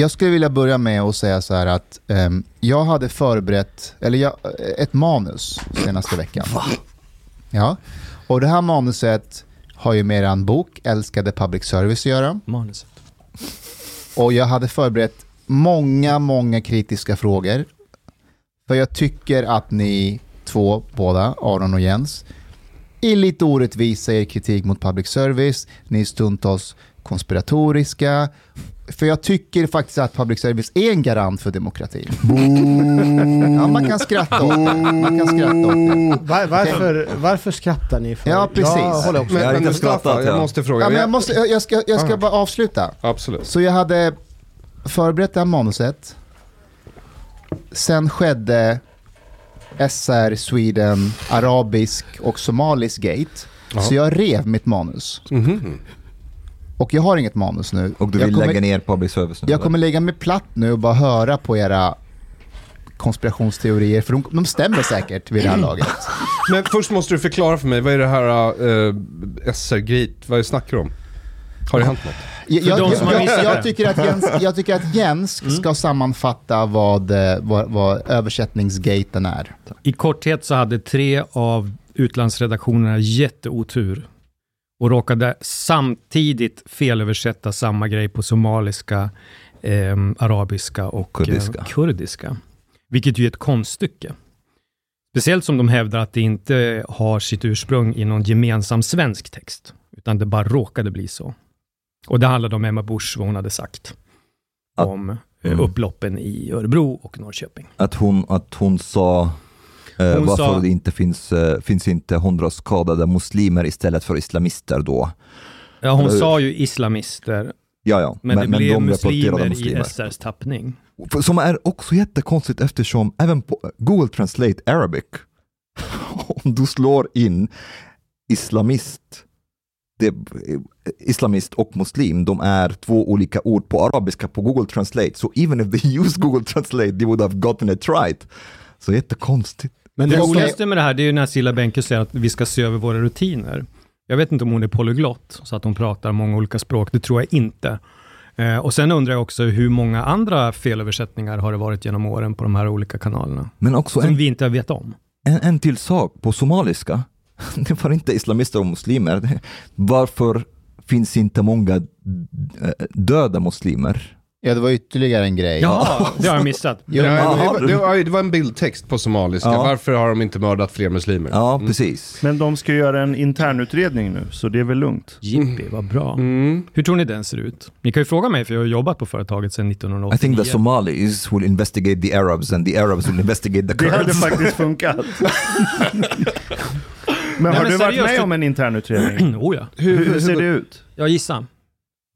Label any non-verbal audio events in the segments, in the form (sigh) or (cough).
Jag skulle vilja börja med att säga så här att ehm, jag hade förberett eller jag, ett manus senaste veckan. Ja, och det här manuset har ju med en bok, Älskade Public Service, att göra. Manuset. Och jag hade förberett många, många kritiska frågor. För jag tycker att ni två, båda, Aron och Jens, är lite orättvisa i er kritik mot public service. Ni är stundtals konspiratoriska. För jag tycker faktiskt att public service är en garant för demokratin. Ja, man kan skratta åt det. Man kan skratta åt det. Var, varför, varför skrattar ni? För? Ja, precis. Jag håller också Men, med. men skrattat, jag ja. måste fråga. Ja, men jag, måste, jag, jag ska, jag ska bara avsluta. Absolut. Så jag hade förberett det här manuset. Sen skedde SR, Sweden, arabisk och somalisk gate. Jaha. Så jag rev mitt manus. Mhm. Och jag har inget manus nu. Och du vill kommer, lägga ner public service nu? Jag kommer lägga mig platt nu och bara höra på era konspirationsteorier, för de, de stämmer säkert vid det här laget. (laughs) Men först måste du förklara för mig, vad är det här uh, SR-grit, vad är det snackar om? Har det hänt något? Jag, jag, som har jag, missat jag, tycker att Jens, jag tycker att Jens ska sammanfatta vad, eh, vad, vad översättningsgaten är. I korthet så hade tre av utlandsredaktionerna jätteotur och råkade samtidigt felöversätta samma grej på somaliska, eh, arabiska och Kurdiska. Eh, kurdiska. Vilket ju är ett konststycke. Speciellt som de hävdar att det inte har sitt ursprung i någon gemensam svensk text, utan det bara råkade bli så. Och det handlade om Emma Busch, vad hon hade sagt Att- om eh, Mm. upploppen i Örebro och Norrköping. Att hon, att hon sa eh, Hon varför sa- det inte finns, eh, finns inte hundra skadade muslimer istället för islamister då. Ja, hon Eller sa ju islamister, Ja, ja. men, det blev de muslimer, rapporterade i muslimer. SRs tappning. Som är också jättekonstigt eftersom även på Google Translate Arabic, (laughs) om du slår in islamist, det, islamist och muslim, de är två olika ord på arabiska på Google Translate. Så even if they (laughs) use Google Translate, they would have gotten it right. Så jättekonstigt. Men Det roligaste med det här, det är ju när Silla Benke säger att vi ska se över våra rutiner. Jag vet inte om hon är polyglott, så att hon pratar många olika språk. Det tror jag inte. Eh, och sen undrar jag också hur många andra felöversättningar har det varit genom åren på de här olika kanalerna? Men också Som en, vi inte vet om. en, en till sak, på somaliska, (laughs) det var inte islamister och muslimer. (laughs) Varför finns inte många eh, döda muslimer? Ja, det var ytterligare en grej. Jaha, (laughs) det har jag missat. Jo, Ja, det, det, var, det var en bildtext på somaliska. Ja. Varför har de inte mördat fler muslimer? Ja, precis. Men de ska göra en internutredning nu, så det är väl lugnt. Jippi, vad bra. Mm. Hur tror ni den ser ut? Ni kan ju fråga mig, för jag har jobbat på företaget sedan I 1989. think the Somalis will investigate the Arabs and the Arabs will investigate the Det hade Kurds. faktiskt funkat. (laughs) Men har men du varit med om en internutredning? (clears throat) oh ja. Hur, hur ser det ut? Jag gissar.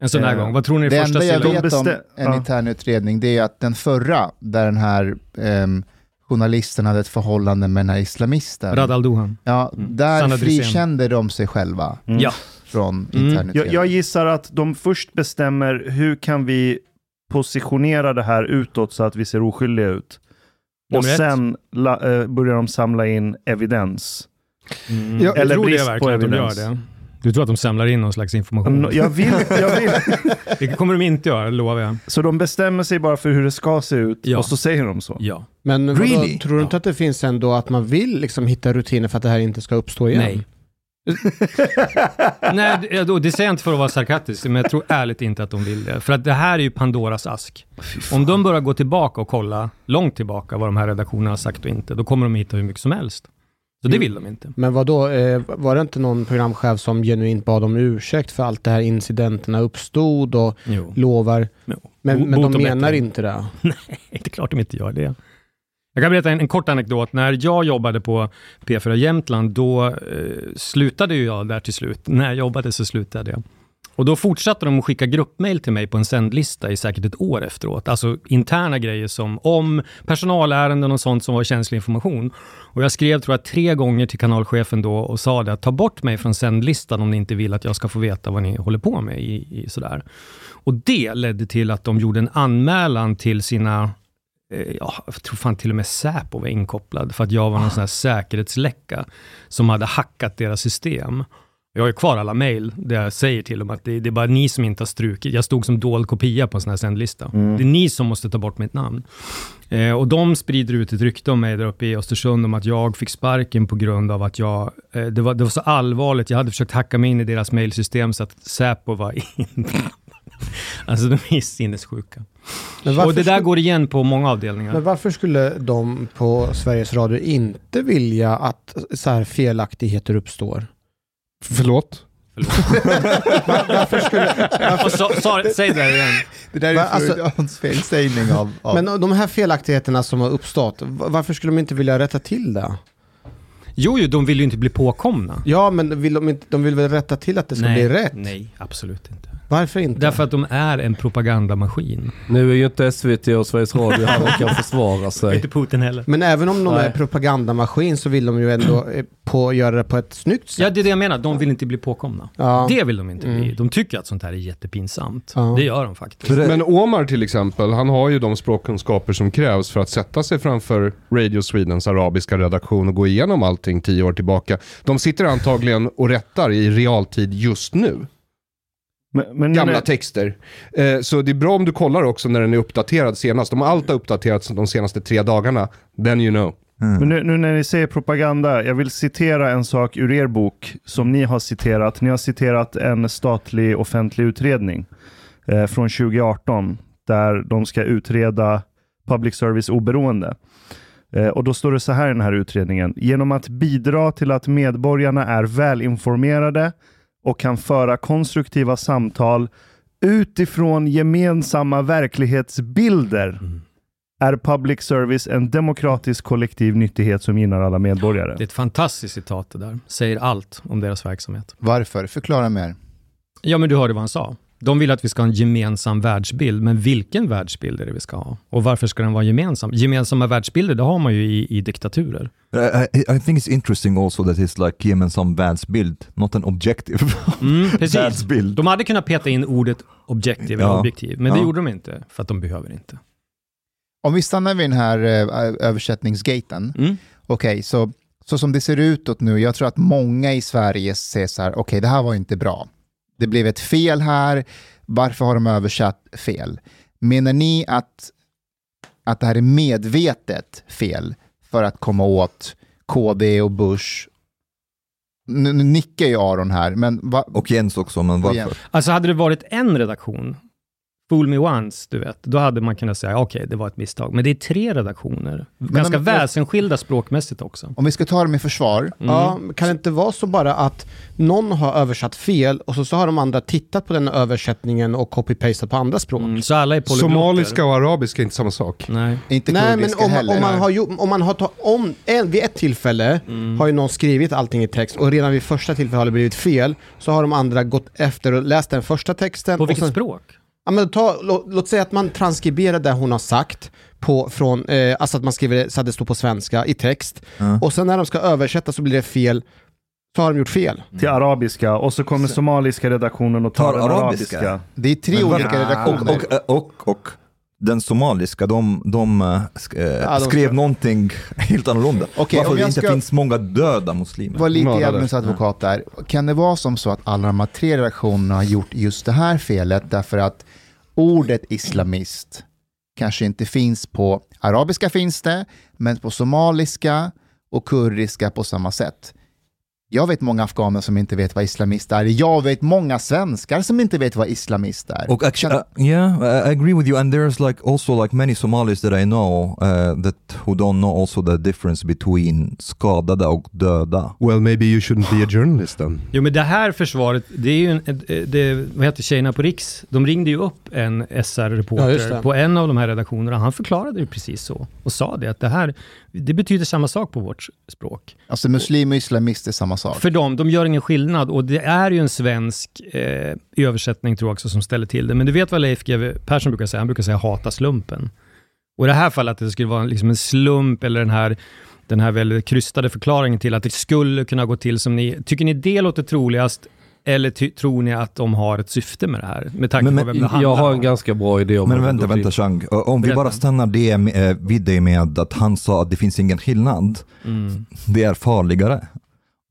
En sån här Eh, gång. Vad tror ni Det är första enda jag sidan? de vet om en ja. intern utredning det är att den förra, där den här ehm, journalisten hade ett förhållande med den här islamisten, Radal Dohan. ja, Mm. där Sanna frikände de sig själva Mm. Ja. från Mm. Jag, jag gissar att de först bestämmer hur kan vi positionera det här utåt så att vi ser oskyldiga ut. Och Nummer ett. sen la, eh, börjar de samla in evidens. Mm. Jag eller det brist på de evidens. Du tror att de samlar in någon slags information? Jag vill, jag vill. (laughs) Det kommer de inte göra, lovar jag. Så de bestämmer sig bara för hur det ska se ut Ja. och så säger de så. Ja. Men vadå, Really? tror du inte att det finns ändå att man vill liksom hitta rutiner för att det här inte ska uppstå igen? Nej. Nej, det säger jag inte för att vara sarkastisk, men jag tror ärligt inte att de vill det. För att det här är ju Pandoras ask. Om de börjar gå tillbaka och kolla långt tillbaka vad de här redaktionerna har sagt och inte, då kommer de hitta hur mycket som helst. Så det vill de inte. Men vad då? Eh, var det inte någon programchef som genuint bad om ursäkt för allt det här incidenterna uppstod och Jo. lovar? Jo. Men, Bo- men de menar inte det? (laughs) Nej, det är klart de inte gör det. Jag kan berätta en, en kort anekdot. När jag jobbade på P4 Jämtland, då eh, slutade jag där till slut. När jag jobbade så slutade jag. Och då fortsatte de att skicka gruppmail till mig på en sändlista i säkert ett år efteråt. Alltså interna grejer som om personalärenden och sånt som var känslig information. Och jag skrev, tror jag, tre gånger till kanalchefen då och sa det att ta bort mig från sändlistan om ni inte vill att jag ska få veta vad ni håller på med. I, i sådär. Och det ledde till att de gjorde en anmälan till sina eh, Ja, jag tror fan till och med Säpo var inkopplad för att jag var någon sån här säkerhetsläcka som hade hackat deras system. Jag har ju kvar alla mejl där jag säger till dem att det, det är bara ni som inte har strukit. Jag stod som dold kopia på en sån här sändlista. Mm. Det är ni som måste ta bort mitt namn. Eh, och de sprider ut ett rykte om mig där uppe i Östersund om att jag fick sparken på grund av att jag, eh, det, var, det var så allvarligt, jag hade försökt hacka mig in i deras mejlsystem så att Säpo var (laughs) in. alltså de är sinnessjuka. Och det där går igen på många avdelningar. Men varför skulle de på Sveriges Radio inte vilja att så här felaktigheter uppstår? Förlåt? Varför skulle, (laughs) Och så, så, säg det där igen. Det där är alltså- Freudians felsägning av... av men de här felaktigheterna som har uppstått, va- varför skulle de inte vilja rätta till det? Jo, jo, de vill ju inte bli påkomna. Ja, men vill de, inte, de vill väl rätta till att det ska nej, bli rätt? Nej, absolut inte. Varför inte? Därför att de är en propagandamaskin. Nu är ju inte SVT och Sveriges Radio här och kan försvara sig. Inte Putin heller. Men även om de Nej. är propagandamaskin så vill de ju ändå eh, på, göra det på ett snyggt sätt. Ja, det är det jag menar. De vill inte bli påkomna. Ja. Det vill de inte bli. Mm. De tycker att sånt här är jättepinsamt. Ja. Det gör de faktiskt. Men Omar till exempel, han har ju de språkkunskaper som krävs för att sätta sig framför Radio Swedens arabiska redaktion och gå igenom allting tio år tillbaka. De sitter antagligen och rättar i realtid just nu. Men, men Gamla texter. Eh, så det är bra om du kollar också när den är uppdaterad senast. Allt har uppdaterats de senaste tre dagarna, then you know. Men nu, nu när ni säger propaganda, jag vill citera en sak ur er bok som ni har citerat. Ni har citerat en statlig offentlig utredning eh, från 2018 där de ska utreda public service oberoende. Eh, och då står det så här i den här utredningen. Genom att bidra till att medborgarna är välinformerade och kan föra konstruktiva samtal utifrån gemensamma verklighetsbilder är public service en demokratisk kollektiv nyttighet som gynnar alla medborgare. Det är ett fantastiskt citat det där. Säger allt om deras verksamhet. Varför? Förklara mer. Ja, men du hörde vad han sa. De vill att vi ska ha en gemensam världsbild, men vilken världsbild är det vi ska ha? Och varför ska den vara gemensam? Gemensamma världsbilder, det har man ju i, i diktaturer. I, I think it's interesting also that it's like gemensam världsbild, not an objective (laughs) Mm, precis. världsbild. De hade kunnat peta in ordet objektiv eller Ja. objektiv, men det Ja. gjorde de inte, för att de behöver inte. Om vi stannar vid den här eh, översättningsgaten. Mm. Okej, så, så som det ser ut nu, jag tror att många i Sverige ser så här, okej det här var inte bra. Det blev ett fel här, varför har de översatt fel? Menar ni att, att det här är medvetet fel för att komma åt KD och Bush? Nu, nu nickar ju Aron här, men va, Och Jens också, men varför? Jens. Alltså hade det varit en redaktion, Fool me once, du vet, då hade man kunnat säga okej, det var ett misstag. Men det är tre redaktioner, ganska de- väsensskilda språkmässigt också. om vi ska ta dem i försvar, Mm. Ja, kan det inte vara så bara att någon har översatt fel och så, så har de andra tittat på den översättningen och copy-pastat på andra språk? Mm, så alla är polyglotter. Somaliska och arabiska är inte samma sak. Nej. inte Nej, men om, man- heller. om man har, om man har ta, om, en, vid ett tillfälle Mm. har ju någon skrivit allting i text och redan vid första tillfället har det blivit fel, så har de andra gått efter och läst den första texten. På och vilket sen, språk? Ja, men ta, lå, låt säga att man transkriberar det hon har sagt, på, från, eh, alltså att man skriver det så att det står på svenska i text. Ja. Och sen när de ska översätta så blir det fel, så har de gjort fel. till arabiska och så kommer somaliska redaktionen och tar Tar arabiska? arabiska. Det är tre Men olika redaktioner. Och, och, och, och den somaliska, de, de, sk, eh, Ja, de skrev ska- någonting (laughs) helt annorlunda. Okej, Varför det inte ska- finns många döda muslimer. var lite djävulens advokat där. Kan det vara som så att alla de här tre redaktionerna har gjort just det här felet därför att ordet islamist kanske inte finns på arabiska finns det, men på somaliska och kurdiska på samma sätt. Jag vet många afghaner som inte vet vad islamist är. Jag vet många svenskar som inte vet vad islamist är. Och actually, uh, yeah, I agree with you. And there's like also like many Somalis that I know uh, that who don't know also the difference between skadade och döda. Well, maybe you shouldn't be a journalist then. Jo, men det här försvaret, det är ju en, ett- det, vad heter tjejerna på Riks? De ringde ju upp en Ja, SR-reporter det. på en av de här redaktionerna. Han förklarade ju precis så och sa det att det här, det betyder samma sak på vårt språk. Alltså muslim och islamist är samma sak. För dem, de gör ingen skillnad och det är ju en svensk eh, översättning tror jag också som ställer till det. Men du vet vad Leif GW Persson brukar säga? Han brukar säga hata slumpen. Och i det här fallet att det skulle vara liksom en slump eller den här, den här väldigt krystade förklaringen till att det skulle kunna gå till som ni... Tycker ni det låter troligast eller ty, tror ni att de har ett syfte med det här? Med tanke Men- på vem det handlar Jag har en om. ganska bra idé om Men det vänta, vänta. Chang. Om vi Berätta. bara stannar det med, vid det med att han sa att det finns ingen skillnad. Mm. Det är farligare.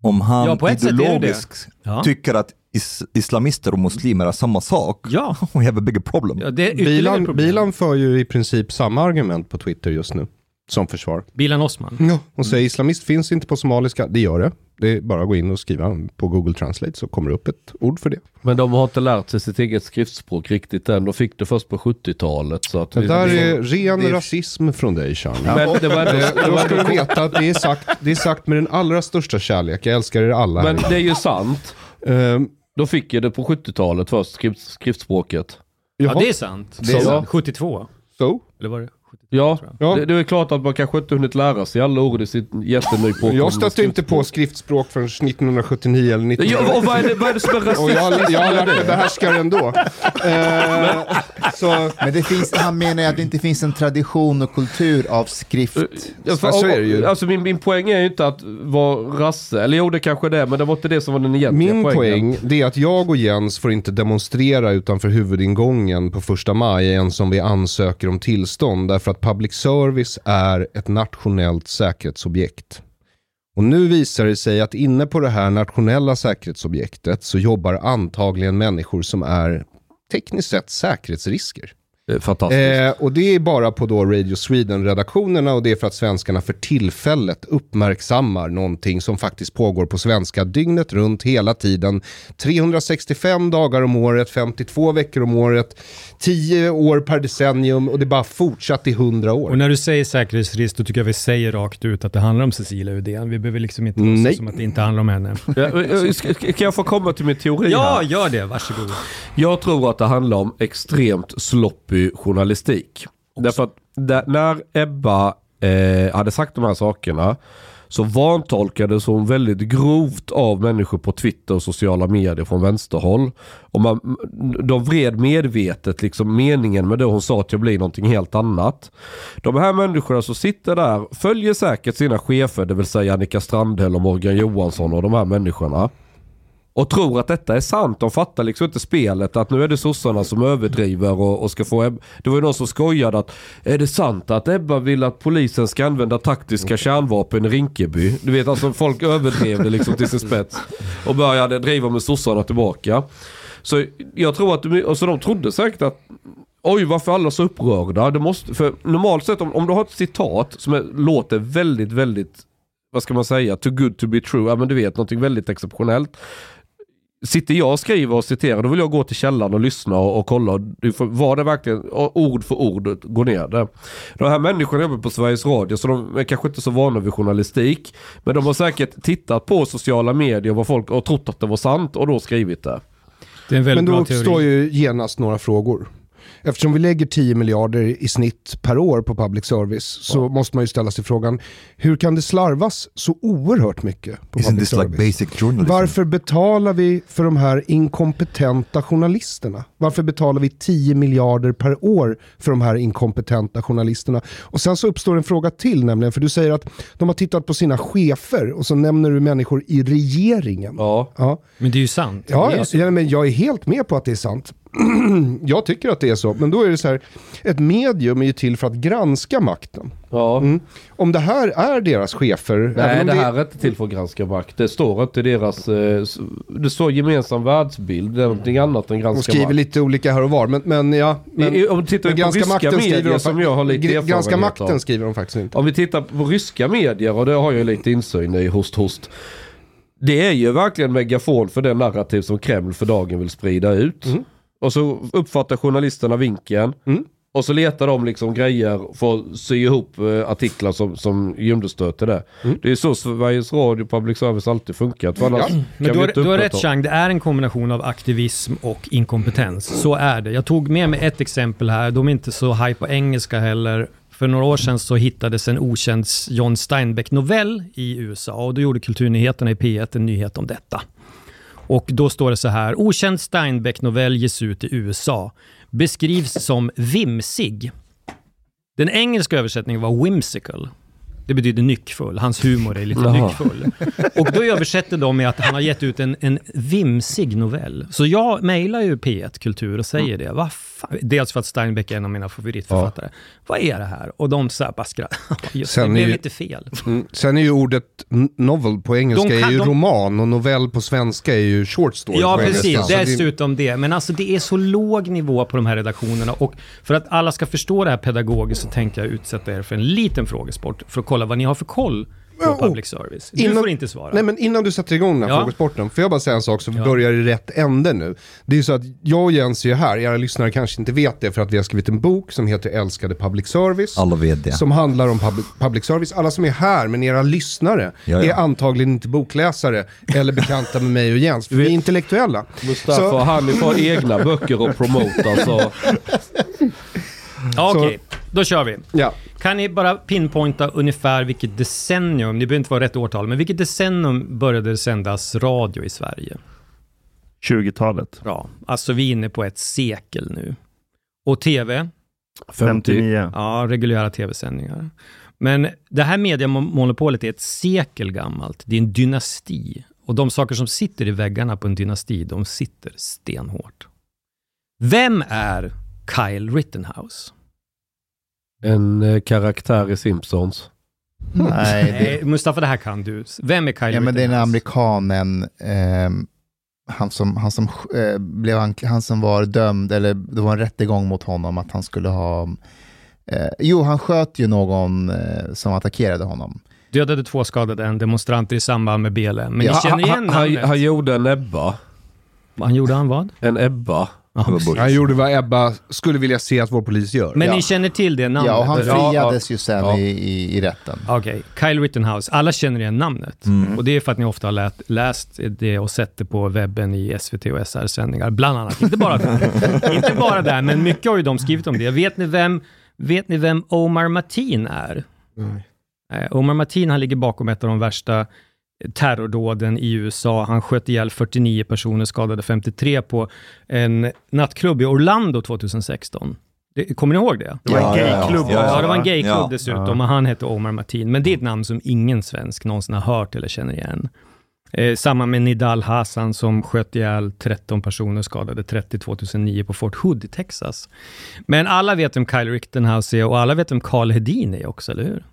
om han Ja, ideologiskt Ja. tycker att is islamister och muslimer är samma sak, Ja, (laughs) we have a bigger problem. ja det är ytterligare Bilan, problem. Bilan för ju i princip samma argument på Twitter just nu. Som försvar. Bilan Osman. Ja. Och säger islamist finns inte på somaliska. Det gör det. Det är bara att gå in och skriva på Google Translate så kommer det upp ett ord för det. Men de har inte lärt sig sitt eget skriftspråk riktigt än. De fick det först på 70-talet. Så att Det där vi- är ren det rasism från dig Sean. Men det var ändå, Då ska du veta att det är, sagt, det är sagt med den allra största kärlek. Jag älskar er alla. Men det är ju sant. Ehm, De fick ju det på 70-talet först, skrift, skriftspråket. Ja, jaha, det är sant. Det är sant. 72. så. Eller var det? 72 Ja, tror jag. Ja. Det, det är klart att man kanske inte hunnit lära sig alla ord i sitt jätteny påkomna Jag stötte inte på skriftspråk. förrän 1979 eller 1980. Ja, och vad är det, vad är det som är Och rasistiskt? jag, jag har lärt mig behärska det ändå. Eh, så, Men det finns, han menar ju att det inte finns en tradition och kultur av skrift. Ja, för, Så är det ju. Alltså min, min poäng är ju inte att vara rasse, eller jo det kanske det är, men det var inte det som var den egentliga min poängen. poäng det är att jag och Jens får inte demonstrera utanför huvudingången på första maj ens om vi ansöker om tillstånd därför att public service är ett nationellt säkerhetsobjekt. Och nu visar det sig att inne på det här nationella säkerhetsobjektet så jobbar antagligen människor som är tekniskt sett säkerhetsrisker. Är Fantastiskt. Eh, och det är bara på då Radio Sweden-redaktionerna och det är för att svenskarna för tillfället uppmärksammar någonting som faktiskt pågår på svenska dygnet runt hela tiden. 365 dagar om året, 52 veckor om året, 10 år per decennium och det bara fortsatt i 100 år. Och när du säger säkerhetsrisk, då tycker jag vi säger rakt ut att det handlar om Cecilia Uddén. Vi behöver liksom inte Nej. låtsas som att det inte handlar om henne. Ja, eh, ska- Kan jag få komma till min teori Ja, här? gör det. Varsågod. Jag tror att det handlar om extremt sloppy journalistik. Därför att där, när Ebba eh, hade sagt de här sakerna så vantolkades hon väldigt grovt av människor på Twitter och sociala medier från vänsterhåll. Och man, de vred medvetet liksom meningen med det hon sa till att bli någonting helt annat. De här människorna som sitter där följer säkert sina chefer, det vill säga Annika Strandhäll och Morgan Johansson och de här människorna och tror att detta är sant. De fattar liksom inte spelet att nu är det sossarna som överdriver och, och ska få Ebba. Det var ju någon som skojade att är det sant att Ebba vill att polisen ska använda taktiska kärnvapen i Rinkeby? Du vet alltså folk överdrev det liksom till sin spets och började driva med sossarna tillbaka. Så jag tror att, de- och så de trodde säkert att Oj, varför är alla så upprörda? Det måste, för normalt sett om, om du har ett citat som är, låter väldigt, väldigt, vad ska man säga, too good to be true, ja men du vet, någonting väldigt exceptionellt. Sitter jag och skriver och citerar, då vill jag gå till källan och lyssna och, och kolla. Du får, var det verkligen ord för ord gå ner det? De här människorna jobbar på Sveriges Radio, så de är kanske inte så vana vid journalistik. Men de har säkert tittat på sociala medier vad folk, och trott att det var sant och då skrivit det. Det är en Men då bra teori. uppstår ju genast några frågor. Eftersom vi lägger 10 miljarder i snitt per år på public service så måste man ju ställa sig frågan, hur kan det slarvas så oerhört mycket på Isn't public service? like? Varför betalar vi för de här inkompetenta journalisterna? Varför betalar vi 10 miljarder per år för de här inkompetenta journalisterna? Och sen så uppstår en fråga till nämligen, för du säger att de har tittat på sina chefer och så nämner du människor i regeringen. Ja. Ja, Men det är ju sant. ja, det är ja, ju så. ja men jag är helt med på att det är sant. (clears throat) jag tycker att det är så, men då är det så här, ett medium är ju till för att granska makten. Ja. Mm. Om det här är deras chefer, Nej, om det här är inte till för att granska makt. Det står inte deras... eh, Det står gemensam världsbild. Det är någonting annat än de granska skriver makt. lite olika här och var, men, men ja. Men, I, om vi tittar men på ryska skriver medier de, som jag har lite erfarenhet Granska makten skriver de faktiskt inte. Om vi tittar på ryska medier, och det har jag lite insyn i, host host. Det är ju verkligen megafon för den narrativ som Kreml för dagen vill sprida ut. Mm. Och så uppfattar journalisterna vinkeln. Mm. Och så letar de liksom grejer för att sy ihop eh, artiklar som, som understöd till det. Mm. Det är så Sveriges Radio public service alltid funkat. För annars Ja. Men du har, du har rätt Chang, det är en kombination av aktivism och inkompetens. Så är det. Jag tog med mig ett exempel här, de är inte så high på engelska heller. För några år sedan så hittades en okänd John Steinbeck-novell i USA och då gjorde Kulturnyheterna i P1 en nyhet om detta. Och då står det så här, okänd Steinbeck-novell ges ut i USA. Beskrivs som vimsig. Den engelska översättningen var whimsical. Det betyder nyckfull. Hans humor är lite Jaha. nyckfull. Och då översätter de med att han har gett ut en, en vimsig novell. Så jag mejlar ju P1 Kultur och säger det. Vad fan? Dels för att Steinbeck är en av mina favoritförfattare. Vad är det här? Och de så här bara skrattar. (laughs) Just det, Sen det blev ju- lite fel. Mm. Sen är ju ordet novel på engelska kan- är ju de- roman och novell på svenska är ju short story Ja, precis. engelska. Dessutom det. Men alltså det är så låg nivå på de här redaktionerna och för att alla ska förstå det här pedagogiskt så tänkte jag utsätta er för en liten frågesport för att kolla vad ni har för koll på Oh, public service. Du innan- får inte svara. Nej men innan du sätter igång den här Ja. frågesporten, får jag bara säga en sak så vi Ja. börjar i rätt ände nu. Det är ju så att jag och Jens är ju här, era lyssnare kanske inte vet det för att vi har skrivit en bok som heter Älskade Public Service. Alla vet det. Som handlar om public, public service. Alla som är här, men era lyssnare, Ja, ja. är antagligen inte bokläsare eller bekanta med mig och Jens. För vi är intellektuella. Mustafa Så- Hanif har egna böcker och promota så... (laughs) Ja, Okej, då kör vi. Ja. Kan ni bara pinpointa ungefär vilket decennium, ni behöver inte vara rätt årtal, men vilket decennium började det sändas radio i Sverige? 20-talet. Bra. Alltså vi är inne på ett sekel nu. Och TV? 59. Ja, reguljära tv-sändningar. Men det här mediemonopolet är ett sekel gammalt. Det är en dynasti. Och de saker som sitter i väggarna på en dynasti, de sitter stenhårt. Vem är Kyle Rittenhouse? En eh, karaktär i Simpsons. Nej, det, Eh, Mustafa, det här kan du. Vem är Kyle ja, men det är den Rittenhouse? amerikanen, ehm, han som, han, som, eh, blev ankl- han som var dömd, eller det var en rättegång mot honom att han skulle ha... Eh, jo, han sköt ju någon eh, som attackerade honom. Dödade två skadade en demonstranter i samband med BLM. Men Ja, ni känner igen han, han, namnet? han gjorde en Ebba. Han gjorde han vad? En Ebba. Ja. Han gjorde vad Ebba skulle vilja se att vår polis gör. Men Ja. ni känner till det namnet? Ja, och han friades ju sen Ja. i, i, i rätten. Okej, Kyle Rittenhouse. Alla känner igen namnet. Mm. Och det är för att ni ofta har lät, läst det och sett det på webben i SVT och SR-sändningar. Bland annat. Inte bara där. (laughs) Inte bara där, men mycket har ju de skrivit om det. Vet ni vem, vet ni vem Omar Mateen är? Eh, Omar Mateen, han ligger bakom ett av de värsta terrordåden i USA. Han sköt ihjäl 49 personer, skadade 53 på en nattklubb i Orlando 2016. Det, kommer ni ihåg det? Det var en Ja, ja, ja. gayklubb Ja, Ja, det var en gayklubb Ja. dessutom och han hette Omar Mateen. Men det är ett namn som ingen svensk någonsin har hört eller känner igen. Eh, samma med Nidal Hassan som sköt ihjäl 13 personer skadade 30 2009 på Fort Hood i Texas. Men alla vet vem Kyle Rittenhouse är och alla vet vem Carl Hedin är också, eller hur?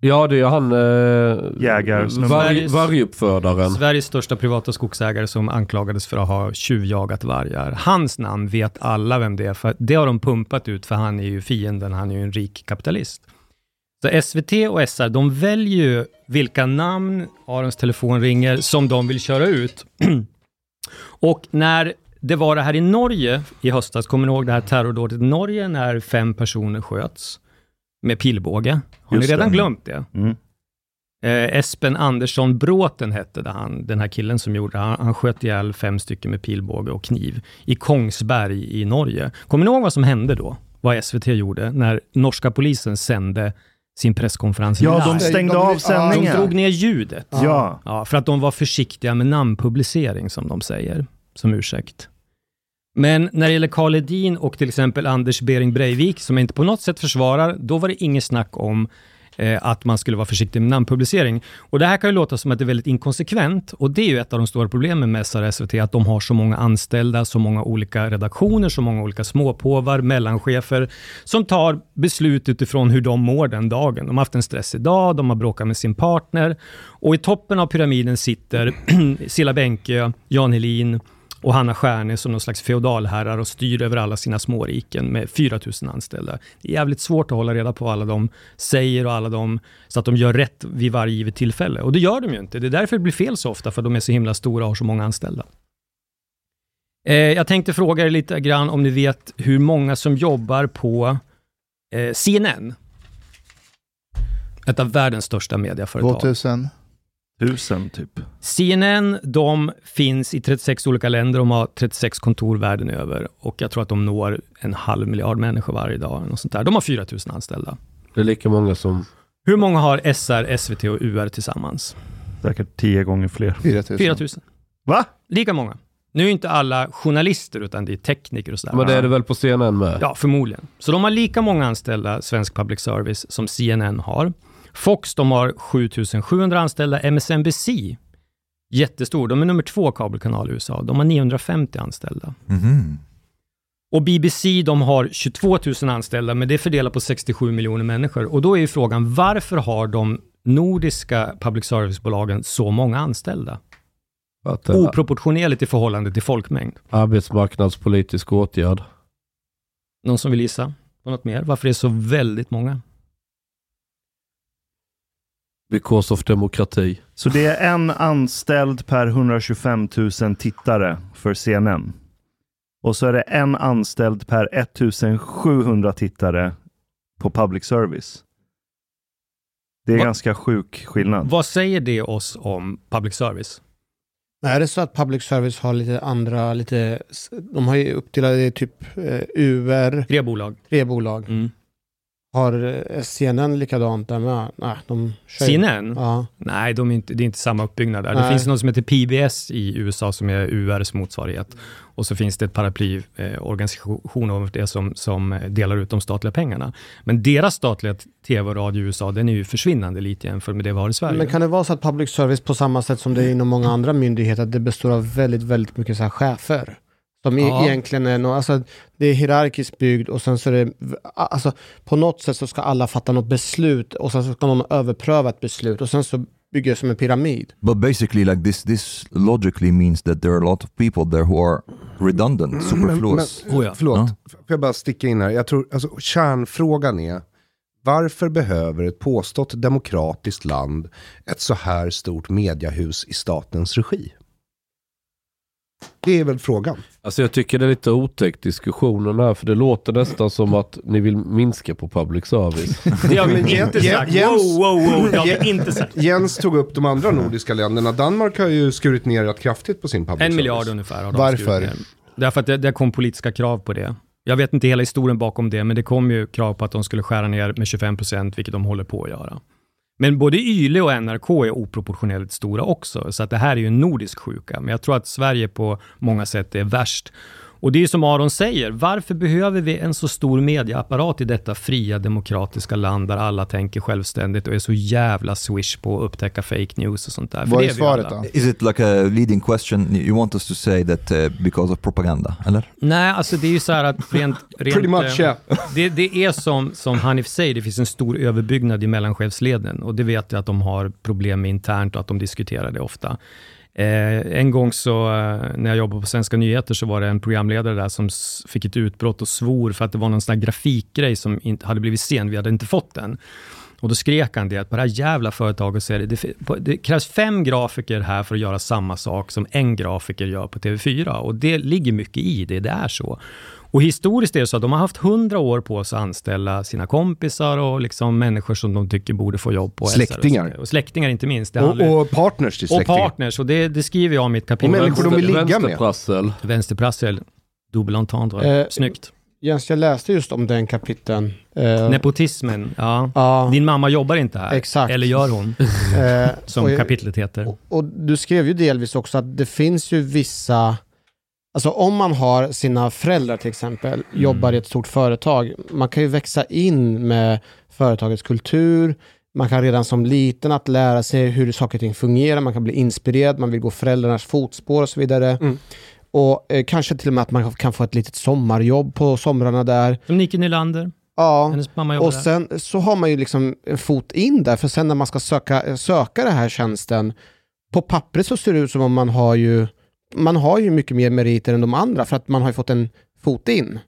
Ja, det är han... Eh, Jägarsnubben. varg, varguppfödaren. Sveriges största privata skogsägare som anklagades för att ha tjuvjagat vargar. Hans namn vet alla vem det är, för det har de pumpat ut, för han är ju fienden, han är ju en rik kapitalist. Så SVT och SR, de väljer ju vilka namn Arons telefon ringer som de vill köra ut. (clears throat) och när det var det här i Norge i höstas, kommer ni ihåg det här terrordådet i Norge när fem personer sköts med pilbåge? Har Just ni redan det. glömt det? Mm. Eh, Espen Andersson Bråten hette det han, den här killen som gjorde. Han, han sköt ihjäl fem stycken med pilbåge och kniv i Kongsberg i Norge. Kommer ni ihåg vad som hände då? Vad SVT gjorde när norska polisen sände sin presskonferens Ja, de live? stängde De- av ja, de sändningen. drog ner ljudet. Ja. Ja, för att de var försiktiga med namnpublicering, som de säger, som ursäkt. Men när det gäller Karl Hedin och till exempel Anders Bering Breivik, som jag inte på något sätt försvarar, då var det inget snack om eh, att man skulle vara försiktig med namnpublicering. Och det här kan ju låta som att det är väldigt inkonsekvent, och det är ju ett av de stora problemen med SR och SVT, att de har så många anställda, så många olika redaktioner, så många olika småpåvar, mellanchefer, som tar beslut utifrån hur de mår den dagen. De har haft en stressig dag, de har bråkat med sin partner, och i toppen av pyramiden sitter (clears throat) Silla Bänke, Jan Helin, och Hanna Stjärne som någon slags feodalherrar och styr över alla sina småriken med 4 000 anställda. Det är jävligt svårt att hålla reda på vad alla de säger och alla de, så att de gör rätt vid varje givet tillfälle. Och det gör de ju inte. Det är därför det blir fel så ofta, för de är så himla stora och har så många anställda. Eh, jag tänkte fråga er lite grann om ni vet hur många som jobbar på eh, CNN. Ett av världens största mediaföretag. 2000. Tusen typ. CNN, de finns i 36 olika länder, de har 36 kontor världen över och jag tror att de når en halv miljard människor varje dag. Och sånt där. De har 4 000 anställda. Det är lika många som... Hur många har SR, SVT och UR tillsammans? Säkert tio gånger fler. 4000. 4 000. Va? Lika många. Nu är inte alla journalister, utan det är tekniker och sådär. Men det är det väl på CNN med? Ja, förmodligen. Så de har lika många anställda, svensk public service, som CNN har. Fox de har 7700 anställda. MSNBC, jättestor, de är nummer två kabelkanal i USA. De har 950 anställda. Mhm. Och BBC de har 22 000 anställda, men det är fördelat på 67 miljoner människor. Och då är ju frågan, varför har de nordiska public service-bolagen så många anställda? Att Oproportionerligt i förhållande till folkmängd. arbetsmarknadspolitisk åtgärd. Någon som vill gissa på något mer? Varför det är så väldigt många? Because of demokrati. Så det är en anställd per 125 000 tittare för CNN. Och så är det en anställd per 1700 tittare på public service. Det är Va- ganska sjuk skillnad. Vad säger det oss om public service? Är det så att public service har lite andra, lite, de har ju uppdelade i typ eh, UR, Tre bolag. tre bolag. Mm. Har eh, CNN likadant där med? Nej, de kör CNN? Ja. Nej, de är inte, det är inte samma uppbyggnad där. Det Nej. finns något som heter PBS i USA som är URs motsvarighet. Och så finns det ett paraplyorganisation av det som, som delar ut de statliga pengarna. Men deras statliga tv och radio i USA, den är ju försvinnande lite jämfört med det vi har i Sverige. Men kan det vara så att public service på samma sätt som det är inom många andra myndigheter, att det består av väldigt, väldigt mycket så chefer? Som Ja. egentligen är något, alltså det är hierarkiskt byggd och sen så är det, alltså på något sätt så ska alla fatta något beslut och sen så ska någon överpröva ett beslut och sen så bygger det som en pyramid. But basically, like this, this logically means that there are a lot of people there who are redundant, superfluous. Men, Oh ja. Förlåt, Ja. får jag bara sticka in här? Jag tror, alltså, kärnfrågan är, varför behöver ett påstått demokratiskt land ett så här stort mediahus i statens regi? Det är väl frågan. Alltså jag tycker det är lite otäckt diskussionen här, för det låter nästan som att ni vill minska på public service. (laughs) Det har vi inte Jens- sagt. Jens- Wow, wow, wow. Det har vi inte sagt. Jens tog upp de andra nordiska länderna. Danmark har ju skurit ner rätt kraftigt på sin public En service. miljard ungefär har de Varför? skurit ner. Därför att det, det kom politiska krav på det. Jag vet inte hela historien bakom det, men det kom ju krav på att de skulle skära ner med 25 procent, vilket de håller på att göra. Men både YLE och NRK är oproportionerligt stora också, så att det här är ju en nordisk sjuka. Men jag tror att Sverige på många sätt är värst. Och det är som Aron säger, varför behöver vi en så stor mediaapparat i detta fria demokratiska land där alla tänker självständigt och är så jävla swish på att upptäcka fake news och sånt där? Vad är svaret då? Is it like a leading question? You want us to say that uh, because of propaganda, eller? Nej, alltså det är ju så här att rent... (laughs) rent Pretty much, eh, yeah. det, det är som, som Hanif säger, det finns en stor överbyggnad i mellanchefsleden och det vet jag att de har problem med internt och att de diskuterar det ofta. Eh, en gång så, eh, när jag jobbade på Svenska nyheter så var det en programledare där som fick ett utbrott och svor för att det var någon sån här grafikgrej som inte hade blivit sen, vi hade inte fått den. Och då skrek han det att på det här jävla företaget så är det, det, det krävs fem grafiker här för att göra samma sak som en grafiker gör på TV4. Och det ligger mycket i det, det är så. Och historiskt är det så att de har haft hundra år på sig att anställa sina kompisar och liksom människor som de tycker borde få jobb på. Släktingar. Och släktingar inte minst. Det handlar- Och, och partners till och släktingar. partners, och det, det skriver jag om i mitt kapitel. Och människor de vill ligga med. Vänsterprassel. Vänsterprassel, double entendre. Eh, Snyggt. Jens, jag läste just om den kapiteln. Eh, Nepotismen, ja. ja, Din mamma jobbar inte här. Exakt. Eller gör hon, eh, (laughs) som och kapitlet heter. Och, och du skrev ju delvis också att det finns ju vissa, alltså om man har sina föräldrar till exempel, jobbar i ett stort företag, man kan ju växa in med företagets kultur, man kan redan som liten att lära sig hur saker och ting fungerar, man kan bli inspirerad, man vill gå föräldrarnas fotspår och så vidare. Mm. Och eh, kanske till och med att man kan få ett litet sommarjobb på somrarna där. Som Nike Nylander, Ja. Och där. sen så har man ju liksom en fot in där, för sen när man ska söka, söka den här tjänsten, på pappret så ser det ut som om man har ju, man har ju mycket mer meriter än de andra, för att man har ju fått en fot in.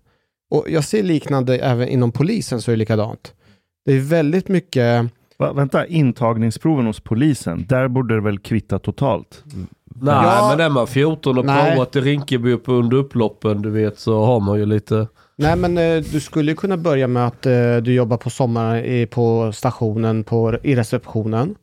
Och jag ser liknande även inom polisen så är det likadant. Det är väldigt mycket, Va, vänta, intagningsproven hos polisen, där borde det väl kvitta totalt? Nej, Ja. men är man 14 och Nej. provat i Rinkeby upp under upploppen, du vet, så har man ju lite... nej men eh, du skulle ju kunna börja med att eh, du jobbar på sommaren i, på stationen, på, i receptionen.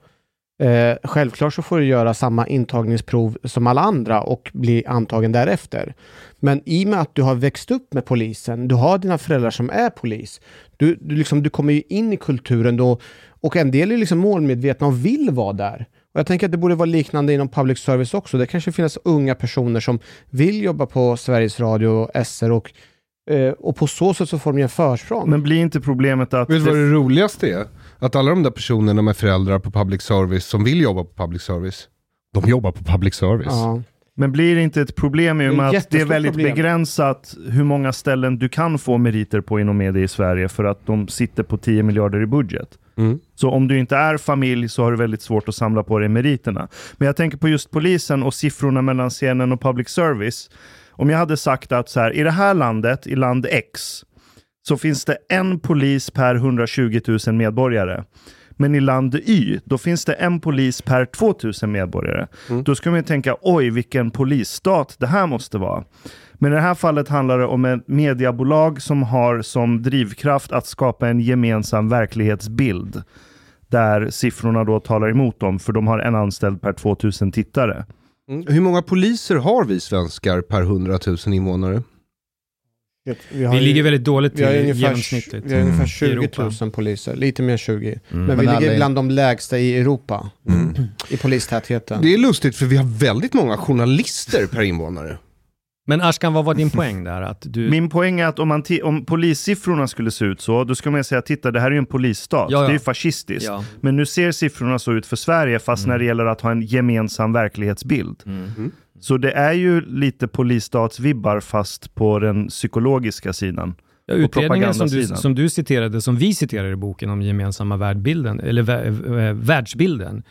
Eh, självklart så får du göra samma intagningsprov som alla andra och bli antagen därefter. Men i och med att du har växt upp med polisen, du har dina föräldrar som är polis, du, du, liksom, du kommer ju in i kulturen då och en del är liksom målmedvetna och vill vara där. Och jag tänker att det borde vara liknande inom public service också. Det kanske finns unga personer som vill jobba på Sveriges Radio och SR och, eh, och på så sätt så får de ju en försprång. Men blir inte problemet att... Vet du vad det, det roligaste är? Att alla de där personerna med föräldrar på public service som vill jobba på public service, de jobbar på public service. Ja. Men blir det inte ett problem i och med att det är väldigt problem. begränsat hur många ställen du kan få meriter på inom media i Sverige för att de sitter på 10 miljarder i budget? Mm. Så om du inte är familj så har du väldigt svårt att samla på dig meriterna. Men jag tänker på just polisen och siffrorna mellan scenen och public service. Om jag hade sagt att så här, i det här landet, i land X, så finns det en polis per 120 000 medborgare. Men i land Y, då finns det en polis per 2000 medborgare. Då ska man ju tänka, oj vilken polisstat det här måste vara. Men i det här fallet handlar det om ett mediebolag som har som drivkraft att skapa en gemensam verklighetsbild. Där siffrorna då talar emot dem, för de har en anställd per 2000 tittare. Mm. Hur många poliser har vi svenskar per 100 000 invånare? Vi, har Vi ju- ligger väldigt dåligt till ungefär, genomsnittligt. vi har ungefär i 20 Europa. 000 poliser, lite mer än 20. Men, Men vi ligger är- bland de lägsta i Europa i polistätheten. Det är lustigt för vi har väldigt många journalister per invånare. Men Ashkan, vad var din poäng där? Att du... Min poäng är att om, man om polissiffrorna skulle se ut så, då ska man säga titta det här är ju en polisstat. Ja, ja. Det är ju fascistiskt. Ja. Men nu ser siffrorna så ut för Sverige, fast när det gäller att ha en gemensam verklighetsbild. Mm. Så det är ju lite polisstatsvibbar fast på den psykologiska sidan. Ja, utredningen som du, som du citerade, som vi citerar i boken om gemensamma världbilden, eller vä- världsbilden,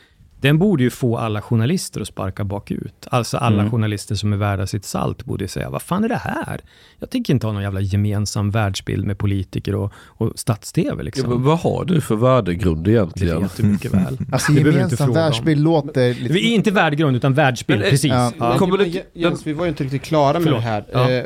den borde ju få alla journalister att sparka bakut. Alltså alla Mm. journalister som är värda sitt salt borde ju säga, vad fan är det här? Jag tänker inte ha någon jävla gemensam världsbild med politiker och, och stats-tv. Ja, Liksom. men vad har du för värdegrund det egentligen? vet du mycket väl. (laughs) Alltså Det gemensam om. världsbild låter lite... Vi är inte värdegrund, utan världsbild. Men, eh, precis. ja. Ja. Kommer det- Jens, vi var ju inte riktigt klara med Förlåt. det här. Ja. Eh,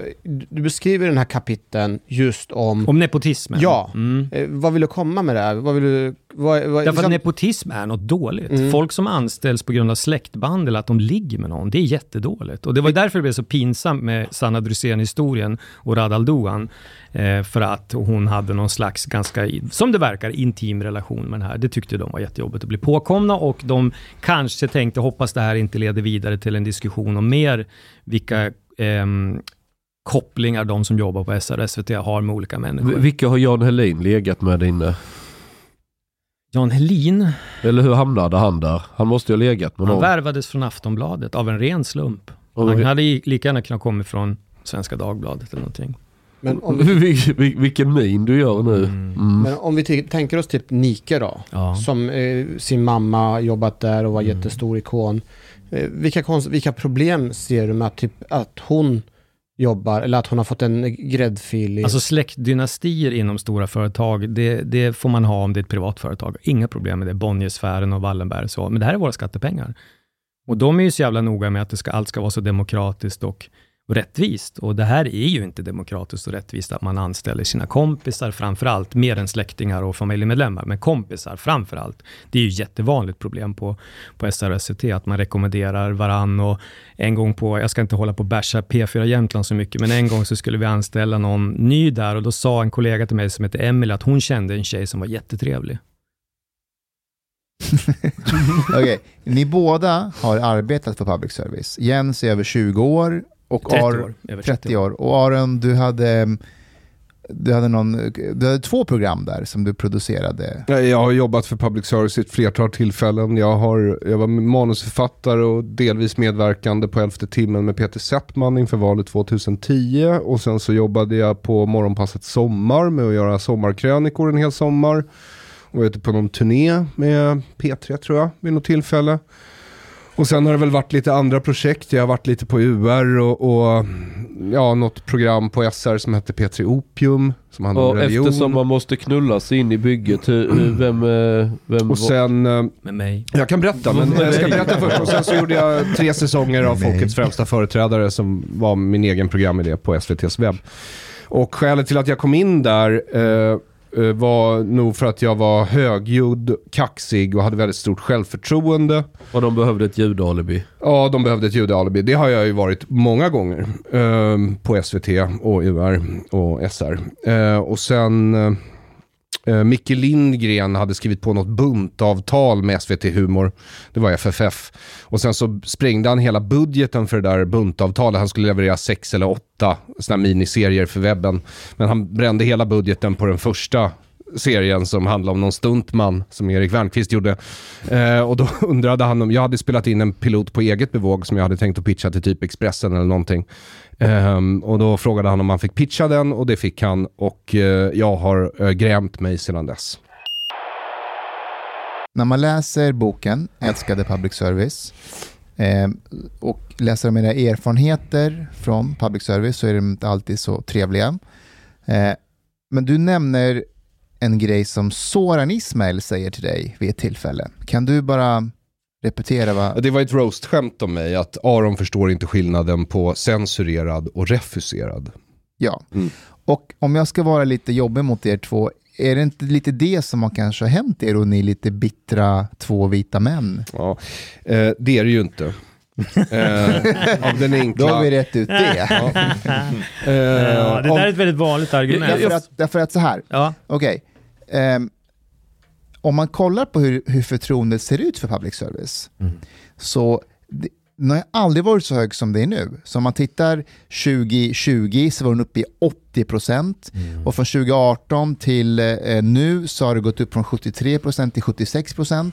Du beskriver den här kapiteln just om... Om nepotismen. Ja. Mm. Eh, vad vill du komma med det här? Vad vill du... Vad, vad, Därför att liksom- nepotism är något dåligt. Mm. Folk som anställs på grund av släktband eller att de ligger med någon, det är jättedåligt. Och det var därför det blev så pinsamt med Sanna Drusén-historien och Radal Doan. Eh, för att hon hade någon slags, ganska, som det verkar, intim relation med den här. Det tyckte de var jättejobbigt att bli påkomna och de kanske tänkte, hoppas det här inte leder vidare till en diskussion om mer vilka ehm, kopplingar de som jobbar på SR och SVT har med olika människor. Vilka har Jan Helin legat med inne? Jan Helin, Eller hur hamnade han där? Han måste ju ha legat med han någon. värvades från Aftonbladet av en ren slump. Och- Han hade lika gärna kunnat komma från Svenska Dagbladet eller någonting. Men om vi, Vil- vil- Vilken min du gör nu. Mm. Mm. men om vi tänker oss typ Nike då. Ja. Som eh, sin mamma har jobbat där och var Mm. jättestor ikon. Eh, vilka, vilka problem ser du med att, typ, att hon jobbar, eller att hon har fått en gräddfil i... Alltså släktdynastier inom stora företag, det, det får man ha om det är ett privat företag. Inga problem med det. Bonniersfären och Wallenberg och så. Men det här är våra skattepengar. Och de är ju så jävla noga med att det ska, allt ska vara så demokratiskt och, och rättvist. Och det här är ju inte demokratiskt och rättvist att man anställer sina kompisar framför allt, mer än släktingar och familjemedlemmar, men kompisar framför allt. Det är ju jättevanligt problem på, på SRSCT, att man rekommenderar varann och en gång på, jag ska inte hålla på och basha P4 Jämtland så mycket, men en gång så skulle vi anställa någon ny där och då sa en kollega till mig som heter Emily att hon kände en tjej som var jättetrevlig. (laughs) Okej, ni båda har arbetat för public service. Jens är över 20 år och 30 Ar- år. Över 30 år. Och Aron, du hade, du, hade någon, du hade två program där som du producerade. Jag har jobbat för public service i ett flertal tillfällen. Jag, har, jag var manusförfattare och delvis medverkande på Elfte timmen med Peter Settman inför valet 2010. Och sen så jobbade jag på Morgonpasset Sommar med att göra sommarkrönikor en hel sommar. Och var ute på någon turné med P3 tror jag vid något tillfälle. Och sen har det väl varit lite andra projekt. Jag har varit lite på UR och, och ja, något program på SR som hette P3 Opium. Som handlar om Och religion. eftersom man måste knulla sig in i bygget, hur, hur, vem, eh, vem Och sen, eh, Med mig. jag kan berätta, men jag ska berätta först. Och sen så gjorde jag tre säsonger av. Folkets främsta företrädare som var min egen programidé på SVTs webb. Och skälet till att jag kom in där eh, var nog för att jag var högljudd, kaxig och hade väldigt stort självförtroende. och de behövde ett ljudalibi. Ja, de behövde ett judealibi. Det har jag ju varit många gånger eh, på SVT och UR och SR. Eh, och sen eh, Micke Lindgren hade skrivit på något buntavtal med SVT Humor. Det var FFF. Och sen så sprängde han hela budgeten för det där buntavtalet. Han skulle leverera sex eller åtta såna här miniserier för webben. Men han brände hela budgeten på den första serien som handlar om någon stuntman som Erik Wernqvist gjorde. Eh, och då (laughs) undrade han om, jag hade spelat in en pilot på eget bevåg som jag hade tänkt att pitcha till typ Expressen eller någonting. Um, och då frågade han om han fick pitcha den och det fick han och uh, jag har uh, grämt mig sedan dess. När man läser boken Älskade public service eh, och läser om era erfarenheter från public service så är de inte alltid så trevliga. Eh, men du nämner en grej som Soran Ismail säger till dig vid ett tillfälle. Kan du bara repetera vad... Det var ett roast-skämt om mig att Aron förstår inte skillnaden på censurerad och refuserad. Ja. Mm. Och om jag ska vara lite jobbig mot er två, är det inte lite det som har kanske hänt er och ni är lite bittra två vita män? Ja, eh, det är det ju inte. eh, (laughs) av den enkla... Då har vi rätt ut det. (laughs) Ja. Eh, Ja, det där är ett väldigt vanligt argument. Därför att, därför att så här, Ja, okej. Ehm, om man kollar på hur, hur förtroendet ser ut för public service, så det, den har aldrig varit så hög som det är nu. Så om man tittar 2020 så var den uppe i 80% och från 2018 till eh, nu så har det gått upp från 73% till 76%.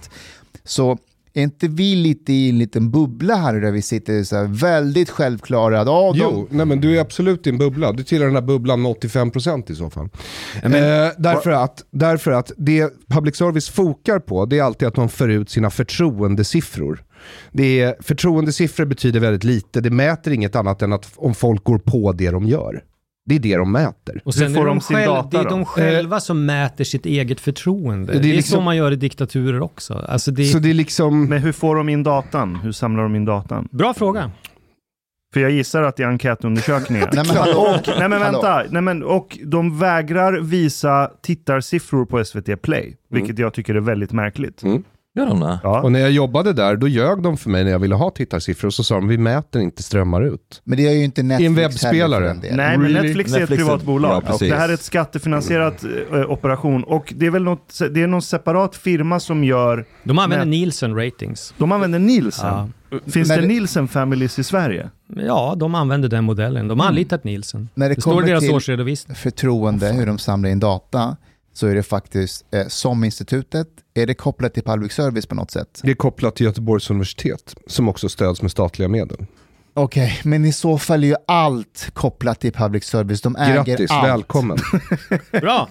Så är inte vi lite i en liten bubbla här där vi sitter så här väldigt självklara? Ja, de, Jo, nej men du är absolut i en bubbla. Du tillhör den här bubblan med 85% i så fall. eh, därför, att, därför att det public service fokar på, det är alltid att de för ut sina förtroendesiffror. Det är, förtroendesiffror betyder väldigt lite, det mäter inget annat än att om folk går på det de gör. Det är det de mäter. och sen får de de, sin själv, data det är då? de själva som mäter sitt eget förtroende. Det är Det är, liksom- så man gör i diktaturer också. Alltså det Så det är liksom... Men hur får de in datan? Hur samlar de in datan? Bra fråga. För jag gissar att det är enkätundersökningar. (laughs) Nej, men hallå. Nej men vänta, Nej, men, och de vägrar visa tittarsiffror på SVT Play, vilket jag tycker är väldigt märkligt. Mm. Gör de det? Ja. Och när jag jobbade där, då ljög de för mig när jag ville ha tittarsiffror och så sa de vi mäter inte strömmar ut. Men det är ju inte Netflix webbspelare. för den delen. Nej, men Really? Netflix är ett Netflix är- privat bolag. ja, det här är ett skattefinansierat eh, operation. Och det är väl något, det är någon separat firma som gör, De använder. Nielsen ratings. de använder Nielsen. Ja. Finns Men det det- Nielsen Families i Sverige? ja, de använder den modellen. De har anlitat Nielsen. När det Det står i kommer deras till- årsredovisning. förtroende, hur de samlar in data, så är det faktiskt eh, som institutet, är det kopplat till public service på något sätt? Det är kopplat till Göteborgs universitet, som också stöds med statliga medel. Okej, men i så fall är ju allt kopplat till public service. De äger Grattis, allt. välkommen. (laughs) (laughs) Bra!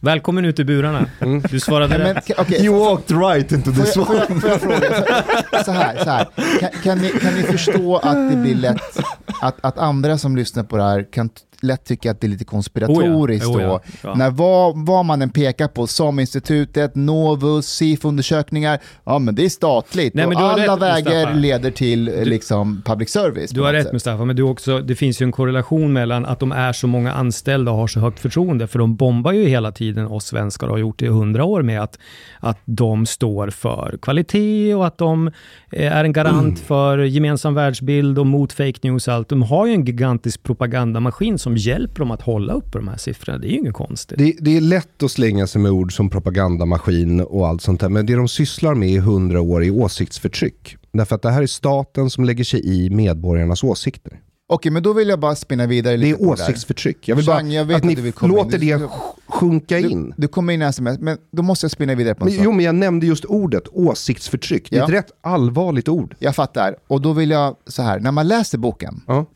Välkommen ut i burarna. Du svarade men, rätt. ka- okej, You walked right into Får this får, one. jag, får jag fråga, så här, så här. Kan, kan, ni, kan ni förstå att det blir lätt, att, att andra som lyssnar på det här kan lätt tycka att det är lite konspiratoriskt Oh ja, då? oh ja, ja. När vad, vad man än pekar på, som institutet, Novus, SIF-undersökningar, ja men det är statligt Nej, men och du alla rätt, vägar Mustafa. leder till eh, liksom public service. Du har rätt sätt. Mustafa, men du också, det finns ju en korrelation mellan att de är så många anställda och har så högt förtroende, för de bombar ju hela tiden oss svenskar har gjort i hundra år med att, att de står för kvalitet och att de eh, är en garant för gemensam världsbild och mot fake news och allt. De har ju en gigantisk propagandamaskin som hjälper dem att hålla upp de här siffrorna. Det är ju inget konstigt. Det, det är lätt att slänga sig med ord som propagandamaskin och allt sånt där, men det de sysslar med i hundra år är åsiktsförtryck. Därför att det här är staten som lägger sig i medborgarnas åsikter. Okej, men då vill jag bara spinna vidare lite är det där. åsiktsförtryck. Jag vill bara Jean, jag vet att att ni in. låter Du- det du- sjunka in. Du kommer in i sms, men då måste jag spinna vidare på en Men, sak. jo, men jag nämnde just ordet åsiktsförtryck. Det är Ja. ett rätt allvarligt ord. Jag fattar. Och då vill jag så här, när man läser boken, Ja.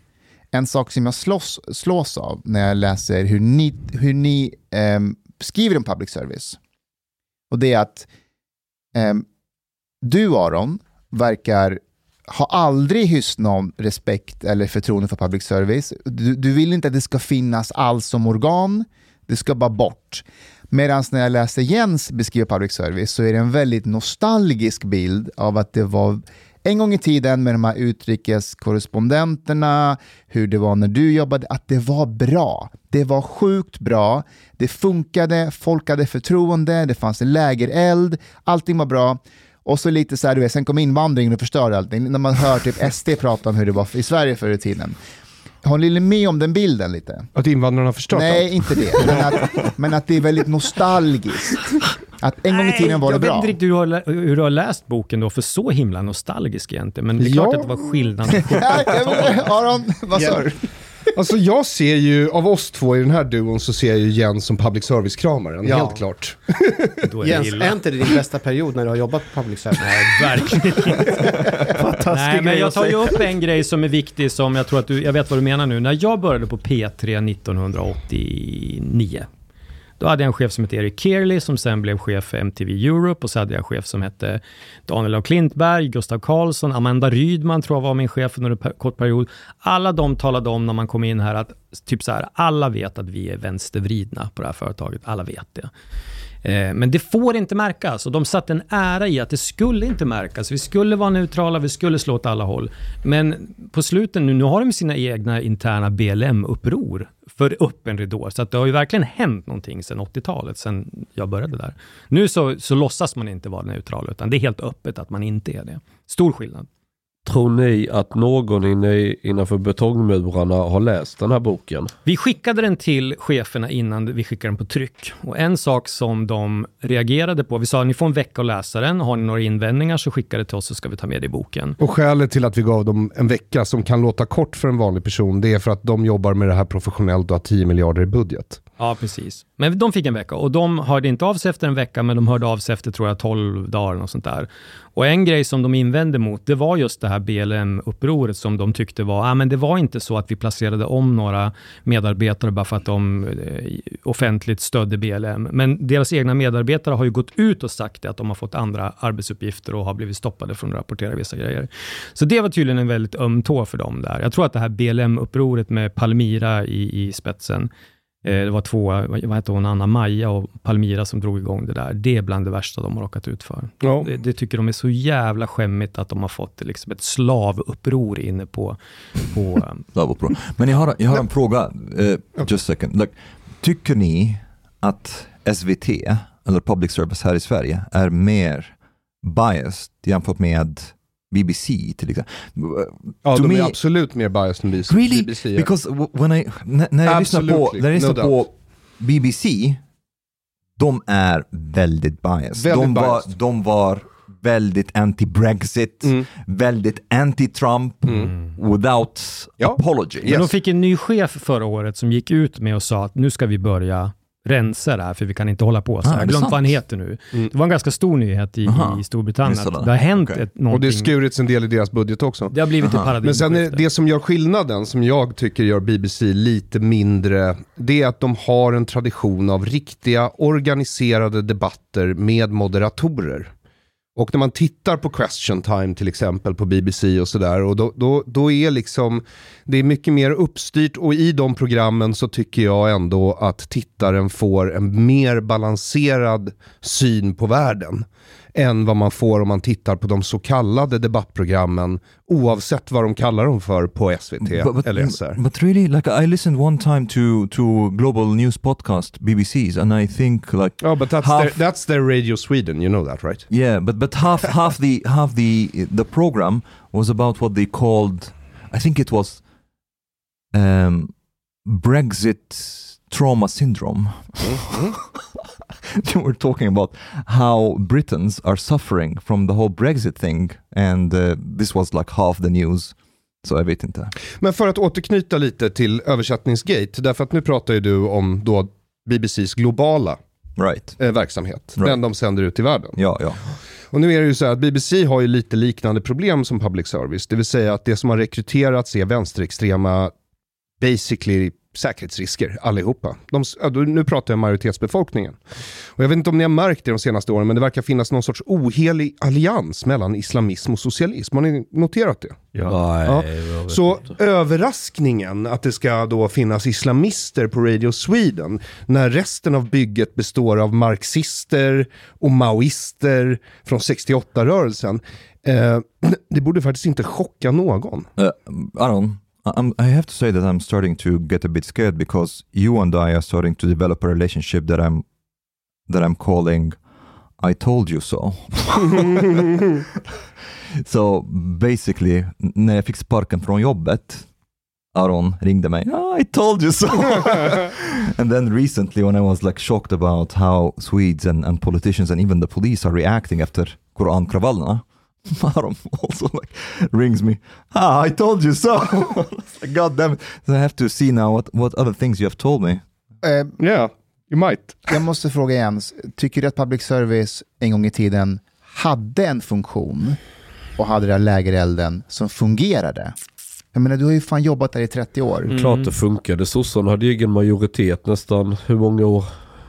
en sak som jag slås, slås av när jag läser hur ni, hur ni ehm, skriver om public service. Och det är att ehm, du Aron verkar ha aldrig hyst någon respekt eller förtroende för public service. Du, du vill inte att det ska finnas alls som organ, det ska bara bort. Medan när jag läser Jens beskriva public service så är det en väldigt nostalgisk bild av att det var en gång i tiden med de här utrikeskorrespondenterna, hur det var när du jobbade, att det var bra. Det var sjukt bra, det funkade, folk hade förtroende, det fanns en lägereld, allting var bra. Och så lite så här, du vet, sen kom invandringen och förstörde allting. När man hör typ SD prata om hur det var i Sverige förr i tiden. Håller ni med om den bilden lite? Att invandrarna har förstört Nej, allt. inte det. Men att, men att det är väldigt nostalgiskt. Att en gång i tiden var det jag bra. vet inte riktigt hur du, har, hur du har läst boken då, för så himla nostalgisk egentligen. Men det är klart Ja. att det var skillnad. (laughs) Jag Aron, vad sa du? Alltså jag ser ju, av oss två i den här duon så ser jag ju Jens som public service-kramaren, Ja. helt klart. Då är det Jens, illa. är inte det din bästa period när du har jobbat på public service? Nej, verkligen Nej, men jag tar ju upp en grej som är viktig som jag tror att du, jag vet vad du menar nu. När jag började på P3 1989, då hade jag en chef som hette Erik Kearley som sen blev chef för MTV Europe och så hade jag en chef som hette Daniel af Klintberg, Gustav Karlsson, Amanda Rydman tror jag var min chef under en kort period. Alla de talade om när man kom in här att typ så här, alla vet att vi är vänstervridna på det här företaget. Alla vet det. Eh, men det får inte märkas och de satte en ära i att det skulle inte märkas. Vi skulle vara neutrala, vi skulle slå åt alla håll. Men på slutet nu, nu har de sina egna interna BLM-uppror för öppen ridå. Så att det har ju verkligen hänt någonting sedan 80-talet, sedan jag började där. Nu så, så låtsas man inte vara neutral, utan det är helt öppet att man inte är det. Stor skillnad. Tror ni att någon inne, innanför betongmurarna har läst den här boken? Vi skickade den till cheferna innan vi skickade den på tryck. Och en sak som de reagerade på, vi sa ni får en vecka att läsa den, har ni några invändningar så skicka det till oss så ska vi ta med det i boken. Och skälet till att vi gav dem en vecka som kan låta kort för en vanlig person, det är för att de jobbar med det här professionellt och har 10 miljarder i budget. Ja, precis. Men de fick en vecka och de hörde inte av sig efter en vecka, men de hörde av sig efter, tror jag, 12 dagar och sånt där. Och en grej som de invände mot, det var just det här BLM-upproret som de tyckte var, ah, men det var inte så att vi placerade om några medarbetare bara för att de eh, offentligt stödde BLM. Men deras egna medarbetare har ju gått ut och sagt att de har fått andra arbetsuppgifter och har blivit stoppade från att rapportera vissa grejer. Så det var tydligen en väldigt öm tå för dem där. Jag tror att det här BLM-upproret med Palmira i, i spetsen, det var två, vad hette hon, Anna Maja och Palmira som drog igång det där. Det är bland det värsta de har råkat ut för. Ja. Det, det tycker de är så jävla skämmigt att de har fått liksom ett slavuppror inne på... på (laughs) eh, bra. Men jag har, jag har en fråga, eh, just a second. Like, tycker ni att SVT, eller public service här i Sverige, är mer biased jämfört med BBC till exempel? Ja, To de me- är absolut mer biased än BBC. Really? BBC ja. Because when I, när jag lyssnar på, när jag lyssnar no på BBC, de är väldigt biased. Väldigt de, var, biased. de var väldigt anti-Brexit, Mm. väldigt anti-Trump, without Ja. apology. Yes. Men de fick en ny chef förra året som gick ut med och sa att nu ska vi börja rensa det här, för vi kan inte hålla på så Ah, här. är Jag det glömt vad han heter nu. Mm. Det var en ganska stor nyhet i, Aha. i Storbritannien, att det har hänt Okej. ett, Och någonting. det skurits en del i deras budget också. det har blivit Aha. ett paradigm. Men sen är det som gör skillnaden, som jag tycker gör BBC lite mindre, det är att de har en tradition av riktiga organiserade debatter med moderatorer. Och när man tittar på question time till exempel på BBC och sådär, och då, då, då är liksom, det är mycket mer uppstyrt och i de programmen så tycker jag ändå att tittaren får en mer balanserad syn på världen än vad man får om man tittar på de så kallade debattprogrammen oavsett vad de kallar dem för på SVT But, but, eller SR. but really, like I listened one time to to global news podcast BBC's, and I think like Oh, but that's half- their, that's their Radio Sweden, you know that right? yeah, but but half (laughs) half the half the the program was about what they called, I think it was, um, Brexit trauma syndrome. (laughs) (laughs) they were talking about how Britons are suffering from the whole Brexit thing, and uh, this was like half the news. Så jag vet inte. Men för att återknyta lite till översättningsgate, därför att nu pratar ju du om då BBCs globala Right. eh, verksamhet, Right. den de sänder ut i världen. Ja, ja. Och nu är det ju så här att BBC har ju lite liknande problem som public service, det vill säga att det som har rekryterats är vänsterextrema, basically säkerhetsrisker allihopa. De, ja, nu pratar jag majoritetsbefolkningen. Och jag vet inte om ni har märkt det de senaste åren, men det verkar finnas någon sorts ohelig allians mellan islamism och socialism. Har ni noterat det? Nej, Ja. vet Så inte. överraskningen att det ska då finnas islamister på Radio Sweden när resten av bygget består av marxister och maoister från 68-rörelsen. Eh, (clears throat) det borde faktiskt inte chocka någon. Uh, Aron, I'm, I have to say that I'm starting to get a bit scared because you and I are starting to develop a relationship that I'm that I'm calling I told you so. (laughs) so basically, när jag fick sparken från jobbet, Aron ringde mig, Oh, I told you so. (laughs) and then recently when I was like shocked about how Swedes and, and politicians and even the police are reacting after Korankravallerna, Marom also like rings me. Ah, I told you so. (laughs) God damn it. So I have to see now what, what other things you have told me. Eh, Yeah, you might. jag måste fråga Jens, tycker du att public service en gång i tiden hade en funktion och hade den här lägerelden som fungerade? Jag menar, du har ju fan jobbat där i 30 år. Mm. Klart det funkade. Sossarna hade egen majoritet nästan, hur många år?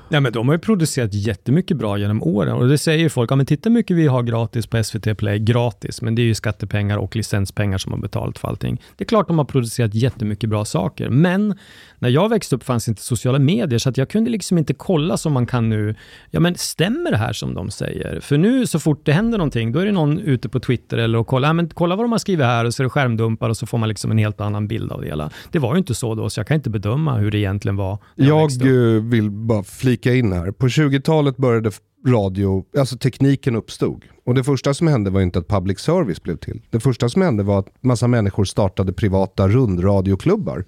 Ja, men de har ju producerat jättemycket bra genom åren och det säger ju folk, ja men titta hur mycket vi har gratis på SVT Play, gratis, men det är ju skattepengar och licenspengar som har betalat för allting. Det är klart de har producerat jättemycket bra saker, men när jag växte upp fanns inte sociala medier, så att jag kunde liksom inte kolla som man kan nu. Ja, men stämmer det här som de säger? För nu så fort det händer någonting, då är det någon ute på Twitter eller och kolla, ja, men kolla vad de har skrivit här och så är det skärmdumpar och så får man liksom en helt annan bild av det hela. Det var ju inte så då, så jag kan inte bedöma hur det egentligen var. Jag eh, vill bara flika in här. På 20-talet började radio, alltså tekniken uppstod. Och det första som hände var inte att public service blev till. Det första som hände var att massa människor startade privata rundradioklubbar.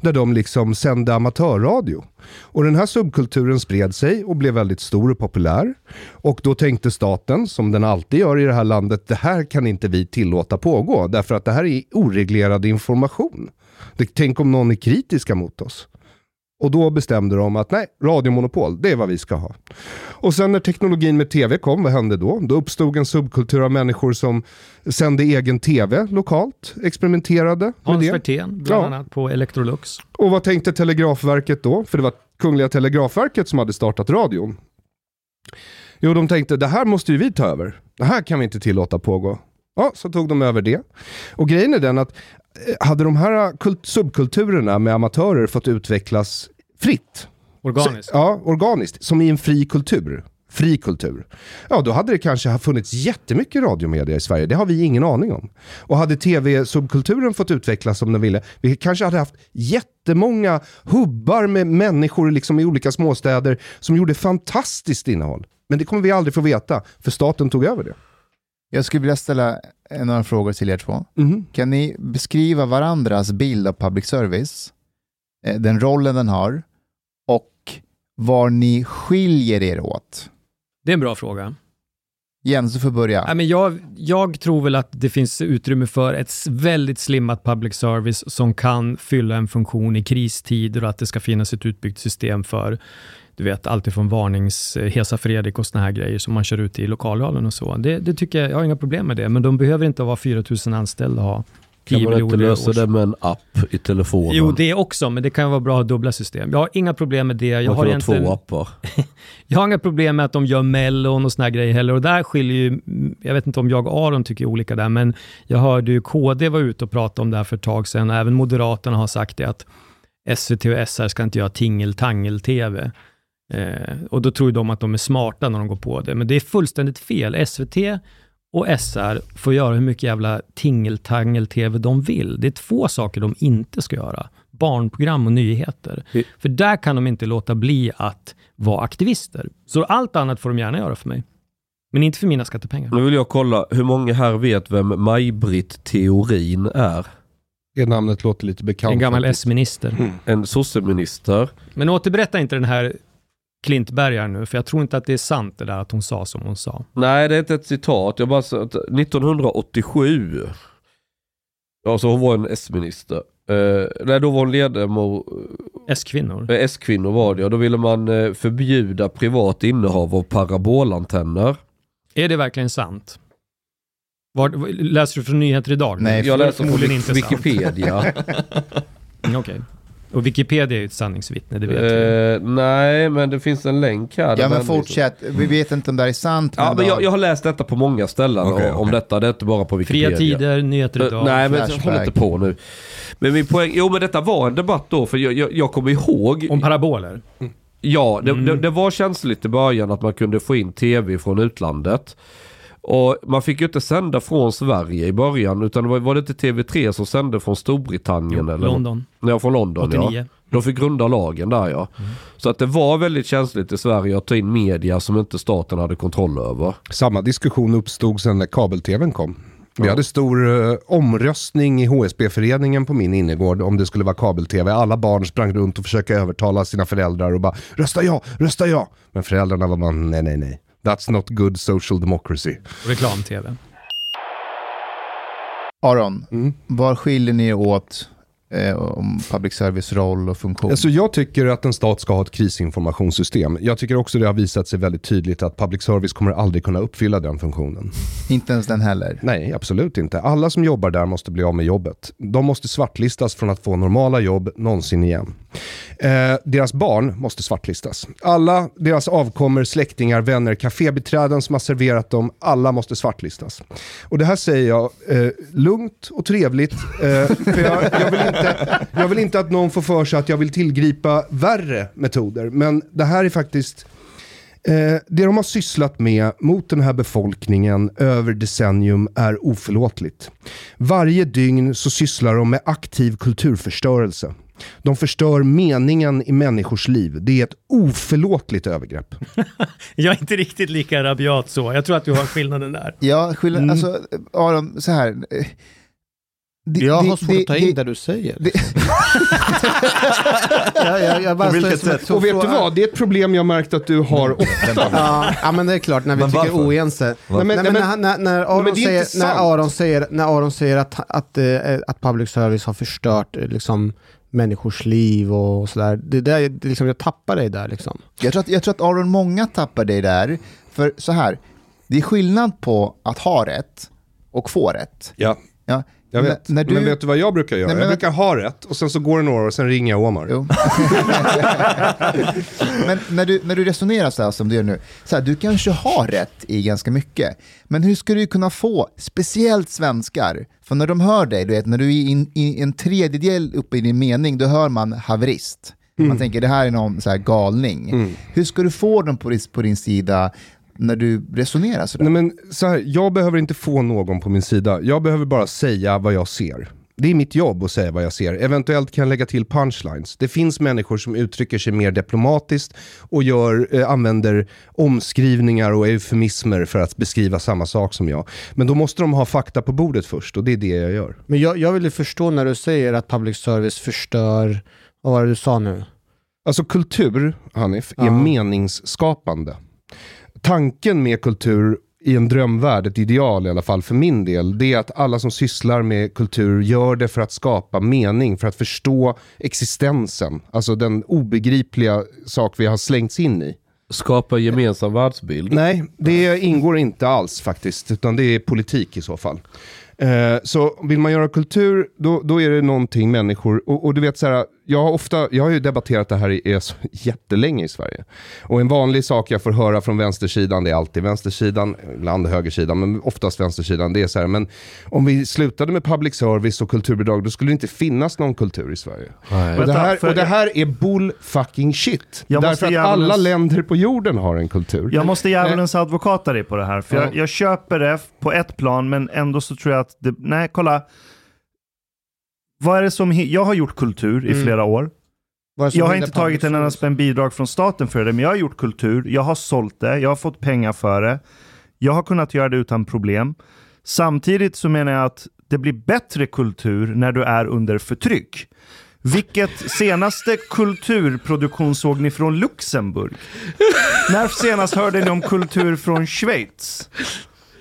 Där de liksom sände amatörradio. Och den här subkulturen spred sig och blev väldigt stor och populär. Och då tänkte staten, som den alltid gör i det här landet, det här kan inte vi tillåta pågå. Därför att det här är oreglerad information. Det, tänk om någon är kritiska mot oss. Och då bestämde de att nej, radiomonopol, det är vad vi ska ha. Och sen när teknologin med tv kom, vad hände då? Då uppstod en subkultur av människor som sände egen tv lokalt, experimenterade med Hans det. Werthén, bland Ja. annat på Electrolux. Och vad tänkte Telegrafverket då? För det var Kungliga Telegrafverket som hade startat radion. Jo, de tänkte det här måste ju vi ta över. Det här kan vi inte tillåta pågå. Ja, så tog de över det. Och grejen är den att eh, hade de här kult- subkulturerna med amatörer fått utvecklas fritt, Organiskt. så, ja, organiskt, som i en fri kultur. Fri kultur. Ja, då hade det kanske funnits jättemycket radiomedia i Sverige. Det har vi ingen aning om. Och hade tv-subkulturen fått utvecklas som den ville, vi kanske hade haft jättemånga hubbar med människor liksom i olika småstäder som gjorde fantastiskt innehåll. Men det kommer vi aldrig få veta, för staten tog över det. Jag skulle vilja ställa några frågor till er två. Mhm. Kan ni beskriva varandras bild av public service, eh, den rollen den har och var ni skiljer er åt? Det är en bra fråga. Jens, du får börja. Nej, men jag, jag tror väl att det finns utrymme för ett väldigt slimmat public service som kan fylla en funktion i kristider och att det ska finnas ett utbyggt system för du vet, alltifrån varnings, eh, Hesa Fredrik och såna här grejer som man kör ut i lokalradion och så. Det, det tycker jag, jag har inga problem med det, men de behöver inte vara 4000 anställda och ha 10 Kan man inte miljoner lösa det med en app i telefonen? Jo, det också, men det kan vara bra att ha dubbla system. Jag har inga problem med det. Jag man har, kan egentligen, två appar. (laughs) jag har inga problem med att de gör mellon och såna här grejer heller. Och där skiljer ju, jag vet inte om jag och Aron tycker olika där, men jag hörde ju KD var ute och pratade om det här för ett tag sedan. Även Moderaterna har sagt det att SVT och SR ska inte göra tingeltangel-TV. Eh, och då tror de att de är smarta när de går på det, men det är fullständigt fel. SVT och SR får göra hur mycket jävla tingeltangel-TV de vill. Det är två saker de inte ska göra. Barnprogram och nyheter. I- För där kan de inte låta bli att vara aktivister. Så allt annat får de gärna göra för mig. Men inte för mina skattepengar. Nu vill jag kolla, hur många här vet vem Maj-Britt Theorin är? Det namnet låter lite bekant. En gammal. S-minister. En sosseminister. Men återberätta inte den här Klintberg här nu, för jag tror inte att det är sant det där att hon sa som hon sa. Nej, det är inte ett citat. Jag bara sa att 1987. Ja, så hon var en S-minister. Eh, nej, då var hon ledamot. S-kvinnor. eh, S-kvinnor var det. Och då ville man eh, förbjuda privat innehav av parabolantenner. Är det verkligen sant? Var, läser du från nyheter idag? Nej, Jag läser från förmodligen inte sant. Wikipedia. (laughs) Okej. Och Wikipedia är ju ett sanningsvittne, det vet vi. eh, nej, men det finns en länk här. Ja, men fortsätt. Vi vet inte om det här är sant. Ja, men jag, jag har läst detta på många ställen Okej, om okej. detta. Det är inte bara på Wikipedia. Fria tider, nyheter idag. Nej, men Flashback. håll inte på nu. Men min poäng, jo men detta var en debatt då, för jag, jag, jag kommer ihåg. Om paraboler. Ja, det, Mm. det, det var känsligt i början att man kunde få in tv från utlandet. Och man fick ju inte sända från Sverige i början, utan det var, var det inte TV3 som sände från Storbritannien? eller London, Ja, från London 89. ja. De fick grunda lagen där ja. Så att det var väldigt känsligt i Sverige att ta in media som inte staten hade kontroll över. Samma diskussion uppstod sen när kabel-tvn kom. Vi Ja. hade stor eh, omröstning i HSB-föreningen på min innergård om det skulle vara kabel-tv. Alla barn sprang runt och försökte övertala sina föräldrar och bara rösta ja, rösta ja. Men föräldrarna var bara nej, nej, nej. That's not good social democracy. Reklam-tv. Aron, mm. var skiljer ni åt eh, om public service roll och funktion? Alltså jag tycker att en stat ska ha ett krisinformationssystem. Jag tycker också det har visat sig väldigt tydligt att public service kommer aldrig kunna uppfylla den funktionen. Inte ens den heller. Nej, absolut inte. Alla som jobbar där måste bli av med jobbet. De måste svartlistas från att få normala jobb någonsin igen. Eh, deras barn måste svartlistas. Alla deras avkommor, släktingar, vänner, kafébiträden som har serverat dem, alla måste svartlistas. Och det här säger jag eh, lugnt och trevligt, eh, för jag, jag, vill inte, jag vill inte att någon får för sig att jag vill tillgripa värre metoder. Men det här är faktiskt Eh, det de har sysslat med mot den här befolkningen över decennium är oförlåtligt. Varje dygn så sysslar de med aktiv kulturförstörelse. De förstör meningen i människors liv. Det är ett oförlåtligt övergrepp. (laughs) Jag är inte riktigt lika rabiat så. Jag tror att du har skillnaden där. Ja, skillnad, Mm. alltså Aron, så här. Det- Jag har svårt det- att ta in det du säger. det- (laughs) jag, jag, jag bara På vilket står som ett- sätt? Och vet du vad? Det är ett problem jag märkt att du har ofta. Ja, ja, men det är klart när vi Men tycker varför? oense. Nej, men, Nej, men nej, när, men, när, när, Aron säger, när. Aron säger, när Aron säger att, att, eh, att public service har förstört eh, liksom, människors liv och sådär. Det där, det liksom, jag tappar dig där liksom. Jag tror, att, jag tror att Aron, många tappar dig där. För så här, det är skillnad på att ha rätt och få rätt. ja, Ja, jag vet. När, när du, Men vet du vad jag brukar göra? Nej, men- jag brukar ha rätt och sen så går det några år och sen ringer jag Omar. (laughs) Men när du, när du resonerar så här som du gör nu, så här, du kanske har rätt i ganska mycket, men hur ska du kunna få, speciellt svenskar, för när de hör dig, du vet, när du är in, i en tredjedel uppe i din mening, då hör man haverist. Man tänker det här är någon så här galning. Mm. Hur ska du få dem på, på din sida när du resonerar sådär? Nej, men så här, jag behöver inte få någon på min sida. Jag behöver bara säga vad jag ser. Det är mitt jobb att säga vad jag ser. Eventuellt kan jag lägga till punchlines. Det finns människor som uttrycker sig mer diplomatiskt och gör, eh, använder omskrivningar och eufemismer för att beskriva samma sak som jag. Men då måste de ha fakta på bordet först och det är det jag gör. Men jag, jag vill ju förstå när du säger att public service förstör, vad var det du sa nu? Alltså kultur, Hanif, är Ja. meningsskapande. Tanken med kultur i en drömvärld, ett ideal i alla fall för min del, det är att alla som sysslar med kultur gör det för att skapa mening, för att förstå existensen. Alltså den obegripliga sak vi har slängts in i. Skapa gemensam världsbild. Nej, det ingår inte alls faktiskt, utan det är politik i så fall. Eh, så vill man göra kultur, då, då är det någonting människor, och, och du vet så här, jag har, ofta, jag har ju debatterat det här i, i så jättelänge i Sverige. Och en vanlig sak jag får höra från vänstersidan, det är alltid vänstersidan, ibland högersidan, men oftast vänstersidan, det är så här, men om vi slutade med public service och kulturbidrag, då skulle det inte finnas någon kultur i Sverige. Nej. Och det, här, och det här är bull fucking shit. Jag Därför måste att djävulens- alla länder på jorden har en kultur. Jag måste djävulens advokata dig på det här. För Ja. jag, jag köper det på ett plan, men ändå så tror jag att det... Nej, kolla. Vad är det som... Jag har gjort kultur i Mm. flera år. Jag har inte tagit en enda spänn bidrag från staten för det, men jag har gjort kultur. Jag har sålt det. Jag har fått pengar för det. Jag har kunnat göra det utan problem. Samtidigt så menar jag att det blir bättre kultur när du är under förtryck. Vilket (laughs) senaste kulturproduktion såg ni från Luxemburg? När senast hörde ni om kultur från Schweiz?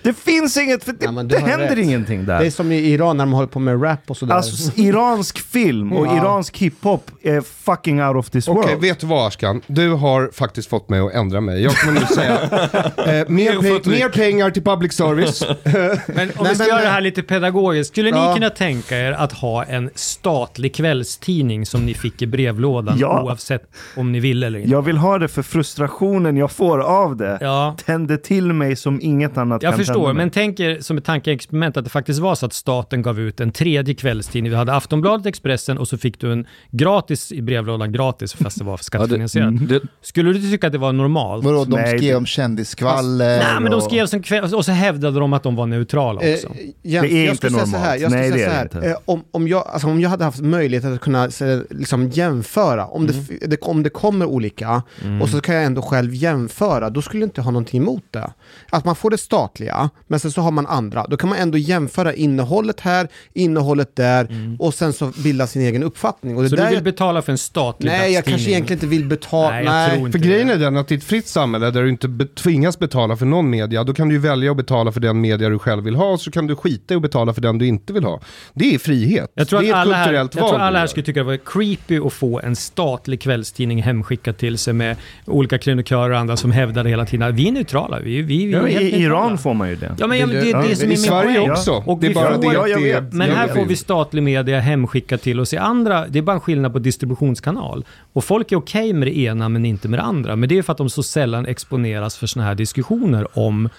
Det finns inget, för det, Ja, det händer rätt. ingenting där. Det är som i Iran när de håller på med rap och sådär. Alltså iransk film och Ja. iransk hiphop är fucking out of this Okej, world. vet du vad Ashkan? Du har faktiskt fått mig att ändra mig. Jag kommer nu (laughs) säga eh, mer, pe- mer pengar till public service. (laughs) Men om (laughs) Nej, vi ska men- göra det här lite pedagogiskt, skulle Ja. ni kunna tänka er att ha en statlig kvällstidning som ni fick i brevlådan Ja. oavsett om ni vill eller inte? Jag vill ha det för frustrationen jag får av det. Ja, Tänder till mig som inget annat jag kan förstår, mig. men tänk er som ett tankeexperiment att det faktiskt var så att staten gav ut en tredje kvällstidning. Vi hade Aftonbladet, Expressen och så fick du en gratis i brevlådan, gratis fast det var (laughs) skattefinansierat. Det, Skulle du tycka att det var normalt? Vadå, de Nej, skrev det- om kändisskvaller Nej, men de och- skrev som kväll och så hävdade de att de var neutrala Eh, också. Jens, Det är jag inte normalt. här, jag Nej, det är här. det inte. Eh, om, om, jag, alltså, om jag hade haft möjlighet att kunna liksom, jämföra, om, Mm. det, det, om det kommer olika, och så kan jag ändå själv jämföra, då skulle jag inte ha någonting emot det. Att man får det statliga, men sen så har man andra. Då kan man ändå jämföra innehållet här, innehållet där och sen så bilda sin egen uppfattning. Och det Så där du vill betala för en statlig Nej, jag kanske egentligen inte vill betala. Nej, Nej, jag För grejen är den att i ett fritt samhälle där du inte be- tvingas betala för någon media, då kan du ju välja att betala för den media du själv vill ha, så kan du skita i att betala för den du inte vill ha. Det är frihet. Jag tror, det är att ett alla här, jag kulturellt tror alla här skulle tycka det var creepy att få en statlig kvällstidning hemskickad till sig med olika krönikörer och andra som hävdade hela tiden att vi är neutrala. Vi, vi, vi är Ja, helt I neutrala. Iran får man ju det. Ja, men, ja, men det är Ja, det som är I Sverige poäng. också. Och det är bara får- det Ja, att jag det vet. Men här får vi statlig media hemskickat till oss i andra. Det är bara en skillnad på distributionskanal. Och folk är okej med det ena men inte med det andra. Men det är för att de så sällan exponeras för sådana här diskussioner om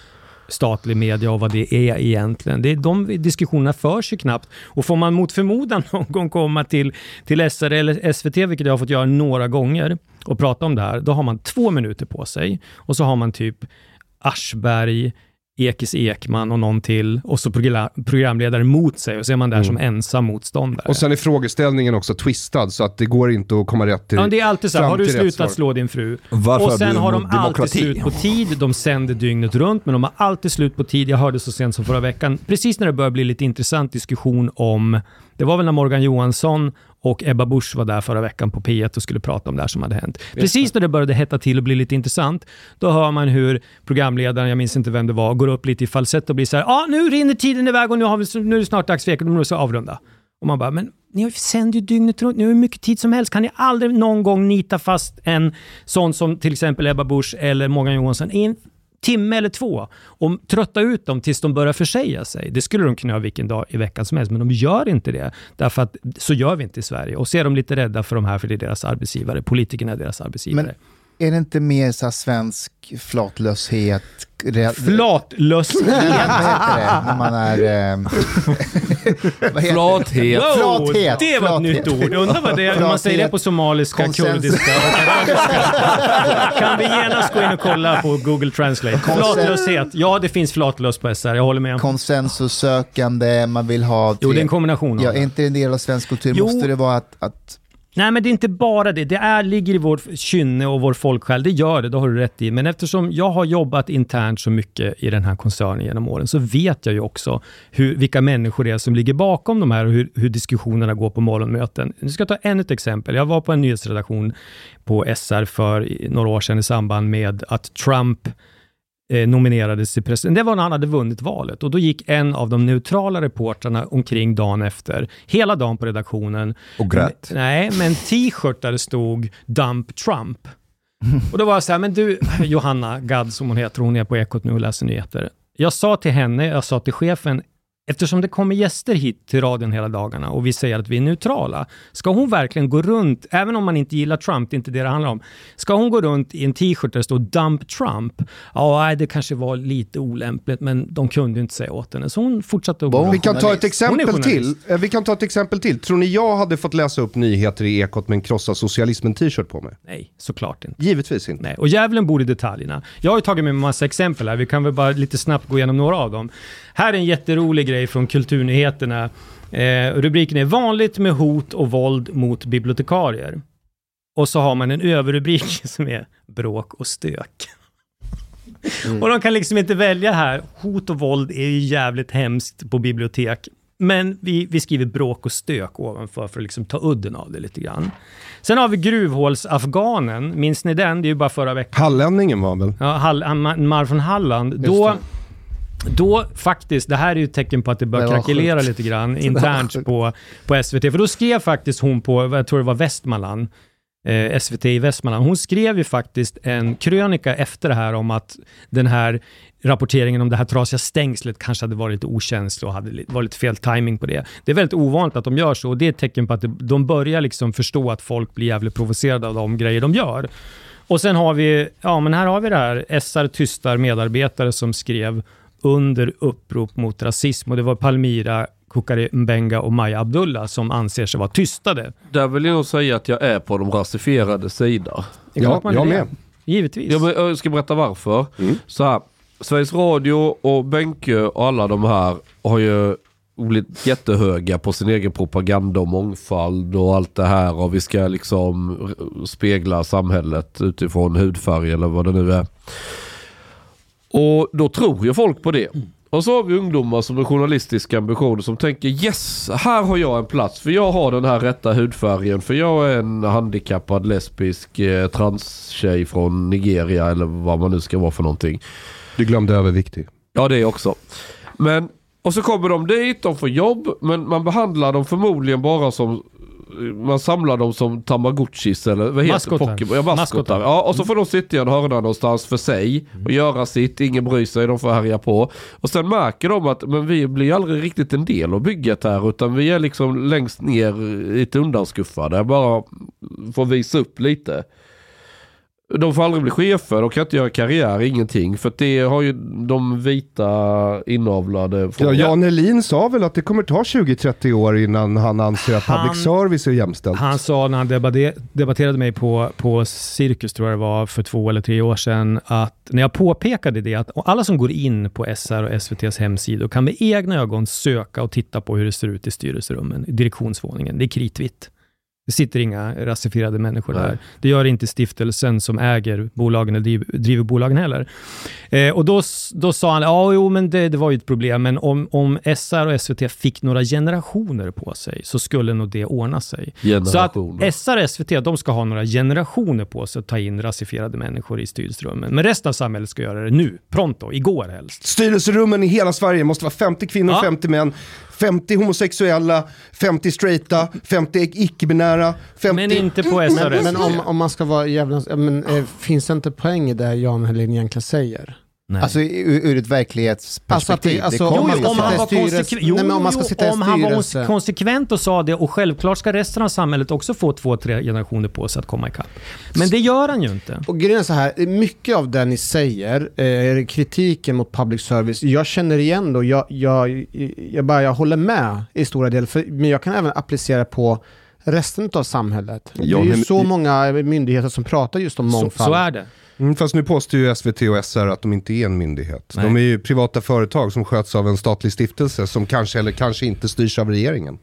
statlig media och vad det är egentligen. Det är, de diskussionerna förs ju knappt. Och får man mot förmodan (laughs) någon gång komma till, till SR eller SVT, vilket jag har fått göra några gånger, och prata om det här, då har man två minuter på sig. Och så har man typ Aschberg, Ekis Ekman och någon till och så progra- programledare mot sig och så är man där som ensam motståndare. Och sen är frågeställningen också twistad så att det går inte att komma rätt till... Ja, det är alltid så här, har du slutat slå din fru? Varför och sen har de alltid demokrati? slut på tid, de sänder dygnet runt, men de har alltid slut på tid. Jag hörde så sent som förra veckan, precis när det började bli lite intressant diskussion om, det var väl när Morgan Johansson och Ebba Busch var där förra veckan på P1 och skulle prata om det här som hade hänt. Precis när det började hetta till och bli lite intressant, då hör man hur programledaren, jag minns inte vem det var, går upp lite i falsett och blir så här, ja ah, nu rinner tiden iväg och nu, har vi, nu är det snart dags för måste vi avrunda. Och man bara, men ni sänder ju dygnet runt, ni har hur mycket tid som helst. Kan ni aldrig någon gång nita fast en sån som till exempel Ebba Busch eller Morgan Johansson i en timme eller två och trötta ut dem tills de börjar försäga sig. Det skulle de kunna göra vilken dag i veckan som helst, men de gör inte det. Därför att så gör vi inte i Sverige. Och så är de lite rädda för de här, för det är deras arbetsgivare. Politikerna är deras arbetsgivare. Men är det inte mer så svensk flatlöshet? Flatlöshet! vad heter det? När man är... Eh, (laughs) Flathet. Wow, Flathet, det var ett flathet. nytt ord. Jag undrar vad det är, hur man säger det på somaliska, Konsensus. kurdiska. Kan vi genast gå in och kolla på Google Translate? Konsen- Flatlöshet. Ja, det finns flatlös på SR, jag håller med. konsensussökande, man vill ha... Jo, det är en kombination Ja, det. är inte en del av svensk kultur? Jo. Måste det vara att... att Nej, men det är inte bara det. Det är, ligger i vårt kynne och vår folksjäl. Det gör det, det har du rätt i. Men eftersom jag har jobbat internt så mycket i den här koncernen genom åren, så vet jag ju också hur, vilka människor det är som ligger bakom de här och hur, hur diskussionerna går på morgonmöten. Nu ska jag ta ännu ett exempel. Jag var på en nyhetsredaktion på SR för några år sedan i samband med att Trump eh, nominerades till president. Det var när han hade vunnit valet och då gick en av de neutrala reportrarna omkring dagen efter, hela dagen på redaktionen. Och grät. Nej, med en t-shirt där det stod Dump Trump. Och då var jag så här, men du, Johanna Gadd som hon heter, hon är på Ekot nu och läser nyheter. Jag sa till henne, jag sa till chefen, eftersom det kommer gäster hit till radion hela dagarna och vi säger att vi är neutrala, ska hon verkligen gå runt, även om man inte gillar Trump, det är inte det det handlar om, ska hon gå runt i en t-shirt där det står Dump Trump? Ja, nej, det kanske var lite olämpligt, men de kunde inte säga åt henne, så hon fortsatte att gå Var runt. Vi kan ta ett exempel till. Eh, Vi kan ta ett exempel till. Tror ni jag hade fått läsa upp nyheter i Ekot med en krossa socialismen-t-shirt på mig? Nej, såklart inte. Givetvis inte. Nej, och djävulen bor i detaljerna. Jag har ju tagit med mig massa exempel här, vi kan väl bara lite snabbt gå igenom några av dem. Här är en jätterolig grej från Kulturnyheterna. Eh, rubriken är “Vanligt med hot och våld mot bibliotekarier”. Och så har man en överrubrik (laughs) som är “Bråk och stök”. Och de kan liksom inte välja här. Hot och våld är ju jävligt hemskt på bibliotek. Men vi, vi skriver bråk och stök ovanför för att liksom ta udden av det lite grann. Sen har vi gruvhålsafghanen. Minns ni den? Det är ju bara förra veckan. Hallänningen var väl? Ja, Hall, man från Halland. Då, då faktiskt, det här är ju ett tecken på att det börjar Det krackelera lite grann (laughs) internt på, på SVT. För då skrev faktiskt hon på, jag tror det var Västmanland, eh, SVT i Västmanland. Hon skrev ju faktiskt en krönika efter det här om att den här rapporteringen om det här trasiga stängslet kanske hade varit lite okänslig och hade li- var lite fel timing på det. Det är väldigt ovanligt att de gör så och det är ett tecken på att de börjar liksom förstå att folk blir jävligt provocerade av de grejer de gör. Och sen har vi, ja men här har vi det här, SR tystar medarbetare som skrev under upprop mot rasism och det var Palmira Kukari Mbenga och Maja Abdullah som anser sig vara tystade. Där vill jag nog säga att jag är på de rasifierade sida. Ja, jag med. Givetvis. Jag, jag ska berätta varför. Så här, Sveriges Radio och Benke och alla de här har ju blivit jättehöga på sin egen propaganda och mångfald och allt det här och vi ska liksom spegla samhället utifrån hudfärg eller vad det nu är. Och då tror ju folk på det. Och så har vi ungdomar som har journalistiska ambitioner som tänker yes, här har jag en plats för jag har den här rätta hudfärgen för jag är en handikappad lesbisk eh, transtjej från Nigeria eller vad man nu ska vara för någonting. Du glömde överviktig. Ja det också. Men, och så kommer de dit, de får jobb, men man behandlar dem förmodligen bara som man samlar dem som tamagotchis eller vad heter. Pokémon? Ja, maskotar. Maskotar. Ja, och så får de sitta i en hörna någonstans för sig och göra sitt, ingen bryr sig, de får härja på. Och sen märker de att men vi blir aldrig riktigt en del av bygget här utan vi är liksom längst ner lite undanskuffade, bara får visa upp lite. De får aldrig bli chefer, de kan inte göra karriär, ingenting. För det har ju de vita inavlade... Ja, Jan Elin sa väl att det kommer ta 20-30 år innan han anser att Han- public service är jämställt. Han sa när han debatte- debatterade mig på, på Cirkus, tror jag det var, för två eller tre år sedan, att när jag påpekade det, att alla som går in på SR och SVTs hemsidor kan med egna ögon söka och titta på hur det ser ut i styrelserummen, i direktionsvåningen. Det är kritvitt. Det sitter inga rasifierade människor Nej. där. Det gör inte stiftelsen som äger bolagen eller driver, bolagen heller. Eh, och då, då sa han, ja jo men det, det var ju ett problem, men om, om SR och SVT fick några generationer på sig så skulle nog det ordna sig. Så att. SR och SVT, de ska ha några generationer på sig att ta in rasifierade människor i styrelserummen. Men resten av samhället ska göra det nu, pronto, igår helst. Styrelserummen i hela Sverige måste vara 50 kvinnor, Ja. 50 män, 50 homosexuella, 50 straighta, 50 icke-binära, 50... Men inte på SR och Men, men om, om man ska vara jävla... Men, eh, finns det inte poäng i det Jan Helin egentligen säger? Nej. Alltså ur, ur ett verklighetsperspektiv. Alltså det- alltså, det om så. han var konsekvent, Nej, om man om han var och sa det och självklart ska resten av samhället också få två, tre generationer på sig att komma ikapp. Men det gör han ju inte. Och grejen är så här, mycket av det ni säger, eh, kritiken mot public service, jag känner igen då, jag, jag, jag, bara, jag håller med i stora delar, för, men jag kan även applicera på resten av samhället. Ja, det är ju men- så många myndigheter som pratar just om Så, mångfald. så är det. Mm, fast nu påstår ju SVT och SR att de inte är en myndighet. Nej. De är ju privata företag som sköts av en statlig stiftelse som kanske eller kanske inte styrs av regeringen.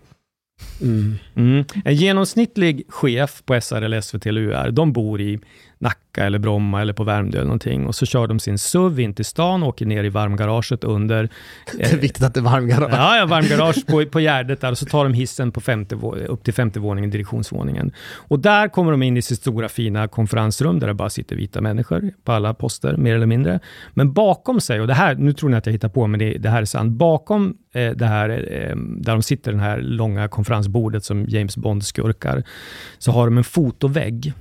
Mm. Mm. En genomsnittlig chef på SR eller SVT eller UR, de bor i Nacka eller Bromma eller på Värmdö eller någonting och så kör de sin SUV in till stan och åker ner i varmgaraget under (laughs) Det är viktigt att det är varmgarage. Ja, ja varmgarage på, på Gärdet där och så tar de hissen på femte, upp till femte våningen, direktionsvåningen. Och där kommer de in i sitt stora fina konferensrum där det bara sitter vita människor på alla poster, mer eller mindre. Men bakom sig, och det här, nu tror ni att jag hittar på, men det, det här är sant. Bakom eh, det här, eh, där de sitter, det här långa konferensbordet som James Bond skurkar, så har de en fotovägg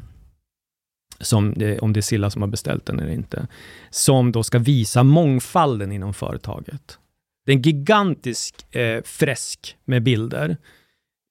som, om det är Silla som har beställt den eller inte, som då ska visa mångfalden inom företaget. Det är en gigantisk eh, fresk med bilder.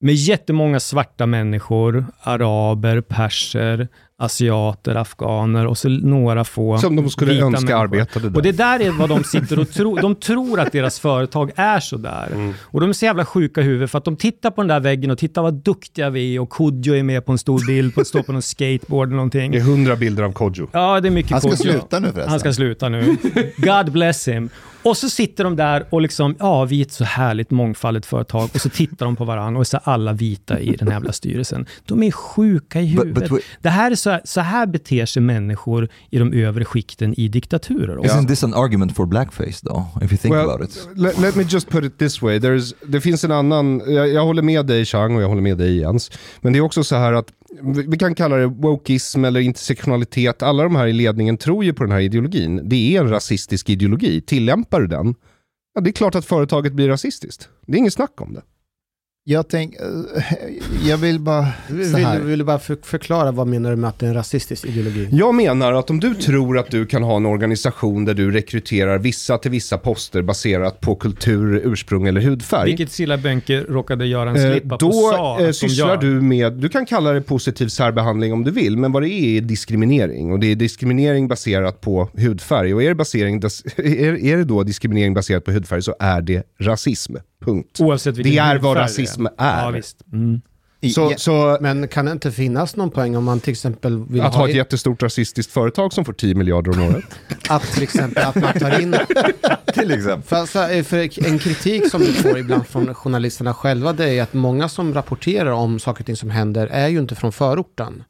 Med jättemånga svarta människor, araber, perser, asiater, afghaner och så några få Som de skulle vita önska människor. arbetade där. Och det där är vad de sitter och tror. De (laughs) tror att deras företag är så där. Mm. Och de är så jävla sjuka i huvudet för att de tittar på den där väggen och tittar vad duktiga vi är och Kodjo är med på en stor bild, på, står på någon skateboard eller någonting. Det är hundra bilder av Kodjo. Ja, det är mycket Han ska Kodjo. sluta nu förresten. Han ska sluta nu. God bless him. Och så sitter de där och liksom, ja, vi är ett så härligt mångfaldigt företag. Och så tittar de på varandra och så är alla vita i den här jävla styrelsen. De är sjuka i But- huvudet. but we- det här är så, så här beter sig människor i de övre skikten i diktaturer. också. Isn't this an argument for blackface though, if you think Well, about it? Let, let me just put it this way. There's, det finns en annan, jag, jag håller med dig Chang och jag håller med dig Jens. Men det är också så här att, vi, kan kalla det wokeism eller intersektionalitet. Alla de här i ledningen tror ju på den här ideologin. Det är en rasistisk ideologi. Tillämpar du den, ja, det är klart att företaget blir rasistiskt. Det är inget snack om det. Jag, tänk, eh, jag vill bara... Vill, Så här. vill, vill du bara för, förklara vad menar du med att det är en rasistisk ideologi? Jag menar att om du tror att du kan ha en organisation där du rekryterar vissa till vissa poster baserat på kultur, ursprung eller hudfärg. Vilket Silla Bönke råkade göra en Eh, slippa på Då och sa de sysslar gör. du med, du kan kalla det positiv särbehandling om du vill, men vad det är är diskriminering. Och det är diskriminering baserat på hudfärg. Och är det, basering, (laughs) är, är det då diskriminering baserat på hudfärg så är det rasism. Punkt. Oavsett vilken Det är vad rasism är. Ja, visst. Mm. Så, Ja, så Men kan det inte finnas någon poäng om man till exempel vill att ha ha ett in, jättestort rasistiskt företag som får 10 miljarder om året. (laughs) att till exempel att man tar in (laughs) Till exempel. För, alltså, för en kritik som vi får ibland från journalisterna själva det är att många som rapporterar om saker och ting som händer är ju inte från förorten.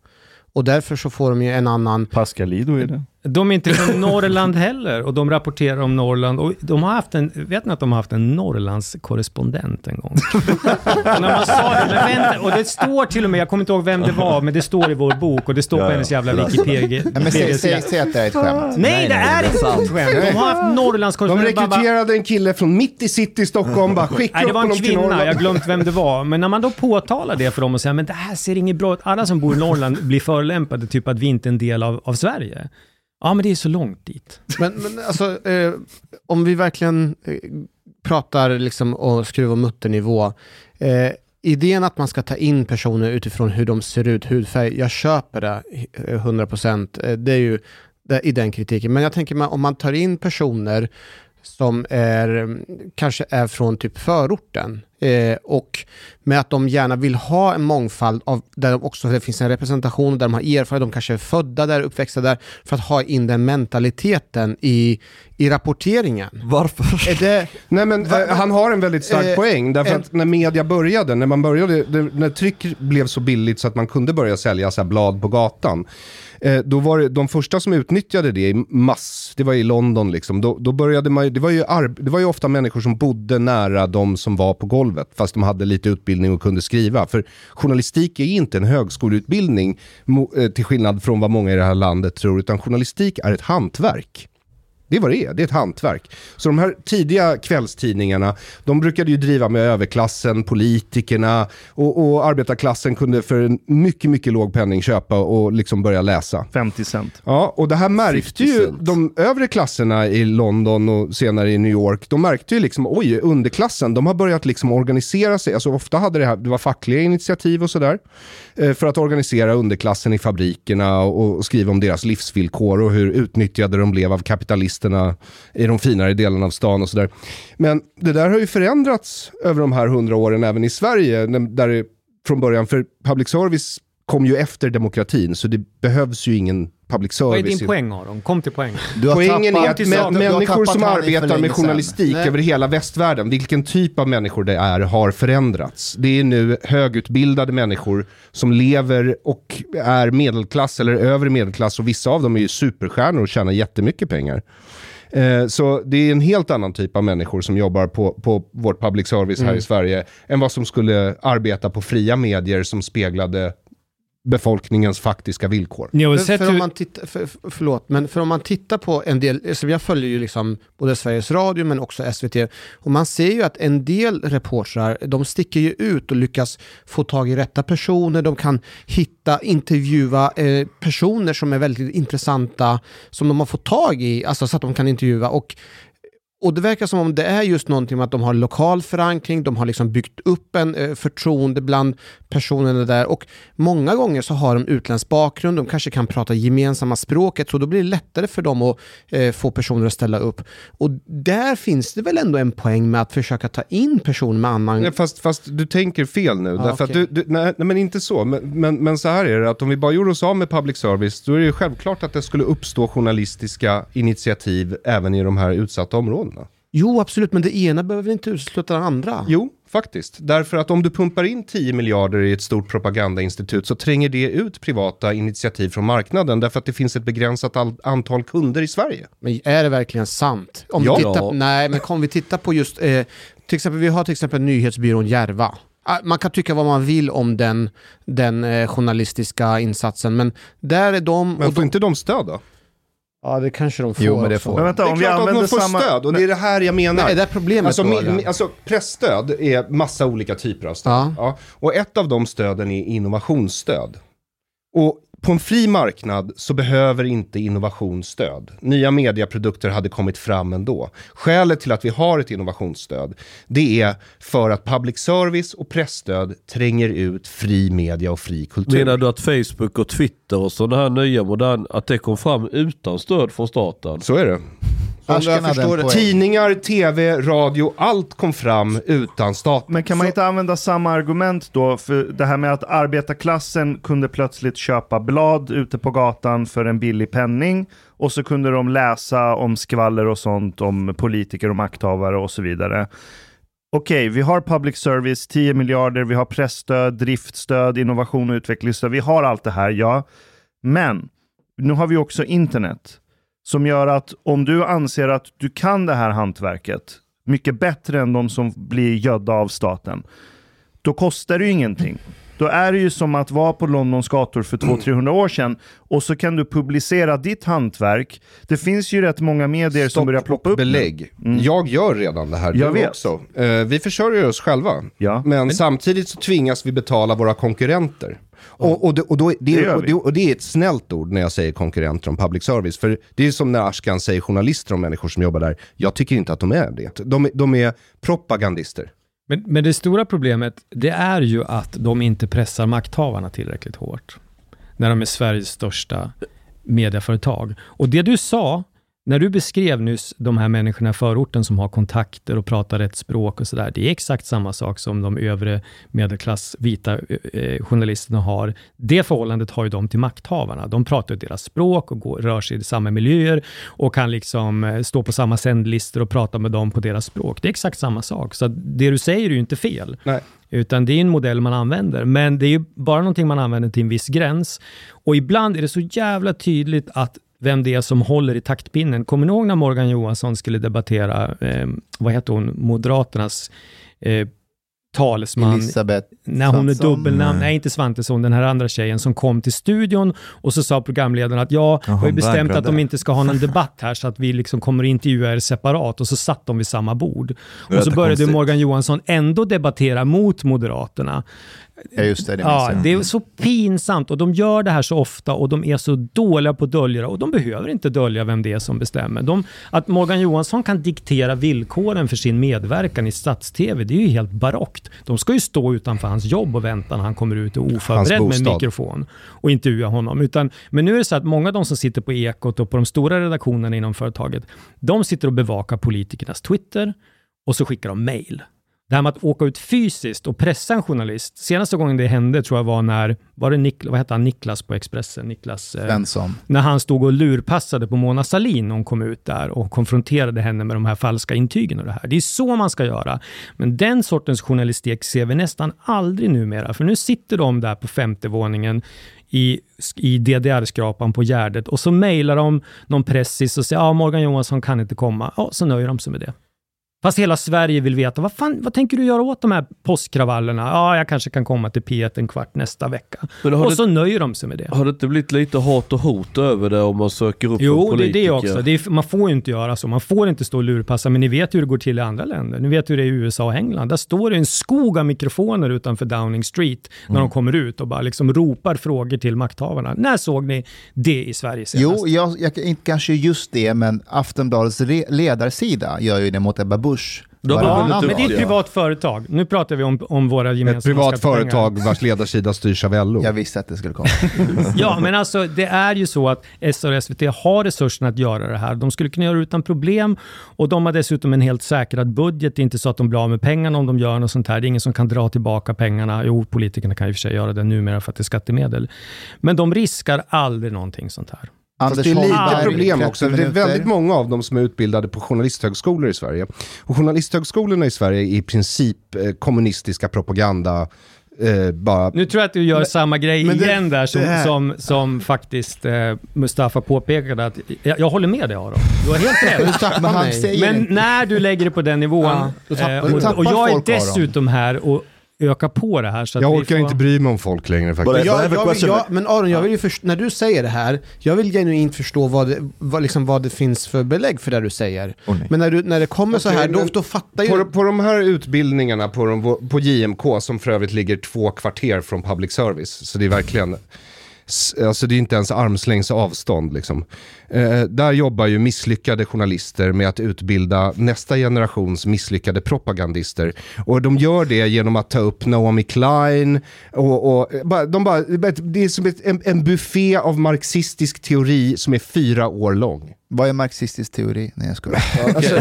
Och därför så får de ju en annan... Pascalido är det. De är inte från (laughs) Norrland heller och de rapporterar om Norrland. Och de har haft en, vet ni att de har haft en Norrlands korrespondent en gång? och (laughs) när man sa det, men vänta, och det står till och med, jag kommer inte ihåg vem det var, men det står i vår bok och det står Ja, på hennes jävla Wikipedia. Ja, men säg, säg, säg att det är ett skämt. Nej, det är det är inte ett skämt. De har haft Norrlands De rekryterade en kille från mitt i city i Stockholm, bara skicka Nej, det var en kvinna, jag har glömt vem det var. Men när man då påtalar det för dem och säger men det här ser inget bra ut. Alla som bor i Norrland blir förolämpade, typ att vi inte är en del av, av Sverige. Ja, men det är så långt dit. Men, men alltså, eh, om vi verkligen eh, pratar liksom och skruv och mutternivå. Eh, idén att man ska ta in personer utifrån hur de ser ut, hudfärg, jag köper det eh, 100%. Eh, det är ju det, i den kritiken. Men jag tänker om man tar in personer som är, kanske är från typ förorten eh, och med att de gärna vill ha en mångfald av, där de också det finns en representation, där de har erfarenhet, de kanske är födda där, uppväxta där, för att ha in den mentaliteten i, i rapporteringen. Varför? Är det, Nej men Va- eh, han har en väldigt stark Eh, poäng. Därför en- att när media började, när man började, när tryck blev så billigt så att man kunde börja sälja så här blad på gatan. Eh, då var det de första som utnyttjade det i mass, det var i London liksom. Då, då började man, det var, ju arb, det var ju ofta människor som bodde nära de som var på golvet, fast de hade lite utbildning och kunde skriva. För journalistik är inte en högskoleutbildning, mo, eh, till skillnad från vad många i det här landet tror, utan journalistik är ett hantverk. Det är vad det är, det är ett hantverk. Så de här tidiga kvällstidningarna, de brukade ju driva med överklassen, politikerna och, och arbetarklassen kunde för en mycket, mycket låg penning köpa och liksom börja läsa. 50 cent. Ja, och det här märkte 50 ju de övre klasserna i London och senare i New York. De märkte ju liksom, oj, underklassen, de har börjat liksom organisera sig. Alltså ofta hade det här, det var fackliga initiativ och sådär. Eh, för att organisera underklassen i fabrikerna och, skriva om deras livsvillkor och hur utnyttjade de blev av turisterna i de finare delarna av stan och sådär. Men det där har ju förändrats över de här hundra åren även i Sverige, där det från början, för public service kom ju efter demokratin, så det behövs ju ingen public Vad är service. din poäng Aron? Kom till poäng. Du har Poängen är att till mä- sak. du har människor som arbetar med journalistik Nej. över hela västvärlden, vilken typ av människor det är, har förändrats. Det är nu högutbildade människor som lever och är medelklass eller övre medelklass och vissa av dem är ju superstjärnor och tjänar jättemycket pengar. Eh, Så det är en helt annan typ av människor som jobbar på, på vårt public service här i Sverige än vad som skulle arbeta på fria medier som speglade befolkningens faktiska villkor. För, för om man tittar, för, för- förlåt, men för om man tittar på en del, alltså jag följer ju liksom både Sveriges Radio men också SVT, och man ser ju att en del reportrar, de sticker ju ut och lyckas få tag i rätta personer, de kan hitta, intervjua eh, personer som är väldigt intressanta, som de har fått tag i, alltså så att de kan intervjua. Och och det verkar som om det är just någonting med att de har lokal förankring, de har liksom byggt upp en eh, förtroende bland personerna där och många gånger så har de utländsk bakgrund, de kanske kan prata gemensamma språket så då blir det lättare för dem att eh, få personer att ställa upp. Och där finns det väl ändå en poäng med att försöka ta in personer med annan... Nej, fast, fast du tänker fel nu. Därför okej. att du, du, nej, nej, men inte så. Men, men, men så här är det, att om vi bara gjorde oss av med public service, då är det självklart att det skulle uppstå journalistiska initiativ även i de här utsatta områdena. Jo, absolut, men det ena behöver inte utesluta det andra. Jo, faktiskt. Därför att om du pumpar in 10 miljarder i ett stort propagandainstitut så tränger det ut privata initiativ från marknaden därför att det finns ett begränsat antal kunder i Sverige. Men är det verkligen sant? Om Ja. vi tittar. Nej, men om vi tittar på just, eh, till exempel, vi har till exempel nyhetsbyrån Järva. Ah, Man kan tycka vad man vill om den, den eh, journalistiska insatsen, men där är de... Men får de inte de stöd då? Ja, det kanske de får Jo, men det också. får Men vänta, Det är om vi klart att använder de får samma... stöd och det är det här jag menar. Nej, är det problemet Alltså, då, eller? alltså pressstöd är massa olika typer av stöd. Ja. Ja. Och ett av de stöden är innovationsstöd. Och på en fri marknad så behöver inte innovation stöd. Nya mediaprodukter hade kommit fram ändå. Skälet till att vi har ett innovationsstöd, det är för att public service och pressstöd tränger ut fri media och fri kultur. Menar du att Facebook och Twitter och sådana här nya moderna, att det kom fram utan stöd från staten? Så är det. Som Arskan jag hade förstår en det. poäng. Tidningar, tv, radio, allt kom fram utan stat. Men kan man inte använda samma argument då? För det här med att arbetarklassen kunde plötsligt köpa blad ute på gatan för en billig penning och så kunde de läsa om skvaller och sånt om politiker och makthavare och så vidare. Okej, vi har public service, 10 miljarder, vi har pressstöd, driftstöd, innovation och utvecklingsstöd. Vi har allt det här, ja. Men nu har vi också internet som gör att om du anser att du kan det här hantverket mycket bättre än de som blir gödda av staten, då kostar det ju ingenting. Då är det ju som att vara på Londons gator för 200-300 år sedan och så kan du publicera ditt hantverk. Det finns ju rätt många medier som börjar ploppa upp belägg. Mm. Jag gör redan det här, Jag du vet. också. Eh, vi försörjer oss själva. Ja. Men, samtidigt så tvingas vi betala våra konkurrenter. Och, och, det, och, då, det, Det och, det, och det är ett snällt ord när jag säger konkurrenter om public service. För det är som när Ashkan säger journalister om människor som jobbar där. Jag tycker inte att de är det. De, de är propagandister. Men, men det stora problemet, det är ju att de inte pressar makthavarna tillräckligt hårt. När de är Sveriges största medieföretag. Och det du sa, när du beskrev nyss de här människorna i förorten som har kontakter och pratar rätt språk och sådär. Det är exakt samma sak som de övre medelklass vita eh, journalisterna har. Det förhållandet har ju de till makthavarna. De pratar deras språk och går, rör sig i samma miljöer och kan liksom eh, stå på samma sändlistor och prata med dem på deras språk. Det är exakt samma sak. Så det du säger är ju inte fel. Nej. Utan det är en modell man använder. Men det är ju bara någonting man använder till en viss gräns. Och ibland är det så jävla tydligt att vem det är som håller i taktpinnen. Kommer ni ihåg när Morgan Johansson skulle debattera, eh, vad heter hon, Moderaternas eh, talesman? Elisabeth när hon är Svantesson? dubbelnamn, Nej. inte Svantesson, den här andra tjejen som kom till studion och så sa programledaren att ja, vi har ju bestämt vägrade. att de inte ska ha någon debatt här så att vi liksom kommer att intervjua er separat och så satt de vid samma bord. Och så började Jättekonstigt. Morgan Johansson ändå debattera mot Moderaterna. Ja just det, det Ja, det är så pinsamt och de gör det här så ofta och de är så dåliga på att dölja det och de behöver inte dölja vem det är som bestämmer. De, att Morgan Johansson kan diktera villkoren för sin medverkan i stats-tv, det är ju helt barockt. De ska ju stå utanför hans jobb och vänta när han kommer ut och oförberedd med en mikrofon och intervjua honom. Utan, men nu är det så att många av de som sitter på Ekot och på de stora redaktionerna inom företaget, de sitter och bevakar politikernas Twitter och så skickar de mail. Det här med att åka ut fysiskt och pressa en journalist. Senaste gången det hände tror jag var när, var det Nik, vad hette han, Niklas på Expressen? Niklas, eh, Svensson. när han stod och lurpassade på Mona Sahlin när hon kom ut där och konfronterade henne med de här falska intygen och det här. Det är så man ska göra. Men den sortens journalistik ser vi nästan aldrig numera, för nu sitter de där på femte våningen i, i DDR-skrapan på Gärdet och så mejlar de någon pressis och säger ja, Morgan Johansson kan inte komma. Ja, så nöjer de sig med det. Fast hela Sverige vill veta, vad, fan, vad tänker du göra åt de här påskkravallerna? Ja, jag kanske kan komma till P1 en kvart nästa vecka. Och det, så nöjer de sig med det. har det inte blivit lite hat och hot över det om man söker upp en Jo, det är politiker? det också. Det är, man får ju inte göra så. Man får inte stå och lurpassa, men ni vet hur det går till i andra länder. Ni vet hur det är i USA och England. Där står det en skog av mikrofoner utanför Downing Street när de kommer ut och bara liksom ropar frågor till makthavarna. När såg ni det i Sverige senast? Jo, jag, jag, inte kanske just det, men Aftonbladets re, ledarsida gör ju det mot Ebba Busch. De varannan väl inte men det är ett Ja. privat företag. Nu pratar vi om, om våra gemensamma Ett privat företag vars ledarsida styrs av LO. Jag visste att det skulle komma. (laughs) Ja, men alltså det är ju så att SR och SVT har resurserna att göra det här. De skulle kunna göra det utan problem och de har dessutom en helt säkrad budget. Det är inte så att de blir av med pengarna om de gör något sånt här. Det är ingen som kan dra tillbaka pengarna. Jo, politikerna kan i och för sig göra det numera för att det är skattemedel. Men de riskar aldrig någonting sånt här. Fast Anders det är lite Holmberg, problem 30 också. Det är väldigt många av dem som är utbildade på journalisthögskolor i Sverige. Och journalisthögskolorna i Sverige är i princip eh, kommunistiska propaganda. Eh, bara Nu tror jag att du gör samma grej men det- igen där som, här- som, som faktiskt eh, Mustafa påpekade. Att, jag, jag håller med dig Aron. Du har helt rätt. (laughs) Men Men när du lägger det på den nivån, Ja, tappar eh, och, och jag är dessutom här och ökar på det här. Så jag orkar får- inte bry mig om folk längre faktiskt. Men, jag, jag, vill- jag, men Aron, jag vill ju först, när du säger det här, jag vill genuint förstå vad det, vad, liksom, vad det finns för belägg för det du säger. Nej. Men när, du, när det kommer så Okej, här, då, då fattar. På, på de här utbildningarna på, de, på JMK, som för övrigt ligger två kvarter från public service, så det är verkligen, alltså det är inte ens armslängds avstånd liksom. Eh, där jobbar ju misslyckade journalister med att utbilda nästa generations misslyckade propagandister. Och de gör det genom att ta upp Naomi Klein och, och bara- de bara, det är som ett, en, en buffé av marxistisk teori som är fyra år lång. Vad är marxistisk teori? Nej, jag skojar. (laughs) Alltså,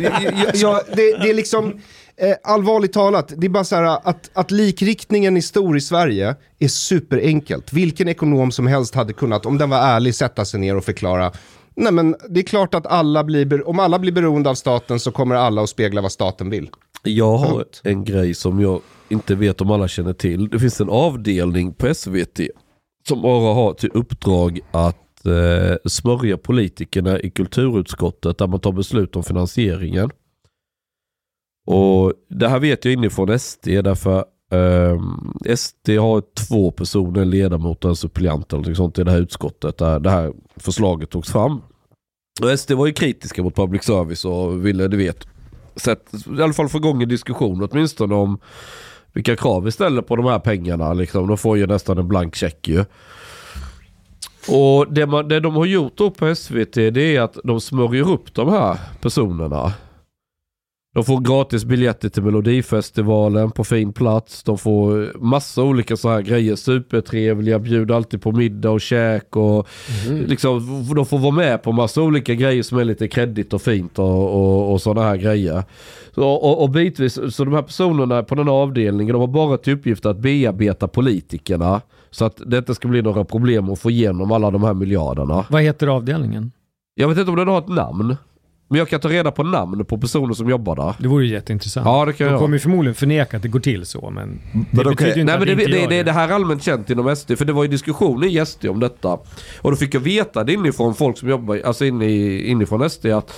jag, jag, det, det är liksom, eh, allvarligt talat, det är bara så här att, att likriktningen är stor i Sverige är superenkelt. Vilken ekonom som helst hade kunnat, om den var ärlig, sätta sig ner och förklara Nej men det är klart att alla blir, om alla blir beroende av staten så kommer alla att spegla vad staten vill. Jag har Punkt. en grej som jag inte vet om alla känner till. Det finns en avdelning på SVT som bara har till uppdrag att att eh, smörja politikerna i kulturutskottet där man tar beslut om finansieringen. Och Det här vet jag inifrån SD därför ehm, Um, SD har två personer, en ledamot och en suppleant eller något sånt i det här utskottet där det här förslaget togs fram. Och SD var ju kritiska mot public service och ville, du vet, sätt, i alla fall få igång en diskussion åtminstone om vilka krav vi ställer på de här pengarna. Liksom. De får ju nästan en blank check ju. Och det, man, det de har gjort då på SVT det är att de smörjer upp de här personerna. De får gratis biljetter till Melodifestivalen på fin plats. De får massa olika så här grejer. Supertrevliga, bjuder alltid på middag och käk. Och Mm. liksom, de får vara med på massa olika grejer som är lite kreddigt och fint och, och, och sådana här grejer. Så, och, och bitvis, så de här personerna på den här avdelningen de har bara till uppgift att bearbeta politikerna. Så att det inte ska bli några problem att få igenom alla de här miljarderna. Vad heter avdelningen? Jag vet inte om den har ett namn. Men jag kan ta reda på namn på personer som jobbar där. Det vore ju jätteintressant. Ja, det kan De jag. kommer ju förmodligen förneka att det går till så, men det But betyder okay. ju inte Nej att men det, inte det, gör det, det här är allmänt känt inom SD, för det var ju diskussioner i SD om detta. Och då fick jag veta det inifrån folk som jobbar, alltså inne i, inifrån SD att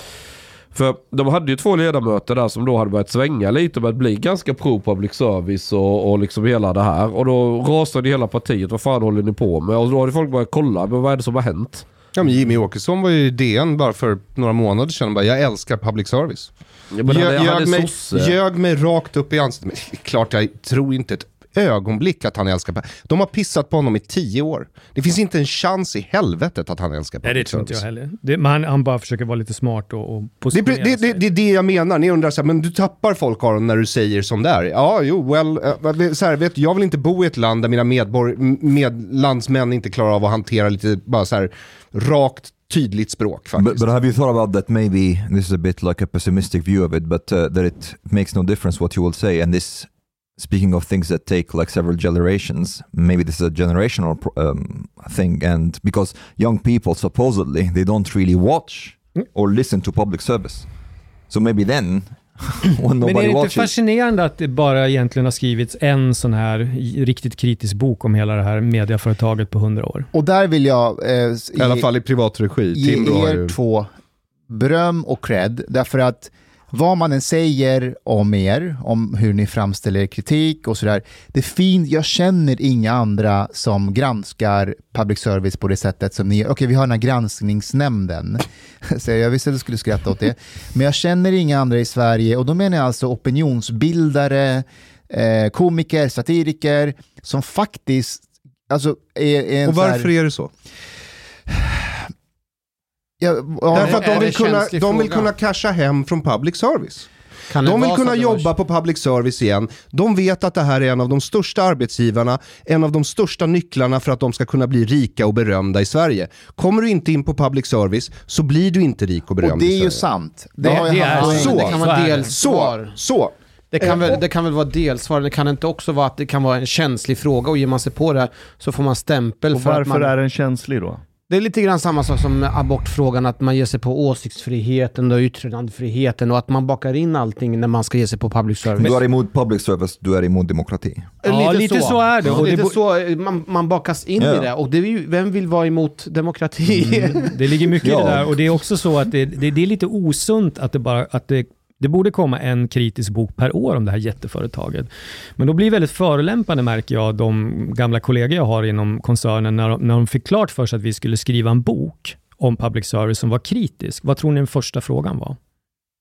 för de hade ju två ledamöter där som då hade börjat svänga lite och börjat bli ganska pro public service och, och liksom hela det här. Och då rasade hela partiet, vad fan håller ni på med? Och då hade folk börjat kolla, men vad är det som har hänt? Ja, men Jimmy Åkesson var ju i DN bara för några månader sedan. Bara, jag älskar public service. Ja, Ljög, han är ljög, mig, sosse. ljög mig rakt upp i ansiktet. Men klart, jag tror inte ett ögonblick att han älskar public De har pissat på honom i tio år. Det finns inte en chans i helvetet att han älskar public Nej, det tror inte jag heller. Det, men han, han bara försöker vara lite smart och, och Det är, positionera det, det, sig. det är det jag menar. Ni undrar så här, men du tappar folk Aron när du säger som det är. Ja, jo, well, eh, så här, vet, jag vill inte bo i ett land där mina medborg, med, landsmän inte klarar av att hantera lite bara så här rakt, tydligt språk faktiskt. But, but have you thought about that maybe this is a bit like a pessimistic view of it, but uh, that it makes no difference what you will say. And this, speaking of things that take like several generations, maybe this is a generational um, thing. And because young people supposedly they don't really watch or listen to public service, so maybe then (laughs) when Men är nobody det inte watches. fascinerande att det bara egentligen har skrivits en sån här riktigt kritisk bok om hela det här mediaföretaget på hundra år? Och där vill jag eh, s- I alla fall i privat regi. ge er ju... två beröm och cred. Därför att vad man än säger om er, om hur ni framställer er kritik och sådär. Det fint, jag känner inga andra som granskar public service på det sättet som ni gör. Okej, vi har den här granskningsnämnden. (laughs) Så jag visste att du skulle skratta åt det. Men jag känner inga andra i Sverige och då menar jag alltså opinionsbildare, eh, komiker, satiriker som faktiskt alltså, är, är en Och så här- varför är det så? Ja, ja, Därför att de vill, kunna, de vill kunna casha hem från public service. Kan De vill kunna det var- jobba på public service igen. De vet att det här är en av de största arbetsgivarna, en av de största nycklarna för att de ska kunna bli rika och berömda i Sverige. Kommer du inte in på public service så blir du inte rik och berömd Och det är ju sant. Det, Det- har jag det är så. det kan Så vara det. Så, delsvar. så. Det kan, Eh, väl, och- det kan väl vara delsvar, det kan inte också vara att det kan vara en känslig fråga och ger man sig på det här så får man stämpel Och för att varför man... är den känslig då? Det är lite grann samma sak som abortfrågan, att man ger sig på åsiktsfriheten och yttrandefriheten och att man bakar in allting när man ska ge sig på public service. Du är emot public service, du är emot demokrati. Ja, lite så är det. Och lite så, man, man bakas in Ja. i det. Och det är ju, vem vill vara emot demokrati? Mm, det ligger mycket i Ja. det där och det är också så att det, det, det är lite osunt att det bara att det, det borde komma en kritisk bok per år om det här jätteföretaget. Men då blir det väldigt förolämpande märker jag de gamla kollegor jag har inom koncernen när de, när de fick klart för sig att vi skulle skriva en bok om public service som var kritisk. Vad tror ni den första frågan var?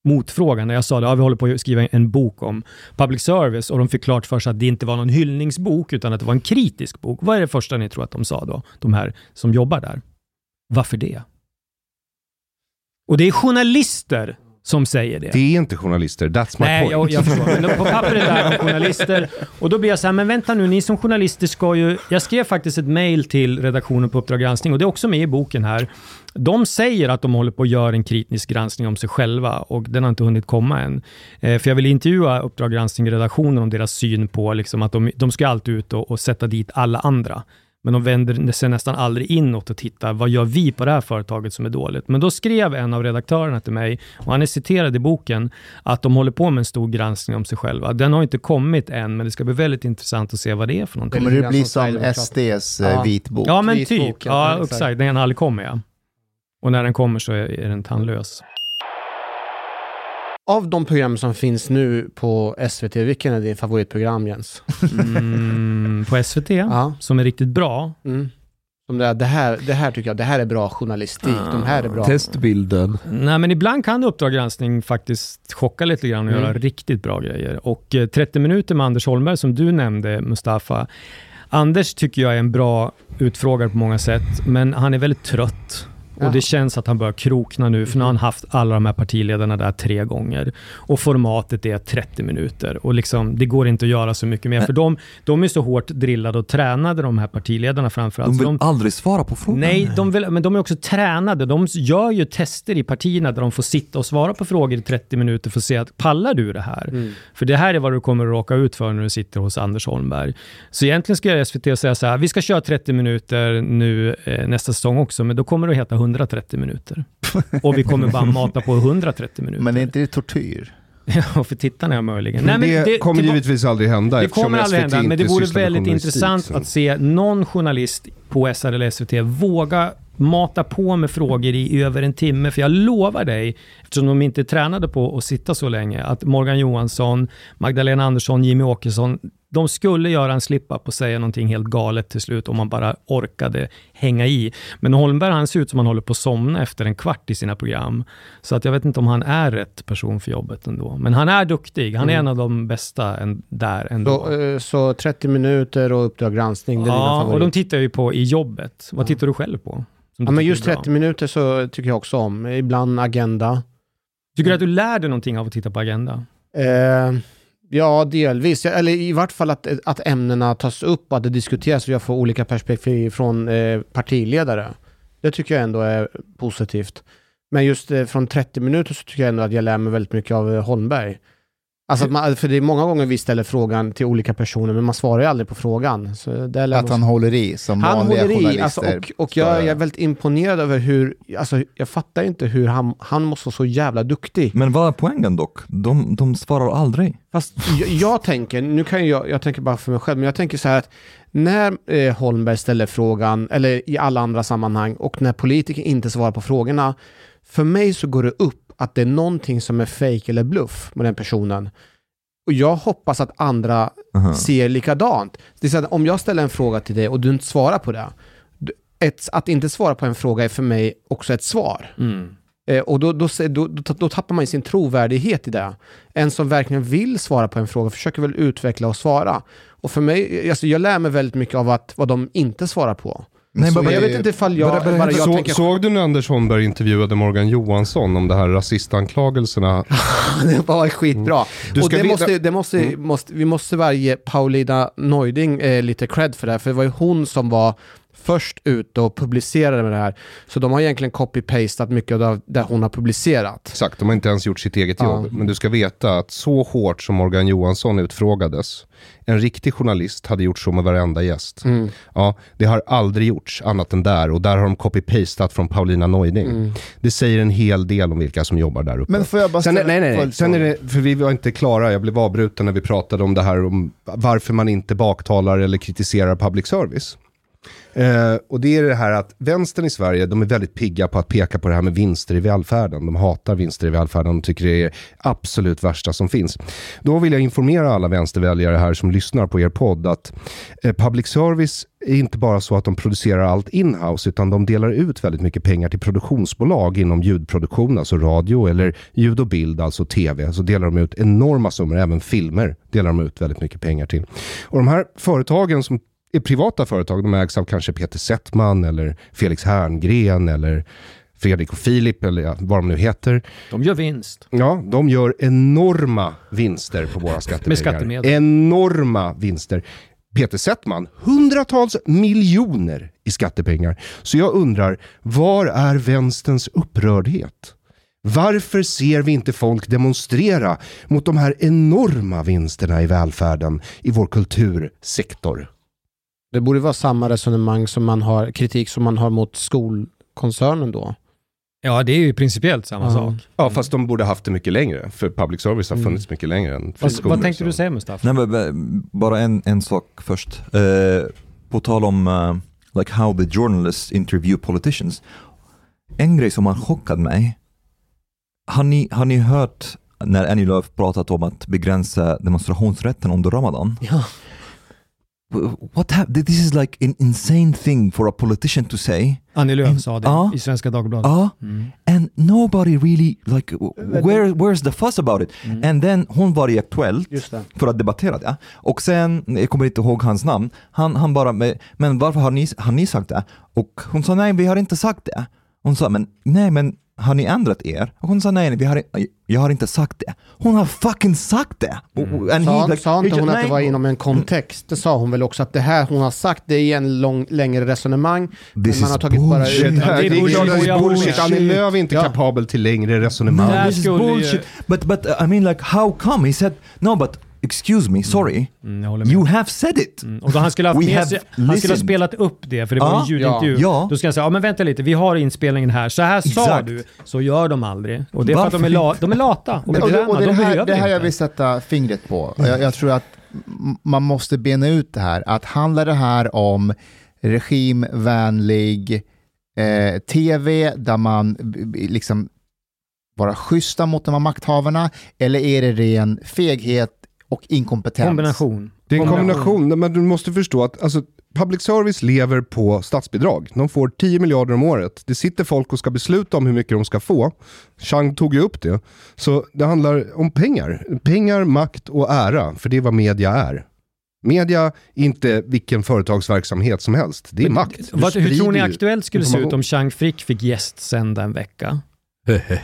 Motfrågan när jag sa att ja, vi håller på att skriva en bok om public service och de fick klart för sig att det inte var någon hyllningsbok utan att det var en kritisk bok. Vad är det första ni tror att de sa då? De här som jobbar där. Varför det? Och det är journalister som säger det. Det är inte journalister, that's my Nej, point. jag, jag förstår. Men på pappret är de (laughs) journalister. Och då blir jag så här, men vänta nu, ni som journalister ska ju... Jag skrev faktiskt ett mail till redaktionen på Uppdrag granskning och det är också med i boken här. De säger att de håller på att göra en kritisk granskning om sig själva och den har inte hunnit komma än. Eh, för jag vill intervjua Uppdrag granskning-redaktionen om deras syn på liksom, att de, de ska alltid ut och, och sätta dit alla andra. Men de vänder sig nästan aldrig inåt och tittar, vad gör vi på det här företaget som är dåligt? Men då skrev en av redaktörerna till mig, och han är citerad i boken, att de håller på med en stor granskning om sig själva. Den har inte kommit än, men det ska bli väldigt intressant att se vad det är för någonting. Kommer det bli som. SDs eh, Ja. vitbok? Ja, men typ. Ja, exakt. Den aldrig kommer, ja. Och när den kommer så är, är den tandlös. Av de program som finns nu på SVT, vilken är din favoritprogram Jens? Mm, på SVT, Ja. som är riktigt bra. Mm. Som det, det, här, det här tycker jag, det här är bra journalistik. De här är bra. Testbilden. Nej, men ibland kan Uppdrag granskning faktiskt chocka lite grann och Mm. göra riktigt bra grejer. Och eh, 30 minuter med Anders Holmberg, som du nämnde, Mustafa. Anders tycker jag är en bra utfrågare på många sätt, men han är väldigt trött. Och det känns att han börjar krokna nu, för nu har han haft alla de här partiledarna där tre gånger. Och formatet är 30 minuter. Och liksom, det går inte att göra så mycket mer, för de, de är så hårt drillade och tränade, de här partiledarna framförallt. De vill aldrig svara på frågan. Nej, de vill, men de är också tränade. De gör ju tester i partierna där de får sitta och svara på frågor i 30 minuter för att se att pallar du det här? Mm. För det här är vad du kommer att råka ut för när du sitter hos Anders Holmberg. Så egentligen ska jag SVT säga så här, vi ska köra 30 minuter nu eh, nästa säsong också, men då kommer det att heta 130 minuter. Och vi kommer bara mata på 130 (laughs) minuter. Men är inte det tortyr? (laughs) Ja, för tittarna möjligen. Men Nej, men det, kommer tillba- givetvis aldrig hända det kommer aldrig SVT hända, men det vore väldigt intressant så. att se någon journalist på SR eller SVT våga mata på med frågor i över en timme. För jag lovar dig, eftersom de inte tränade på att sitta så länge, att Morgan Johansson, Magdalena Andersson, Jimmy Åkesson, de skulle göra en slip-up och säga någonting helt galet till slut om man bara orkade hänga i. Men Holmberg, han ser ut som han håller på att somna efter en kvart i sina program. Så att jag vet inte om han är rätt person för jobbet ändå. Men han är duktig. Han är Mm. en av de bästa en, där ändå. Så, eh, så 30 minuter och Uppdrag granskning, det är dina Ja, och de tittar ju på i jobbet. Vad tittar du själv på? Ja, men just är bra? 30 minuter så tycker jag också om. Ibland Agenda. Tycker du att du lär dig någonting av att titta på Agenda? Eh, ja, delvis. Eller i vart fall att, att ämnena tas upp och att det diskuteras och jag får olika perspektiv från eh, partiledare. Det tycker jag ändå är positivt. Men just eh, från 30 minuter så tycker jag ändå att jag lär mig väldigt mycket av eh, Holmberg. Alltså att man, för det är många gånger vi ställer frågan till olika personer, men man svarar ju aldrig på frågan. Att han håller i som han vanliga håller i, journalister. alltså, och, och jag, jag är väldigt imponerad över hur, alltså jag fattar inte hur han, han måste vara så jävla duktig. Men vad är poängen dock? De, de svarar aldrig. Fast jag, jag tänker, nu kan jag, jag tänker bara för mig själv, men jag tänker så här att när eh, Holmberg ställer frågan, eller i alla andra sammanhang, och när politiker inte svarar på frågorna, för mig så går det upp att det är någonting som är fake eller bluff med den personen. Och jag hoppas att andra Aha. ser likadant. Det är så att om jag ställer en fråga till dig och du inte svarar på det, ett, att inte svara på en fråga är för mig också ett svar. Eh, och då, då, då, då, tappar man sin trovärdighet i det. En som verkligen vill svara på en fråga försöker väl utveckla och svara. Och för mig, alltså jag lär mig väldigt mycket av att, vad de inte svarar på. Nej, Så Men jag vet inte ifall jag, Bara- bara- bara jag Så, tänker... såg du när Anders Holmberg intervjuade Morgan Johansson om det här rasistanklagelserna? (laughs) det var skitbra. Du och det måste, det måste, Mm. måste, vi måste bara ge Paulina Neuding eh, lite cred för det här, för det var ju hon som var först ute och publicerade med det här. Så de har egentligen copy-pastat mycket av det hon har publicerat. Exakt, de har inte ens gjort sitt eget Ja. jobb. Men du ska veta att så hårt som Morgan Johansson utfrågades, en riktig journalist hade gjort så med varenda gäst. Mm. Ja, det har aldrig gjorts annat än där och där har de copy-pastat från Paulina Neuding. Mm. Det säger en hel del om vilka som jobbar där uppe. Men får jag bara Sen, nej, nej, nej. Sen är det, för vi var inte klara, jag blev avbruten när vi pratade om det här om varför man inte baktalar eller kritiserar public service. Eh, och det är det här att vänstern i Sverige, de är väldigt pigga på att peka på det här med vinster i välfärden. De hatar vinster i välfärden och tycker det är absolut värsta som finns. Då vill jag informera alla vänsterväljare här som lyssnar på er podd att eh, public service är inte bara så att de producerar allt inhouse utan de delar ut väldigt mycket pengar till produktionsbolag inom ljudproduktion, alltså radio eller ljud och bild, alltså tv. Så delar de ut enorma summor, även filmer delar de ut väldigt mycket pengar till. Och de här företagen som privata företag, de ägs av kanske Peter Settman eller Felix Herngren eller Fredrik och Filip eller ja, vad de nu heter. De gör vinst. Ja, de gör enorma vinster på våra skattepengar. Med skattemedel. Enorma vinster. Peter Settman, hundratals miljoner i skattepengar. Så jag undrar, var är vänsterns upprördhet? Varför ser vi inte folk demonstrera mot de här enorma vinsterna i välfärden i vår kultursektor? Det borde vara samma resonemang som man har, kritik som man har mot skolkoncernen då. Ja, det är ju principiellt samma Ja. sak. Ja, fast de borde haft det mycket längre. För public service har Mm. funnits mycket längre än Vad, friskolor. vad tänkte så. du säga Mustafa? Nej, men, bara en, en sak först. Eh, på tal om eh, like how the journalists interview politicians. En grej som har chockat mig. Har ni, har ni hört när Annie Lööf pratat om att begränsa demonstrationsrätten under Ramadan? Ja. What happened? This is like an insane thing for a politician to say. Annie Lööf sa det Ja. i Svenska Dagbladet. Ja, Mm. and nobody really like where where's the fuss about it? Mm. And then hon var i Aktuellt för att debattera det. Och sen, jag kommer inte ihåg hans namn, han, han bara, "Men- men varför har ni, har ni sagt det? Och hon sa nej, vi har inte sagt det. Hon sa, men nej, men har ni ändrat er? Och hon sa nej, nej, vi har, jag har inte sagt det. Hon har fucking sagt det! He Sa, like- sa inte he hon att det var inom en kontext? Det sa hon väl också att det här hon har sagt det är en lång, längre resonemang. men This man har tagit bara bullshit. ut- Det, är bullshit. bullshit. Annie Lööf är inte Ja. kapabel till längre resonemang. This is bullshit. But, but uh, I mean like how come? He said, no but excuse me, sorry. Mm, med. You have said it. Mm. Och då han skulle ha, med have sig, han skulle ha spelat upp det, för det var Ja, en ljudintervju. ja. Då ska han säga, ja men vänta lite, vi har inspelningen här. Så här sa Exakt. du. Så gör de aldrig. Och det är för att de är, la, de är lata och Och det, och det, de här, det här jag vill sätta fingret på. Jag, jag tror att man måste bena ut det här. Att handlar det här om regimvänlig eh, tv där man liksom vara schyssta mot de här makthavarna eller är det ren feghet och inkompetens? Kombination. Det är en kombination, men du måste förstå att alltså, public service lever på statsbidrag. De får 10 miljarder om året. Det sitter folk och ska besluta om hur mycket de ska få. Chang tog ju upp det. Så det handlar om pengar. Pengar, makt och ära, för det är vad media är. Media är inte vilken företagsverksamhet som helst. Det är makt. Du Vad, hur tror ni Aktuellt skulle se ut om Chang Frick fick gästsända en vecka? (laughs)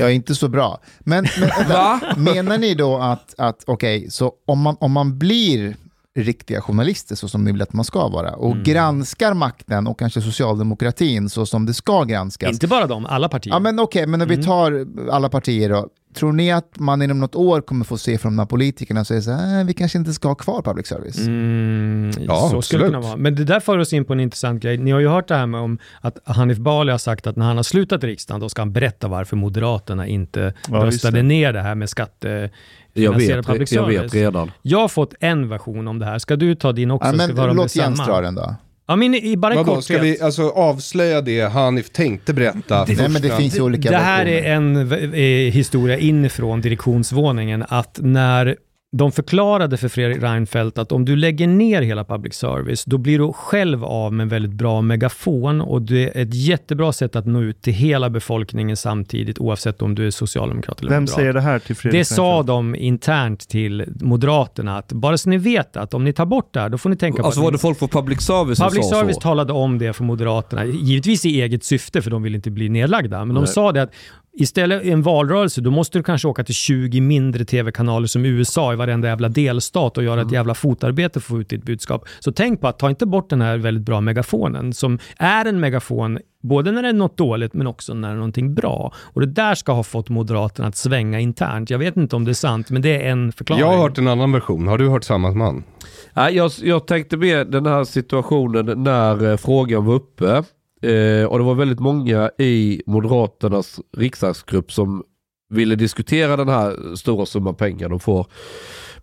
Ja, inte så bra. Men, men (laughs) vänta, menar ni då att, att okej, så om man, om man blir riktiga journalister så som ni vill att man ska vara och Mm. granskar makten och kanske socialdemokratin så som det ska granskas. Inte bara de, alla partier. Ja men okej, men om vi Mm. tar alla partier då. Tror ni att man inom något år kommer få se från de här politikerna säga så här, "Äh, vi kanske inte ska ha kvar public service? Mm, Ja, så skulle det absolut. kunna vara. Men det där för oss in på en intressant grej. Ni har ju hört det här med om att Hanif Bali har sagt att när han har slutat riksdagen, då ska han berätta varför Moderaterna inte Ja, röstade det. ner det här med skatte... Jag vet, public jag service. vet redan. Jag har fått en version om det här. Ska du ta din också? Ja, Ska men om låt det är Jens samma? dra den då. Ja, men i, bara Vadå, ska vi alltså avslöja det Hanif tänkte berätta? Nej men det finns olika Det här versioner. är en eh, historia inifrån direktionsvåningen, att när de förklarade för Fredrik Reinfeldt att om du lägger ner hela public service, då blir du själv av med en väldigt bra megafon och det är ett jättebra sätt att nå ut till hela befolkningen samtidigt, oavsett om du är socialdemokrat eller Vem moderat. säger det här till Fredrik Det sa Reinfeldt? de internt till Moderaterna, att bara så ni vet att om ni tar bort det här, då får ni tänka Alltså på var att det folk från public service som Public sa service så? talade om det för Moderaterna, givetvis i eget syfte för de vill inte bli nedlagda, men de Nej. sa det att istället i en valrörelse, då måste du kanske åka till 20 mindre tv-kanaler som USA i varenda jävla delstat och göra ett jävla fotarbete för att få ut ditt budskap. Så tänk på att ta inte bort den här väldigt bra megafonen som är en megafon både när det är något dåligt men också när det är någonting bra. Och det där ska ha fått Moderaterna att svänga internt. Jag vet inte om det är sant, men det är en förklaring. Jag har hört en annan version. Har du hört samma man? Nej, jag, jag tänkte med den här situationen när eh, frågan var uppe. Eh, och det var väldigt många i Moderaternas riksdagsgrupp som ville diskutera den här stora summan pengar de får.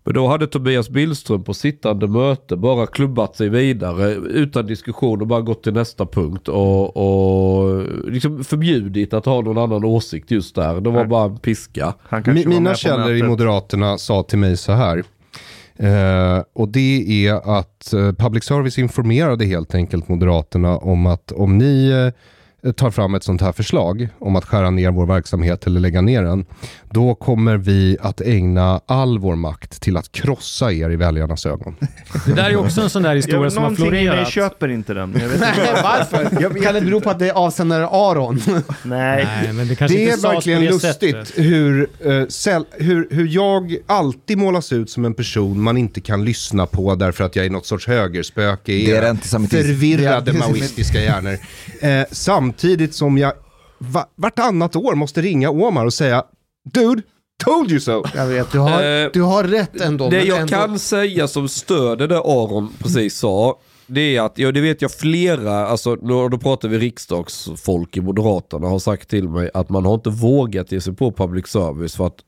Men då hade Tobias Billström på sittande möte bara klubbat sig vidare utan diskussion och bara gått till nästa punkt och, och liksom förbjudit att ha någon annan åsikt just där. Det var bara en piska. Mina källor i. Moderaterna sa till mig så här. Eh, och det är att eh, public service informerade helt enkelt Moderaterna om att om ni eh, tar fram ett sånt här förslag om att skära ner vår verksamhet eller lägga ner den, då kommer vi att ägna all vår makt till att krossa er i väljarnas ögon. Det där är också en sån där Jag historia vet, som har någonting florerat. köper inte den. Jag vet inte. (laughs) Varför? Kan det bero på att det är avsändare Aron? (laughs) Nej. Nej, men det kanske Det inte är verkligen det lustigt sättet. hur, eh, säll- hur, hur jag alltid målas ut som en person man inte kan lyssna på därför att jag är något sorts högerspöke i Det är era antisemitism. förvirrade maoistiska hjärnor. Eh, samtidigt som jag va- vartannat år måste ringa Omar och säga Dude, Told you so! Jag vet, du har, Eh, du har rätt ändå. Det men jag ändå, kan säga som stöder det Aron precis sa, det är att, ja det vet jag flera, alltså nu- då pratar vi riksdagsfolk i Moderaterna har sagt till mig att man har inte vågat ge sig på public service för att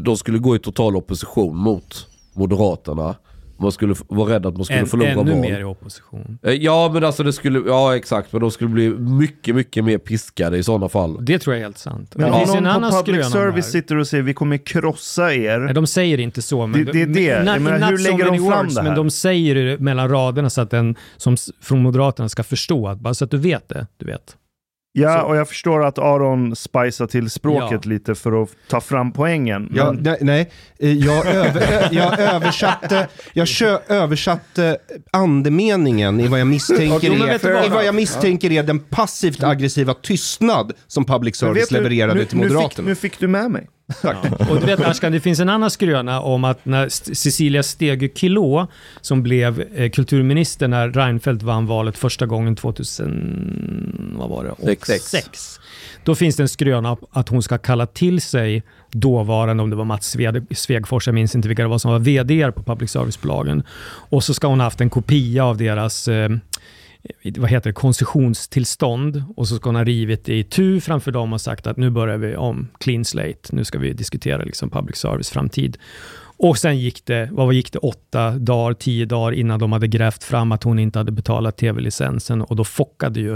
de skulle gå i total opposition mot Moderaterna. Man skulle vara rädd att man skulle Än, förlora ännu val. mer i opposition. Eh, Ja men alltså det skulle, ja exakt, men de skulle bli mycket, mycket mer piskade i sådana fall. Det tror jag är helt sant. Men det om finns en någon annan på public det service här. sitter och säger vi kommer krossa er. Nej, de säger inte så. Men Det- det är det. Menar, not hur lägger de fram words, det här? Men de säger det mellan raderna så att den som från Moderaterna ska förstå. Att, bara så att du vet det. Du vet. Ja, Så- och jag förstår att Aron spicar till språket Ja. lite för att ta fram poängen. Ja, Men nej, nej, Eh, jag, över, jag översatte, jag kö, översatte andemeningen i vad jag misstänker, men är, du i vad jag misstänker är den passivt aggressiva tystnad som public service du, levererade nu, till nu, fick, Moderaterna. nu fick du med mig. Och du vet Ashkan, det finns en annan skröna om att när Cecilia Stege Kilo, som blev eh, kulturminister när Reinfeldt vann valet första gången 2000, vad var det? Sex. Sex. Då finns det en skröna att hon ska kalla till sig dåvarande, om det var Mats Sved- Svegfors, jag minns inte vilka det var som var vd på public service-bolagen. Och så ska hon ha haft en kopia av deras eh, vad heter det, koncessionstillstånd och så ska hon ha rivit i tu framför dem och sagt att nu börjar vi om, clean slate, nu ska vi diskutera liksom public service framtid. Och sen gick det, vad gick det, åtta dagar, tio dagar innan de hade grävt fram att hon inte hade betalat tv-licensen och då fockade ju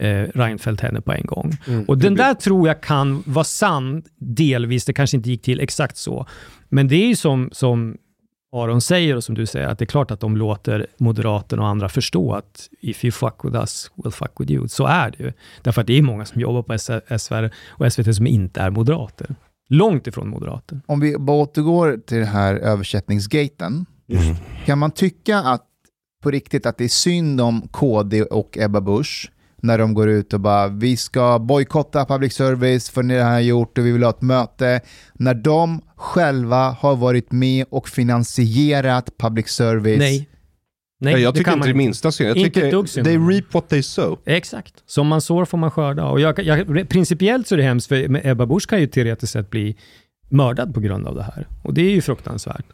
eh, Reinfeldt henne på en gång. och den där tror jag kan vara sann delvis, det kanske inte gick till exakt så. Men det är ju som, som Aron säger och som du säger, att det är klart att de låter Moderaterna och andra förstå att if you fuck with us, we'll fuck with you. Så är det ju. Därför att det är många som jobbar på S- SVR och SVT som inte är moderater. Långt ifrån moderater. Om vi bara återgår till den här översättningsgaten. Kan man tycka att på riktigt att det är synd om KD och Ebba Busch när de går ut och bara vi ska bojkotta public service för det har gjort och vi vill ha ett möte. När de själva har varit med och finansierat public service. Nej. Nej, Nej, jag tycker inte det minsta synd. Jag Inte tycker they reap what they sow. Exakt. Som man sår får man skörda. Och jag, jag, principiellt så är det hemskt, för Ebba Busch kan ju teoretiskt sett bli mördad på grund av det här. Och det är ju fruktansvärt.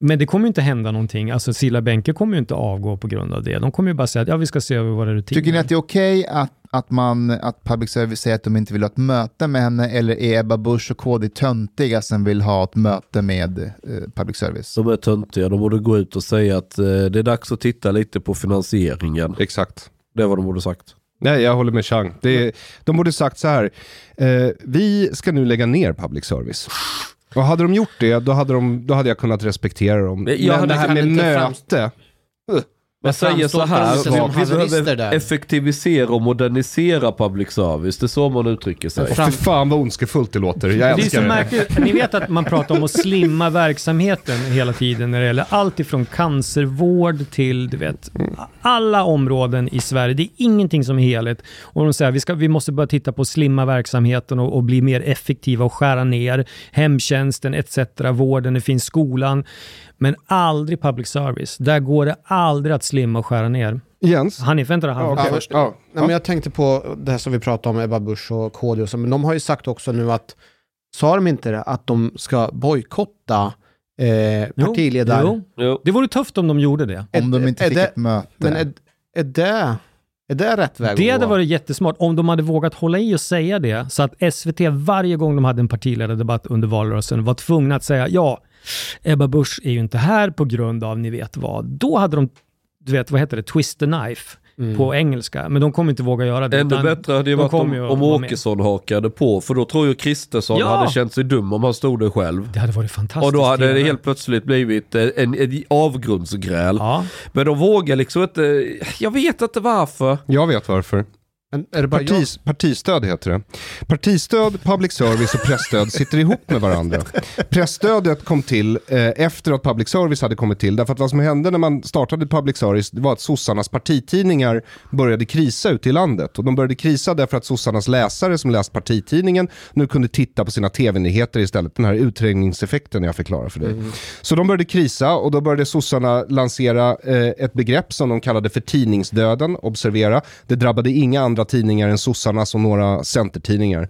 Men det kommer ju inte hända någonting. Alltså Silla Bänke kommer ju inte avgå på grund av det. De kommer ju bara säga att ja, vi ska se över våra rutiner. Tycker ni att det är okej att, att, man, att public service säger att de inte vill ha ett möte med henne eller är Ebba Busch och KD töntiga som vill ha ett möte med eh, public service? De är töntiga, de borde gå ut och säga att eh, det är dags att titta lite på finansieringen. Exakt. Det är vad de borde sagt. Nej, jag håller med Chang. Det de borde sagt så här, eh, vi ska nu lägga ner public service. Och hade de gjort det, då hade, de, då hade jag kunnat respektera dem. Jag Men hade- det här med möte, Jag säger så här, vi behöver där. effektivisera och modernisera public service. det är så man uttrycker sig. Åh, fy fan vad ondskefullt det låter. Jag Det är älskar så det. märkligt. Ni vet att man pratar om att slimma verksamheten hela tiden när det gäller allt ifrån cancervård till du vet, alla områden i Sverige. Det är ingenting som är heligt. Och de säger vi, ska, vi måste börja titta på att slimma verksamheten och, och bli mer effektiva och skära ner hemtjänsten etc. Vården, det finns skolan. Men aldrig public service. Där går det aldrig att slimma och skära ner. Jens? Hanif, vänta Hanif. okej. först- Ja. Nej, men jag tänkte på det här som vi pratade om, Ebba Busch och KD och så, men de har ju sagt också nu att, sa de inte det, att de ska bojkotta eh, partiledare? jo. Jo. Det vore tufft om de gjorde det. Om de inte är fick det- ett möte. Men är, är, det, är det rätt väg Det hade gå? varit jättesmart om de hade vågat hålla i och säga det, så att SVT varje gång de hade en partiledardebatt under valrörelsen var tvungna att säga ja, Ebba Busch är ju inte här på grund av ni vet vad. Då hade de, du vet, vad heter det, twist the knife Mm. på engelska, men de kommer inte våga göra det. Ännu bättre hade det de varit om, om med. Åkesson hakade på, för då tror ju Kristersson Ja! hade känt sig dum om han stod där själv. Det hade varit fantastiskt. Och då hade det helt plötsligt blivit en, en, en avgrundsgräl. Ja, Men de vågar liksom inte, jag vet inte varför. Jag vet varför. Men är det bara? Partis, partistöd heter det. Partistöd, public service och pressstöd sitter ihop med varandra. Pressstödet kom till eh, efter att public service hade kommit till. Därför att vad som hände när man startade public service var att sossarnas partitidningar började krisa ute i landet. Och de började krisa därför att sossarnas läsare som läst partitidningen nu kunde titta på sina tv-nyheter istället. Den här utträngningseffekten jag förklarar för dig. Så de började krisa och då började sossarna lansera eh, ett begrepp som de kallade för tidningsdöden. Observera, det drabbade inga andra tidningar än sossarnas och några centertidningar.